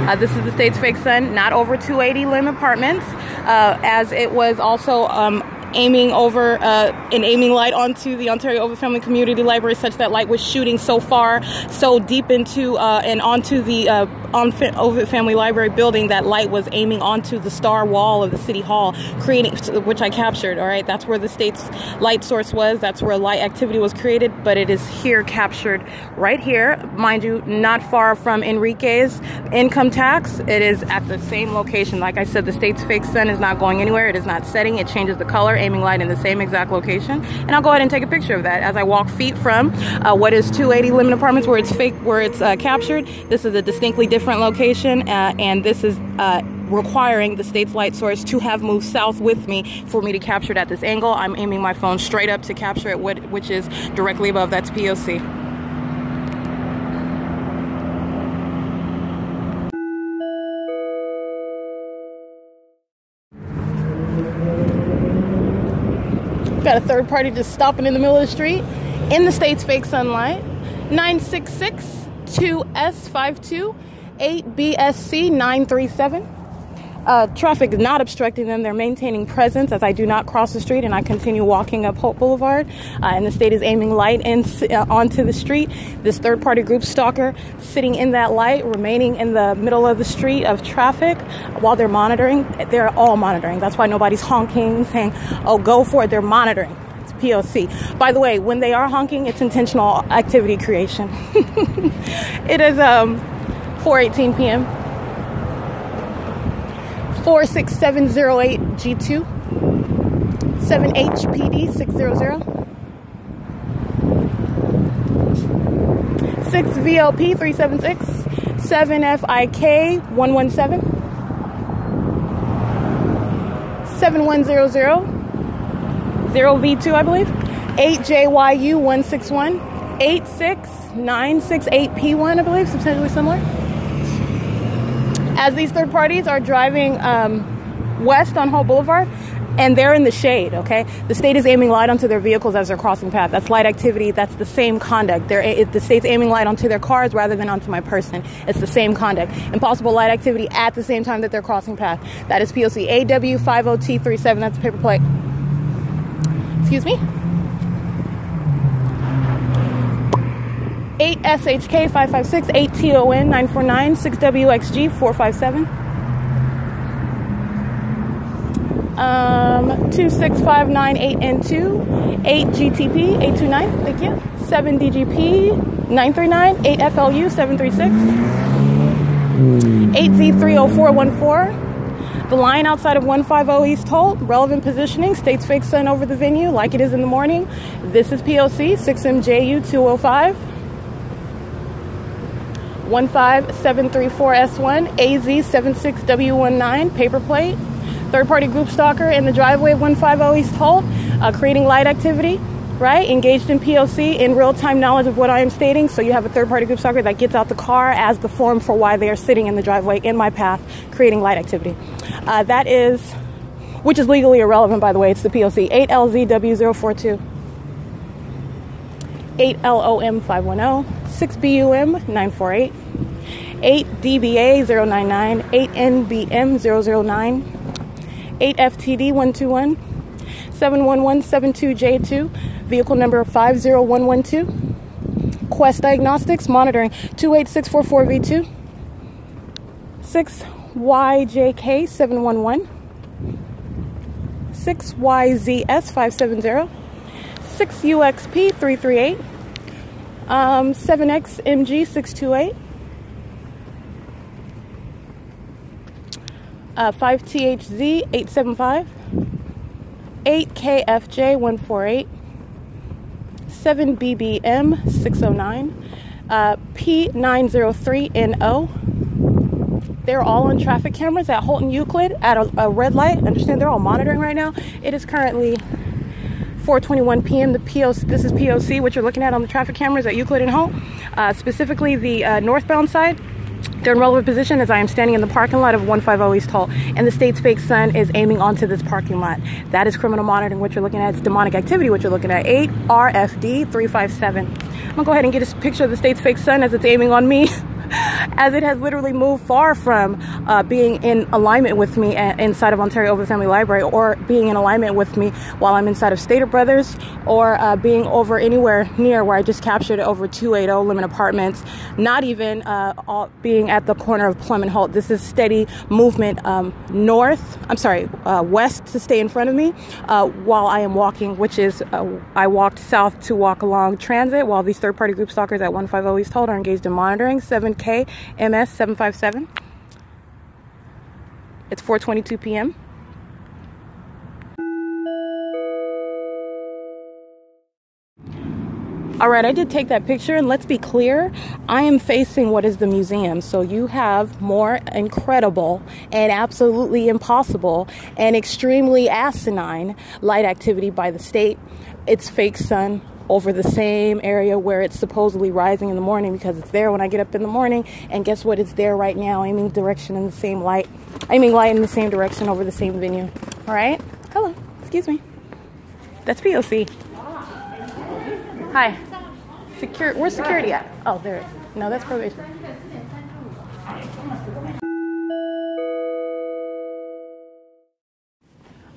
Uh, this is the State's Fake Sun, not over 280 Lemon Apartments, uh, as it was also um, aiming over uh, an aiming light onto the Ontario Ovitt Family Community Library, such that light was shooting so far, so deep into uh, and onto the on Ovitt Family Library building that light was aiming onto the star wall of the city hall, creating which I captured. All right, that's where the state's light source was. That's where light activity was created, but it is here captured right here, mind you, not far from Enrique's income tax. It is at the same location. Like I said, the state's fake sun is not going anywhere. It is not setting. It changes the color, aiming light in the same exact location. And I'll go ahead and take a picture of that as I walk feet from uh, what is 280 Lemon Apartments, where it's fake, where it's uh, captured. This is a distinctly different different location, uh, and this is uh, requiring the state's light source to have moved south with me for me to capture it at this angle. I'm aiming my phone straight up to capture it, which is directly above. That's POC. Got a third party just stopping in the middle of the street in the state's fake sunlight. 966 2S52 8BSC 937. uh, traffic is not obstructing them. They're maintaining presence as I do not cross the street and I continue walking up Holt Boulevard. Uh, and the state is aiming light in, uh, onto the street. This third party group stalker sitting in that light, remaining in the middle of the street of traffic while they're monitoring. They're all monitoring. That's why nobody's honking, saying, oh, go for it. They're monitoring. It's POC. By the way, when they are honking, it's intentional activity creation. it is um, 4:18 p.m. 46708 G2 7HPD 600 6 VLP 376 7FIK 117 7100 0V2 I believe. 8JYU 161 86968P1 I believe substantially similar as these third parties are driving um, west on Holt Boulevard, and they're in the shade, okay? The state is aiming light onto their vehicles as they're crossing path. That's light activity. That's the same conduct. They're, the state's aiming light onto their cars rather than onto my person. It's the same conduct. Impossible light activity at the same time that they're crossing path. That is POC AW50T37. That's a paper plate. Excuse me? 8 SHK 556, 8 TON 949, 6 WXG 457. Um, 26598N2, 8 GTP 829, thank you. 7 DGP 939, 8 FLU 736, 8Z30414. The line outside of 150 East Holt, relevant positioning, states fake sun over the venue like it is in the morning. This is POC 6MJU 205. 15734S1, AZ76W19, paper plate. Third party group stalker in the driveway of 150 East Holt, uh, creating light activity, right? Engaged in POC in real time knowledge of what I am stating. So you have a third party group stalker that gets out the car as the form for why they are sitting in the driveway in my path, creating light activity. Uh, that is, which is legally irrelevant, by the way, it's the POC 8LZW042. 8LOM510, 6BUM 948, 8DBA 099, 8NBM 009, 8FTD121, 71172J2, vehicle number 50112, Quest Diagnostics monitoring 28644V2, 6YJK711, 6YZS570, 6UXP338, um, 7XMG628, uh, 5THZ875, 8KFJ148, 7BBM609, uh, P903NO. They're all on traffic cameras at Holt and Euclid at a, a red light. Understand they're all monitoring right now. It is currently 4:21 p.m. The POC, this is POC, what you're looking at on the traffic cameras at Euclid and Holt, uh, specifically the uh, northbound side. They're in relevant position as I am standing in the parking lot of 150 East Holt, and the state's fake sun is aiming onto this parking lot. That is criminal monitoring. What you're looking at, it's demonic activity. What you're looking at, 8 RFD 357. I'm gonna go ahead and get a picture of the state's fake sun as it's aiming on me. as it has literally moved far from uh, being in alignment with me inside of Ontario Ovitt Family Library or being in alignment with me while I'm inside of Stater Brothers or uh, being over anywhere near where I just captured over 280 Lemon Apartments, not even uh, being at the corner of Plum and Holt. This is steady movement um, north, I'm sorry, uh, west to stay in front of me uh, while I am walking, which is uh, I walked south to walk along transit while these third party group stalkers at 150 East are engaged in monitoring. 7 K MS 757. It's 4:22 p.m. All right, I did take that picture, and let's be clear, I am facing what is the museum. So you have more incredible and absolutely impossible and extremely asinine light activity by the state. It's fake sun, over the same area where it's supposedly rising in the morning because it's there when I get up in the morning. And guess what? It's there right now, aiming direction in the same light, aiming light in the same direction over the same venue. All right? Hello. Excuse me. That's POC. Hi. Secure. Where's security at? Oh, there. No, that's probation.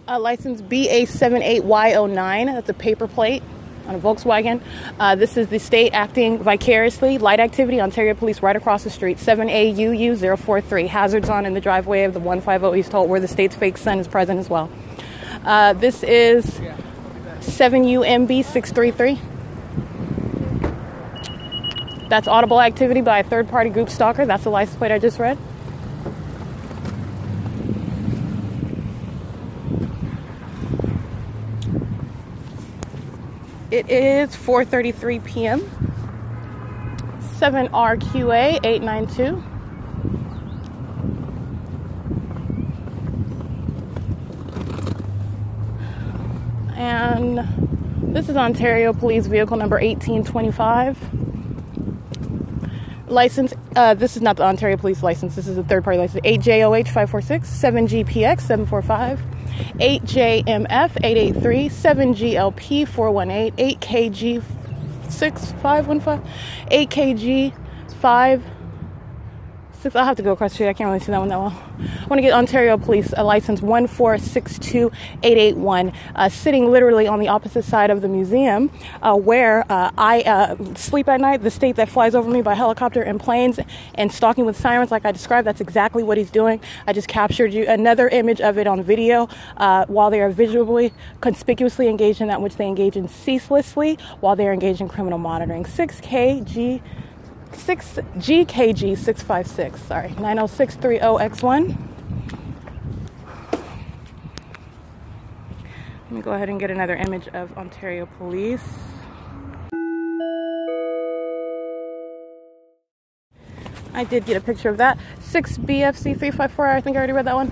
Uh, license BA78Y09. That's a paper plate on a Volkswagen. Uh, this is the state acting vicariously. Light activity, Ontario Police right across the street. 7AUU043. Hazards on in the driveway of the 150 East Holt, where the state's fake sun is present as well. Uh, this is 7UMB633. That's audible activity by a third party group stalker. That's the license plate I just read. It is 4:33 p.m. 7RQA 892. And this is Ontario Police Vehicle number 1825. License, uh, this is not the Ontario Police license, this is a third party license. 8JOH 546, 7GPX 745, 8JMF 883, 7GLP 418, 8KG 6515, 8KG 5 six. I'll have to go across the street. I can't really see that one that well. I want to get Ontario Police a license 1462881, uh, sitting literally on the opposite side of the museum uh, where uh, I uh, sleep at night. The state that flies over me by helicopter and planes and stalking with sirens, like I described, that's exactly what he's doing. I just captured you another image of it on video uh, while they are visually, conspicuously engaged in that which they engage in ceaselessly while they are engaged in criminal monitoring. 6KG. 6 GKG 656, sorry, 90630X1. Let me go ahead and get another image of Ontario Police. I did get a picture of that. 6 BFC 354, I think I already read that one.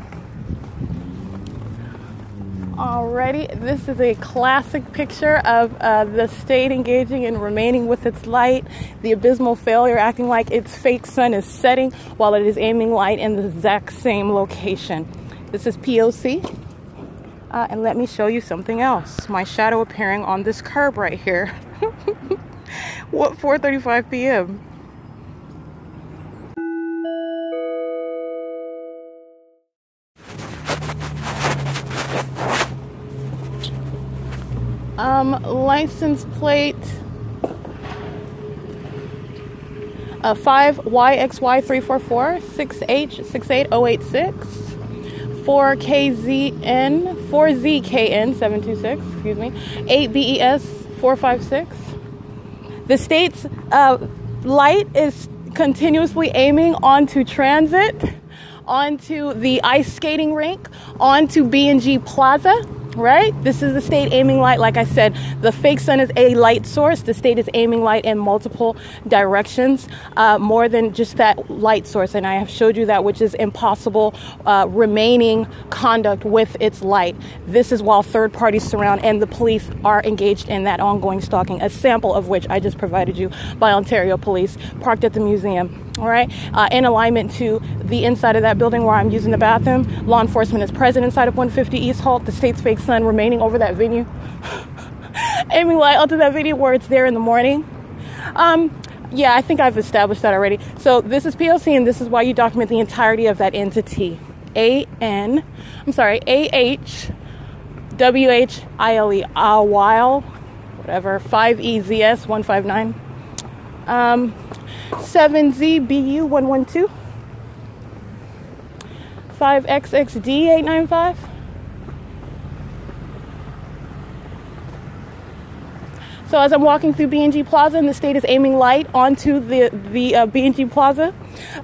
Alrighty, this is a classic picture of uh, the state engaging and remaining with its light, the abysmal failure acting like its fake sun is setting while it is aiming light in the exact same location. This is POC. Uh, and let me show you something else. My shadow appearing on this curb right here. what 4:35 p.m. Um, license plate uh, 5YXY344 6H68086 4KZN 4ZKN 726, excuse me, 8BES 456. The state's uh, light is continuously aiming onto transit, onto the ice skating rink, onto B&G Plaza right? This is the state aiming light. Like I said, the fake sun is a light source. The state is aiming light in multiple directions, uh, more than just that light source. And I have showed you that, which is impossible uh, remaining conduct with its light. This is while third parties surround and the police are engaged in that ongoing stalking, a sample of which I just provided you by Ontario Police, parked at the museum all right, uh, in alignment to the inside of that building where I'm using the bathroom. Law enforcement is present inside of 150 East Holt, the state's fake sun remaining over that venue, aiming light onto that video where it's there in the morning. Um, yeah, I think I've established that already. So this is PLC, and this is why you document the entirety of that entity. A N, I'm sorry, A H W H I L E, a while, whatever, 5EZS 159. Um, 7ZBU112, 5XXD895. So as I'm walking through B&G Plaza and the state is aiming light onto the the uh, B&G Plaza,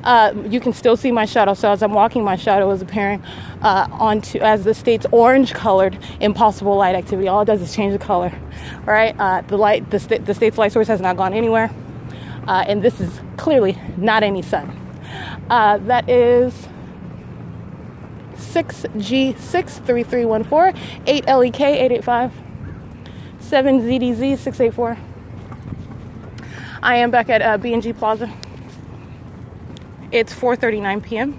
uh, you can still see my shadow. So as I'm walking, my shadow is appearing uh, onto as the state's orange colored impossible light activity. All it does is change the color. All right, uh, the light the, sta- the state's light source has not gone anywhere uh, and this is clearly not any sun. Uh, that is 6G63314, 8LEK 885, 7ZDZ 684. I am back at uh, B&G Plaza. It's 4:39 p.m.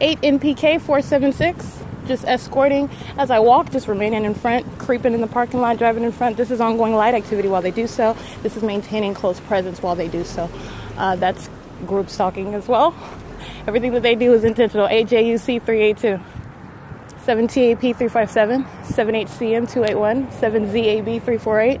Eight NPK 476 just escorting as I walk, just remaining in front, creeping in the parking lot, driving in front. This is ongoing light activity while they do so. This is maintaining close presence while they do so. Uh, that's group stalking as well. Everything that they do is intentional. AJUC 382. 7TAP 357, 7HCM 281, 7ZAB 348,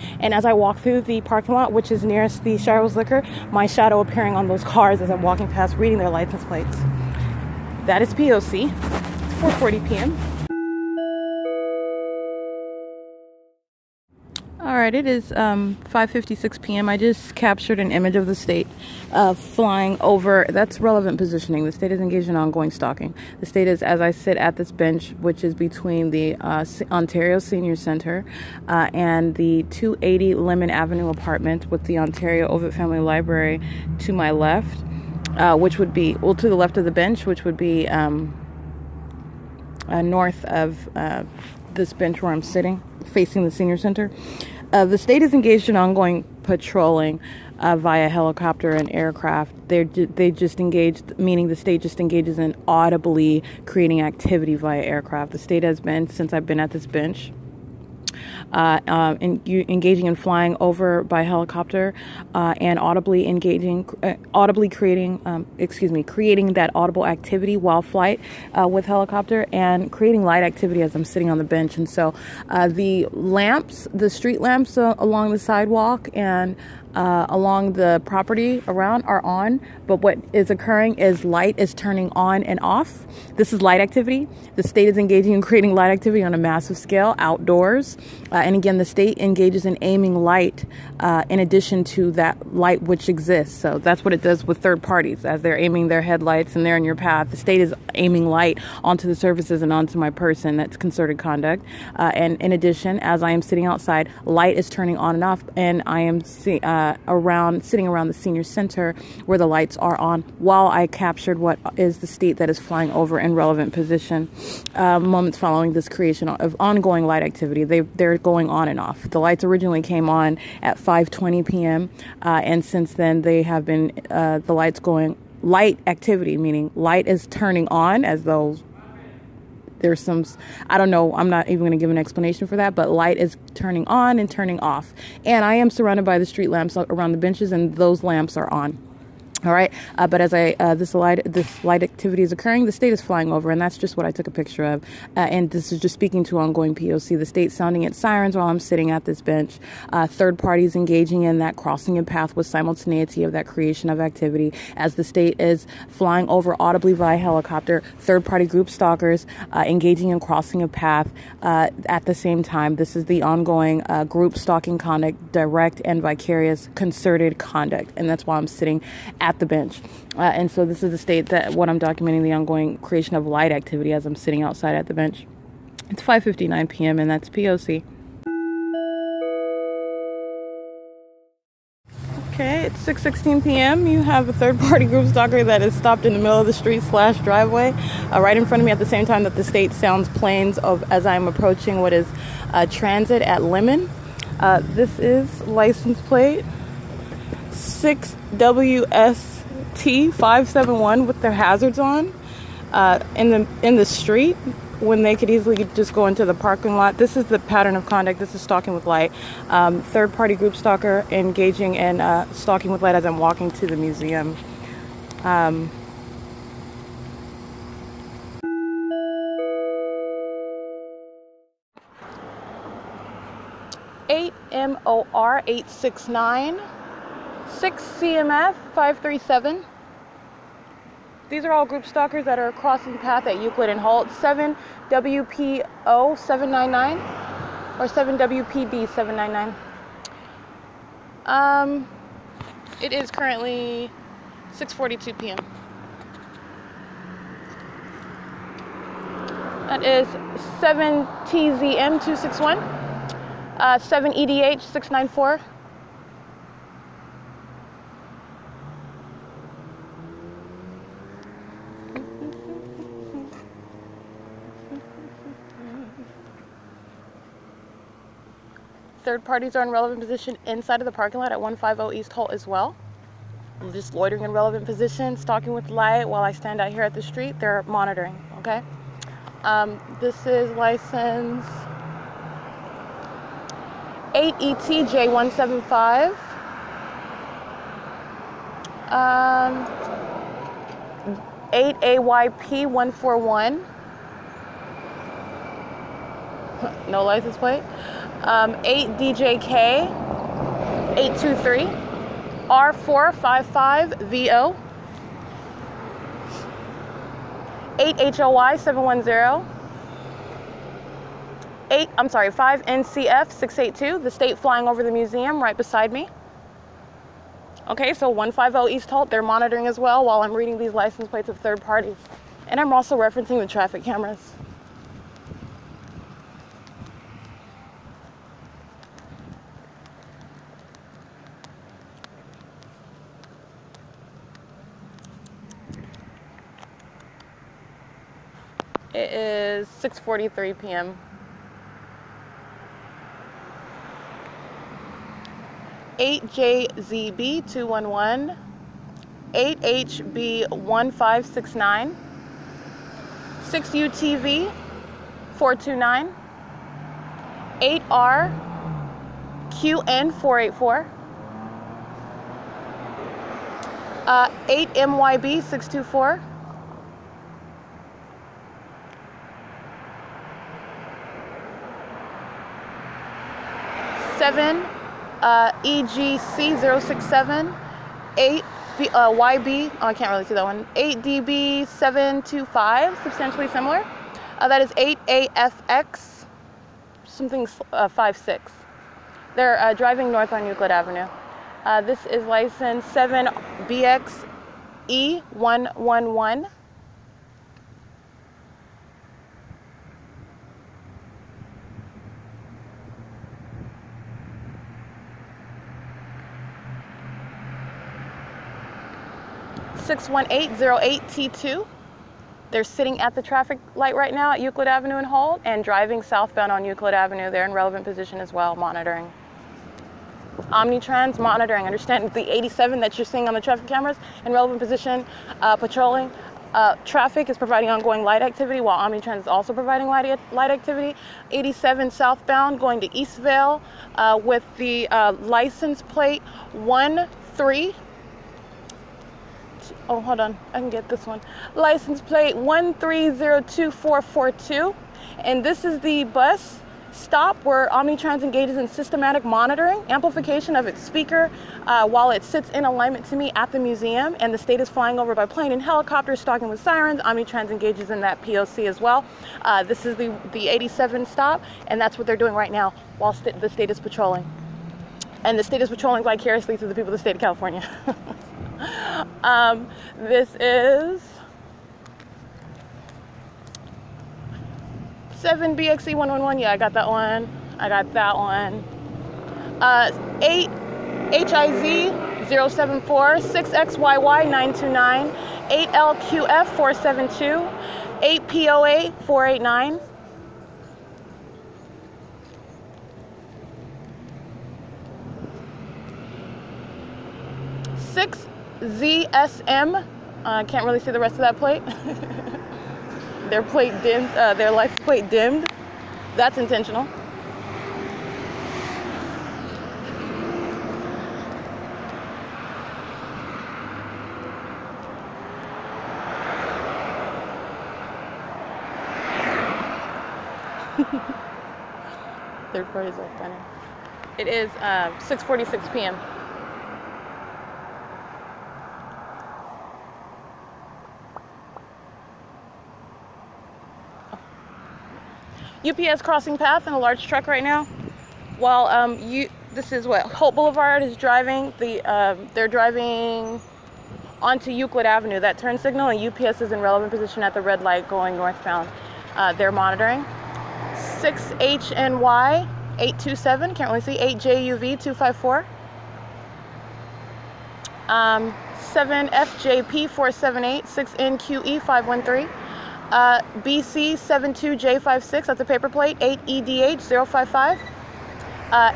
7CVM 789, 8FGX 483, 7RLA 000. And as I walk through the parking lot, which is nearest the Schiro's Liquor, my shadow appearing on those cars as I'm walking past, reading their license plates. That is POC. It's 4:40 p.m. All right, it is um, 5:56 p.m. I just captured an image of the state uh, flying over. That's relevant positioning. The state is engaged in ongoing stalking. The state is, as I sit at this bench, which is between the uh, Ontario Senior Center uh, and the 280 Lemon Avenue apartment with the Ontario Ovitt Family Library to my left, uh, which would be well to the left of the bench, which would be um, uh, north of uh, this bench where I'm sitting, facing the Senior Center. Uh, the state is engaged in ongoing patrolling uh, via helicopter and aircraft. They they just engaged, meaning the state just engages in audibly creating activity via aircraft. The state has been since I've been at this bench uh, uh, in, you, engaging in flying over by helicopter uh, and audibly engaging, uh, audibly creating, um, excuse me, creating that audible activity while flight uh, with helicopter and creating light activity as I'm sitting on the bench. And so uh, the lamps, the street lamps along the sidewalk and uh, along the property around are on, but what is occurring is light is turning on and off. This is light activity. The state is engaging in creating light activity on a massive scale outdoors. Uh, and again, the state engages in aiming light uh, in addition to that light which exists. So that's what it does with third parties as they're aiming their headlights and they're in your path. The state is aiming light onto the surfaces and onto my person. That's concerted conduct. Uh, and in addition, as I am sitting outside, light is turning on and off, and I am see, uh, around sitting around the senior center where the lights are on while I captured what is the state that is flying over in relevant position. Uh, moments following this creation of ongoing light activity, they they're going on and off. The lights originally came on at 5:20 p.m. Uh, and since then they have been uh, the lights going light activity, meaning light is turning on as though there's some i don't know i'm not even going to give an explanation for that but light is turning on and turning off and i am surrounded by the street lamps around the benches and those lamps are on all right, uh, but as I uh, this light this light activity is occurring, the state is flying over, and that's just what I took a picture of. Uh, and this is just speaking to ongoing POC. The state sounding its sirens while I'm sitting at this bench. Uh, third parties engaging in that crossing a path with simultaneity of that creation of activity as the state is flying over audibly via helicopter. Third party group stalkers uh, engaging in crossing a path uh, at the same time. This is the ongoing group stalking conduct, direct and vicarious concerted conduct, and that's why I'm sitting at at the bench. Uh, and so this is the state that what I'm documenting the ongoing creation of light activity as I'm sitting outside at the bench. It's 5:59 p.m. and that's POC. Okay, it's 6:16 p.m. You have a third-party group stalker that is stopped in the middle of the street slash driveway, uh, right in front of me at the same time that the state sounds planes of as I'm approaching what is uh, transit at Lemon. Uh, this is license plate 6WST571 with their hazards on uh, in the in the street when they could easily just go into the parking lot. This is the pattern of conduct. This is stalking with light. Um, third party group stalker engaging in uh, stalking with light as I'm walking to the museum. Um, Eight M O R eight six nine. 6 CMF 537. These are all group stalkers that are crossing path at Euclid and Holt. 7 WPO 799 or 7 WPD 799. Um, it is currently 6:42 p.m. That is 7 TZM 261, uh, 7 EDH 694. Third parties are in relevant position inside of the parking lot at 150 East Holt as well. I'm just loitering in relevant position, stalking with light while I stand out here at the street. They're monitoring, okay? Um, this is license 8ETJ175. Um, 8AYP141. No license plate. Um, 8DJK 823. R455VO. 8HOY 710. 8, I'm sorry, 5 NCF 682, the state flying over the museum right beside me. Okay, so 150 East Holt, they're monitoring as well while I'm reading these license plates of third parties. And I'm also referencing the traffic cameras. It is 6:43 p.m. 8JZB211, 8HB1569, 6UTV 429, 8R QN484, uh, 8MYB 624, Seven uh, EGC 067, 8 B, uh, YB, oh, I can't really see that one, 8DB 725, substantially similar. Uh, that is 8AFX, something uh, 56. They're uh, driving north on Euclid Avenue. Uh, this is license 7BXE111. Six one eight zero eight T two. They're sitting at the traffic light right now at Euclid Avenue and Holt and driving southbound on Euclid Avenue. They're in relevant position as well, monitoring. Omnitrans monitoring. Understand the 87 that you're seeing on the traffic cameras in relevant position, uh, patrolling. Uh, traffic is providing ongoing light activity while Omnitrans is also providing light, light activity. 87 southbound going to Eastvale uh, with the uh, license plate 13 oh hold on. I can get this one. License plate 1302442 and this is the bus stop where omnitrans engages in systematic monitoring amplification of its speaker uh, while it sits in alignment to me at the museum. And the state is flying over by plane and helicopter stalking with sirens. Omnitrans engages in that poc as well. Uh, this is the, the 87 stop and that's what they're doing right now while st- the state is patrolling. And the state is patrolling vicariously through the people of the state of california um, this is 7BXE111. Yeah, I got that one. I got that one. Uh, 8 HIZ 074, 6XYY 929, 8LQF 472, 8 POA 489. Six ZSM. I uh, can't really see the rest of that plate. their plate dimmed, uh, their life plate dimmed. That's intentional. Third party's off dinner. It is uh, 6:46 p.m. UPS crossing path in a large truck right now. While um, you, this is what Holt Boulevard is driving. The um, they're driving onto Euclid Avenue. That turn signal and UPS is in relevant position at the red light going northbound. Uh, they're monitoring. 6HNY 827. Can't really see. 8JUV 254. Um, 7FJP 478. 6NQE 513. Uh, BC72J56, that's a paper plate, 8EDH055, uh,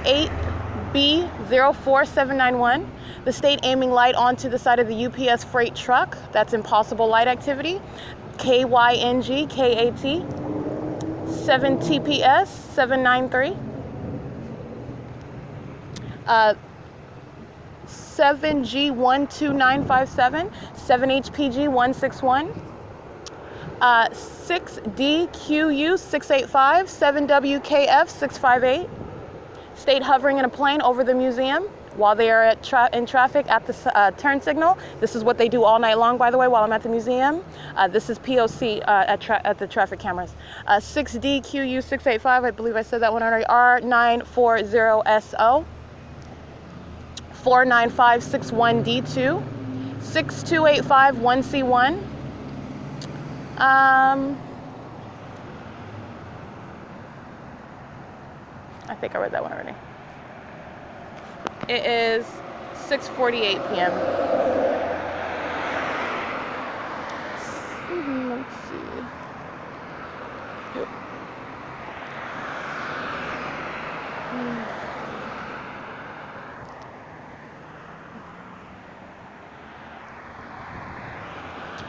8B04791, the state aiming light onto the side of the UPS freight truck, that's impossible light activity, KYNG KAT, 7TPS 793. Uh, 7G12957, 7HPG161, uh, 6DQU685, 7WKF658. Stayed hovering in a plane over the museum while they are tra- in traffic at the uh, turn signal. This is what they do all night long, by the way, while I'm at the museum. Uh, this is POC uh, at, at, the traffic cameras. 6DQU685, uh, I believe I said that one already, R940SO. 49561D2, 62851C1. Um, I think I read that one already. It is 6:48 p.m. Let's see.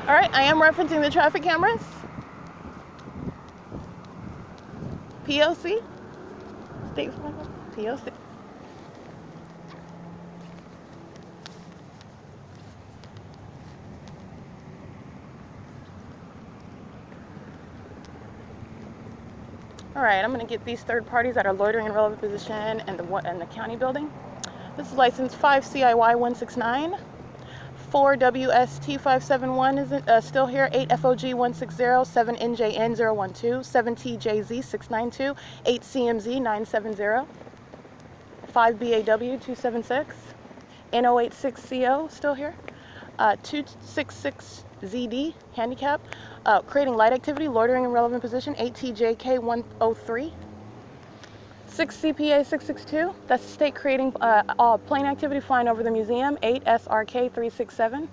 All right, I am referencing the traffic cameras. POC. State POC. All right, I'm gonna get these third parties that are loitering in relevant position and the and the county building. This is license 5 CIY 169. 4 WST571 is uh, still here, 8 FOG160, 7 NJN012, 7 TJZ692, 8 CMZ 970, 5 BAW276, N086CO still here, uh, 266ZD handicap, uh, creating light activity, loitering in relevant position, 8 TJK103. 6 CPA 662, that's the state creating uh, plane activity flying over the museum. 8 SRK 367.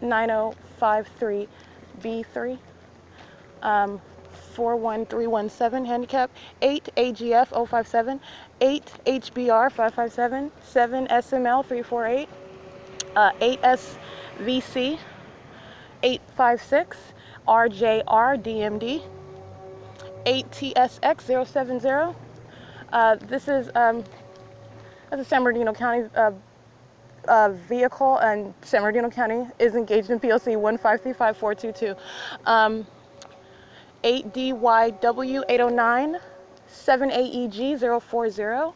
9053 B3. Um, 41317 handicap. 8 AGF 057. 8 HBR 557. 7 SML 348. Uh, 8 SVC 856. RJR DMD. 8TSX070. Uh, this is um, a San Bernardino County uh, uh, vehicle, and San Bernardino County is engaged in POC 1535422. Um, 8DYW809, 7AEG040,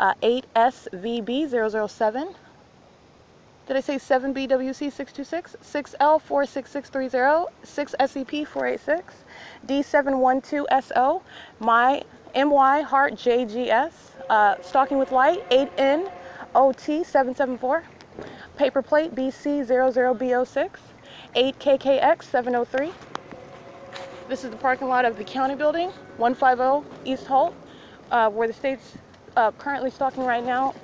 uh, 8SVB007. Did I say 7BWC626? 6L46630, 6SEP486, D712SO, my MY Heart JGS, uh, Stalking with Light, 8N OT774, paper plate BC00B06, 8KKX703. This is the parking lot of the county building, 150 East Holt, uh, where the state's uh, currently stalking right now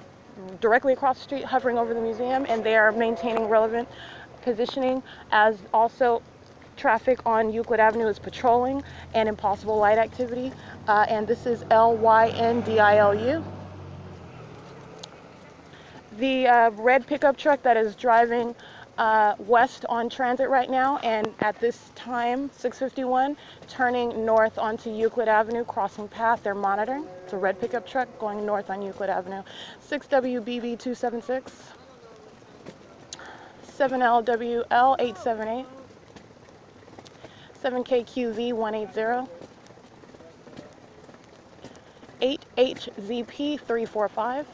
directly across the street hovering over the museum and they are maintaining relevant positioning as also traffic on Euclid Avenue is patrolling and impossible light activity. Uh, and this is L-Y-N-D-I-L-U. The uh, red pickup truck that is driving uh, west on transit right now and at this time 651 turning north onto Euclid Avenue crossing path they're monitoring it's a red pickup truck going north on Euclid Avenue 6WBB 276 7LWL 878 7KQV 180 8HZP 345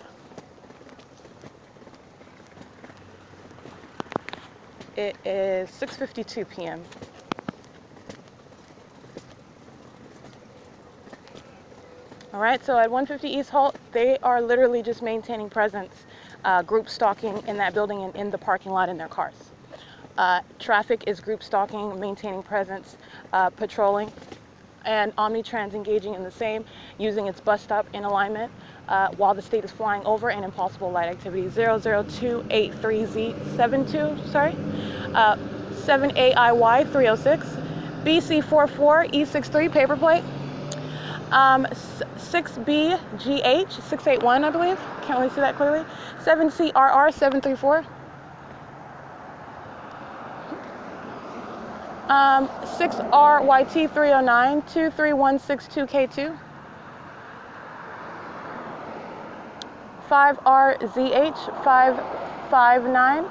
It is 6.52 p.m. All right, so at 150 East Holt, they are literally just maintaining presence, uh, group stalking in that building and in the parking lot in their cars. Uh, traffic is group stalking, maintaining presence, uh, patrolling, and Omnitrans engaging in the same, using its bus stop in alignment uh, while the state is flying over and impossible light activity. 00283Z72, sorry, uh, 7AIY 306, BC44E63 paper plate, um, 6BGH 681, I believe, can't really see that clearly, 7CRR Um, 6RYT 309 23162K2. 5RZH559,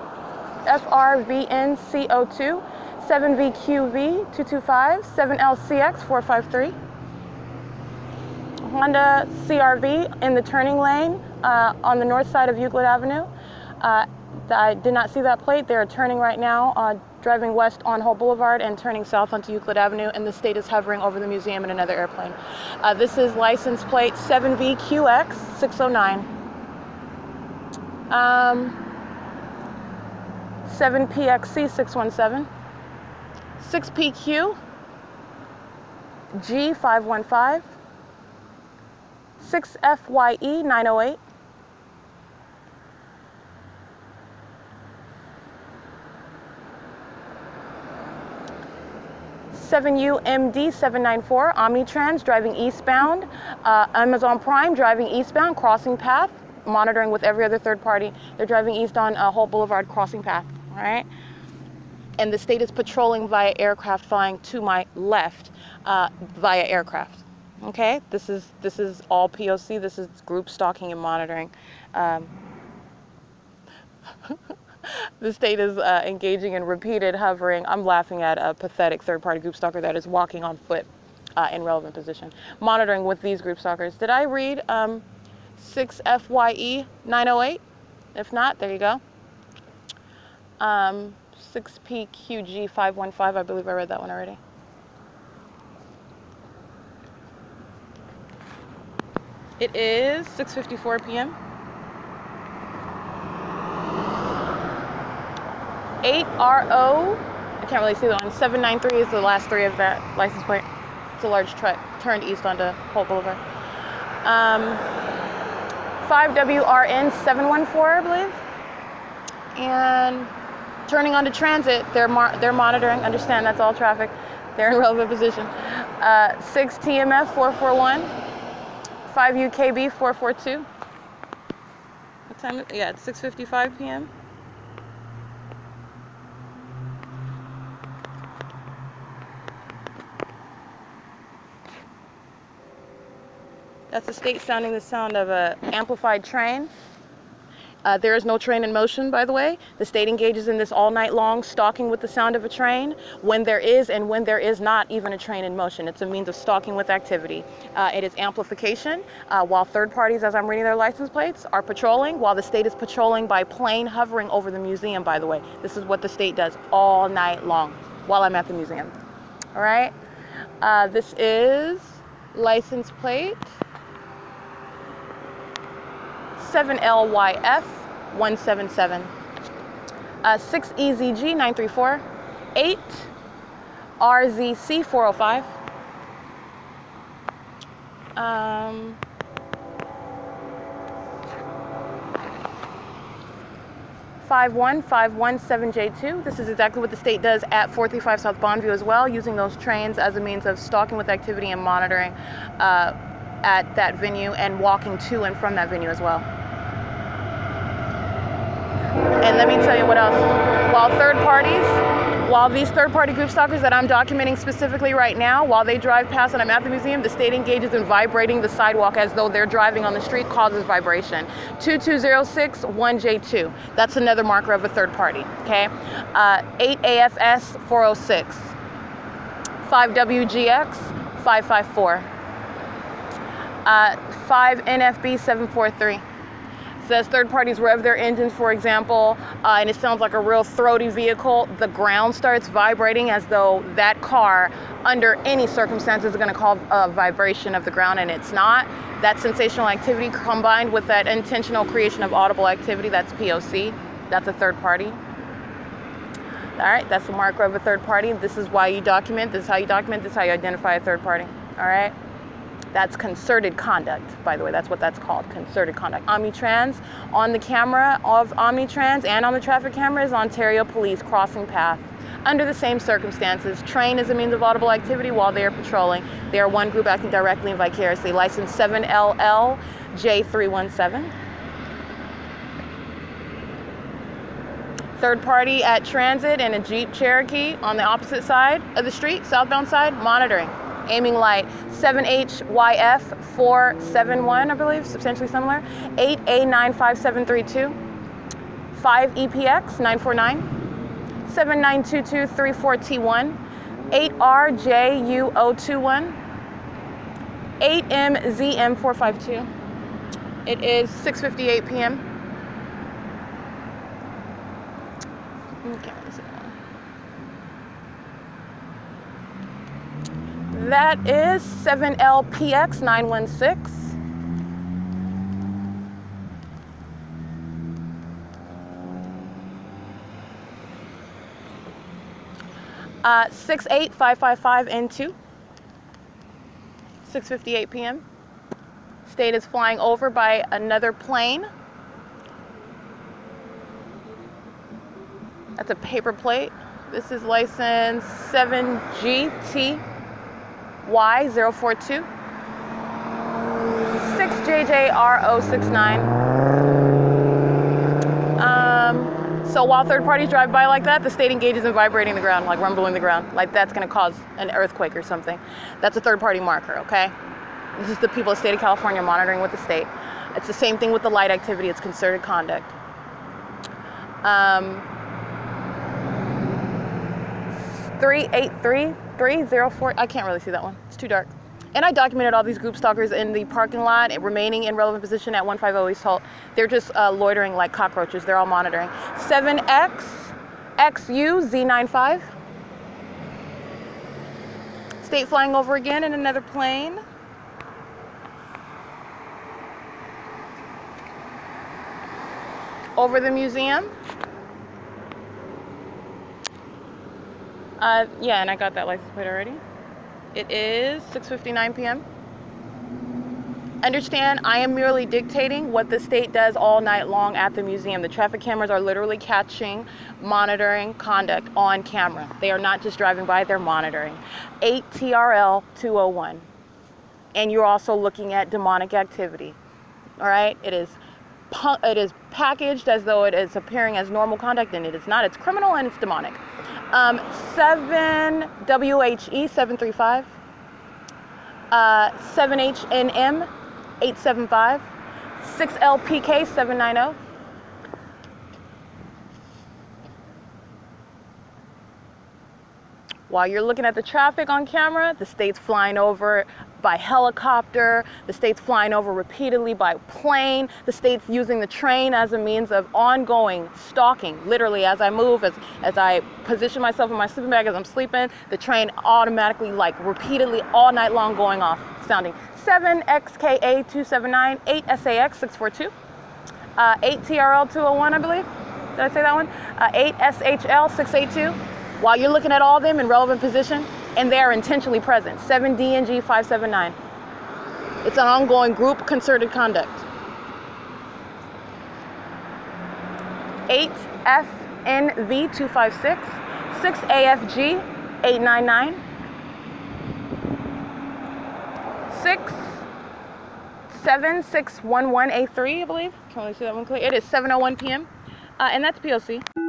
FRVNCO2, 7VQV225, 7LCX453. Honda CRV in the turning lane uh, on the north side of Euclid Avenue. Uh, I did not see that plate. They're turning right now, uh, driving west on Holt Boulevard and turning south onto Euclid Avenue, and the state is hovering over the museum in another airplane. Uh, this is license plate 7VQX609. Um, 7PXC617. 6PQ G515. 6FYE 908. Seven UMD 794 Omnitrans driving eastbound, uh, Amazon Prime driving eastbound, crossing path, monitoring with every other third party. They're driving east on uh, Holt Boulevard, crossing path. All right, and the state is patrolling via aircraft flying to my left uh, via aircraft. Okay, this is this is all POC. This is group stalking and monitoring. Um, the state is uh, engaging in repeated hovering. I'm laughing at a pathetic third-party group stalker that is walking on foot uh, in relevant position, monitoring with these group stalkers. Did I read um, 6FYE 908? If not, there you go. Um, 6PQG 515. I believe I read that one already. It is 6:54 p.m. 8RO. I can't really see the one. 793 is the last three of that license plate. It's a large truck turned east onto Holt Boulevard. Um, 5WRN 714, I believe. And turning onto transit, they're they're monitoring. Understand that's all traffic. They're in relevant position. Uh, 6 TMF 441. 5 UKB 442. What time? Yeah, it's 6:55 p.m. That's the state sounding the sound of a amplified train. Uh, there is no train in motion, by the way. The state engages in this all night long, stalking with the sound of a train when there is and when there is not even a train in motion. It's a means of stalking with activity. Uh, it is amplification, uh, while third parties, as I'm reading their license plates, are patrolling, while the state is patrolling by plane hovering over the museum, by the way. This is what the state does all night long while I'm at the museum. All right? Uh, this is license plate 7LYF 177. Uh, 6EZG 934. 8 RZC 405. Um, Five one five one seven J two. This is exactly what the state does at 435 South Bon View as well, using those trains as a means of stalking with activity and monitoring uh, at that venue and walking to and from that venue as well. And let me tell you what else. While third parties, while these third party group stalkers that I'm documenting specifically right now, while they drive past and I'm at the museum, the state engages in vibrating the sidewalk as though they're driving on the street, causes vibration. 2206 1J2. That's another marker of a third party. Okay? Uh, 8 AFS 406. 5WGX 554. Uh, 5 NFB 743 says third parties rev their engines, for example, uh, and it sounds like a real throaty vehicle, the ground starts vibrating as though that car, under any circumstances, is going to cause a vibration of the ground, and it's not. That sensational activity combined with that intentional creation of audible activity, that's POC, that's a third party. All right, that's the marker of a third party. This is why you document, this is how you document, this is how you identify a third party. All right. That's concerted conduct, by the way. That's what that's called, concerted conduct. Omnitrans on the camera of Omnitrans and on the traffic camera is Ontario Police crossing path. Under the same circumstances, train is a means of audible activity while they are patrolling. They are one group acting directly and vicariously. License 7LL J317. Third party at transit in a Jeep Cherokee on the opposite side of the street, southbound side, monitoring. Aiming light 7HYF471, I believe, substantially similar. 8A95732. 5EPX 949. 792234T1. 8RJU021. 8MZM452. It is 6:58 p.m. Okay, that is 7LPX 916. Uh, 68555 N2. 6:58 p.m. State is flying over by another plane. That's a paper plate. This is license 7GTY042. 6JJR069. Um, so while third parties drive by like that, the state engages in vibrating the ground, like rumbling the ground. Like that's going to cause an earthquake or something. That's a third party marker, okay? This is the people of the state of California monitoring with the state. It's the same thing with the light activity, it's concerted conduct. Um, 383304, I can't really see that one, it's too dark. And I documented all these group stalkers in the parking lot, remaining in relevant position at 150 East Holt. They're just uh, loitering like cockroaches. They're all monitoring. 7X XU Z95. State flying over again in another plane. Over the museum. Uh, yeah, and I got that license plate already. It is 6:59 p.m. Understand, I am merely dictating what the state does all night long at the museum. The traffic cameras are literally catching, monitoring conduct on camera. They are not just driving by, they're monitoring. 8 TRL 201. And you're also looking at demonic activity. All right? It is it is packaged as though it is appearing as normal conduct and it is not. It's criminal and it's demonic. Um, 7 WHE 735. Uh, 7HNM 875. 6LPK 790. While you're looking at the traffic on camera, the state's flying over by helicopter, the state's flying over repeatedly by plane, the state's using the train as a means of ongoing stalking. Literally, as I move, as, as I position myself in my sleeping bag as I'm sleeping, the train automatically, like repeatedly all night long going off, sounding 7XKA279, 8SAX642, uh, 8TRL201, I believe. Did I say that one? Uh, 8SHL682. While you're looking at all of them in relevant position, and they are intentionally present. 7DNG 579. It's an ongoing group concerted conduct. 8FNV 256, 6AFG 899, 6 7611A3, I believe. Can only see that one clear. It is 7:01 p.m. Uh, and that's POC.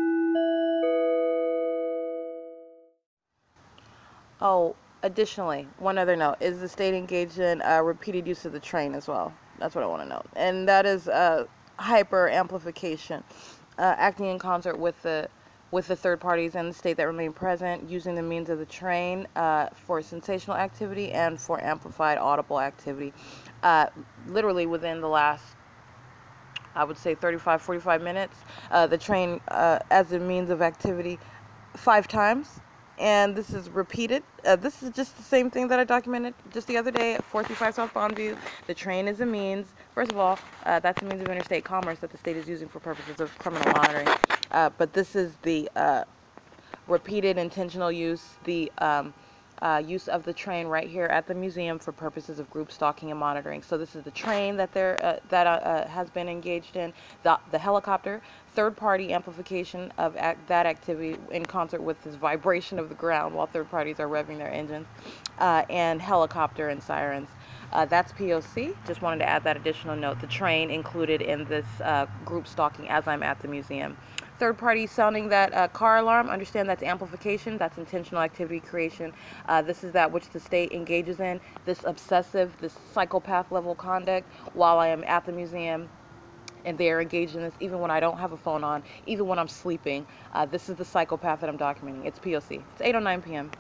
Oh, additionally, one other note is the state engaged in uh, repeated use of the train as well. That's what I want to note, and that is uh, hyper amplification, uh, acting in concert with the with the third parties and the state that remain present, using the means of the train uh, for sensational activity and for amplified audible activity. Uh, literally within the last I would say 35, 45 minutes. Uh, the train uh, as a means of activity five times and this is repeated. Uh, this is just the same thing that I documented just the other day at 435 South Bon View. The train is a means, first of all, uh, that's a means of interstate commerce that the state is using for purposes of criminal monitoring. Uh, but this is the uh, repeated intentional use, the um, uh, use of the train right here at the museum for purposes of group stalking and monitoring. So this is the train that there uh, that has been engaged in, the, the helicopter, third-party amplification of act, that activity in concert with this vibration of the ground while third parties are revving their engines, uh, and helicopter and sirens. Uh, that's POC. Just wanted to add that additional note. The train included in this group stalking as I'm at the museum. third party sounding that uh, car alarm, understand that's amplification, that's intentional activity creation. Uh, this is that which the state engages in, this obsessive, this psychopath level conduct while I am at the museum and they are engaged in this even when I don't have a phone on, even when I'm sleeping. Uh, this is the psychopath that I'm documenting. It's POC. It's 8 or 9 p.m.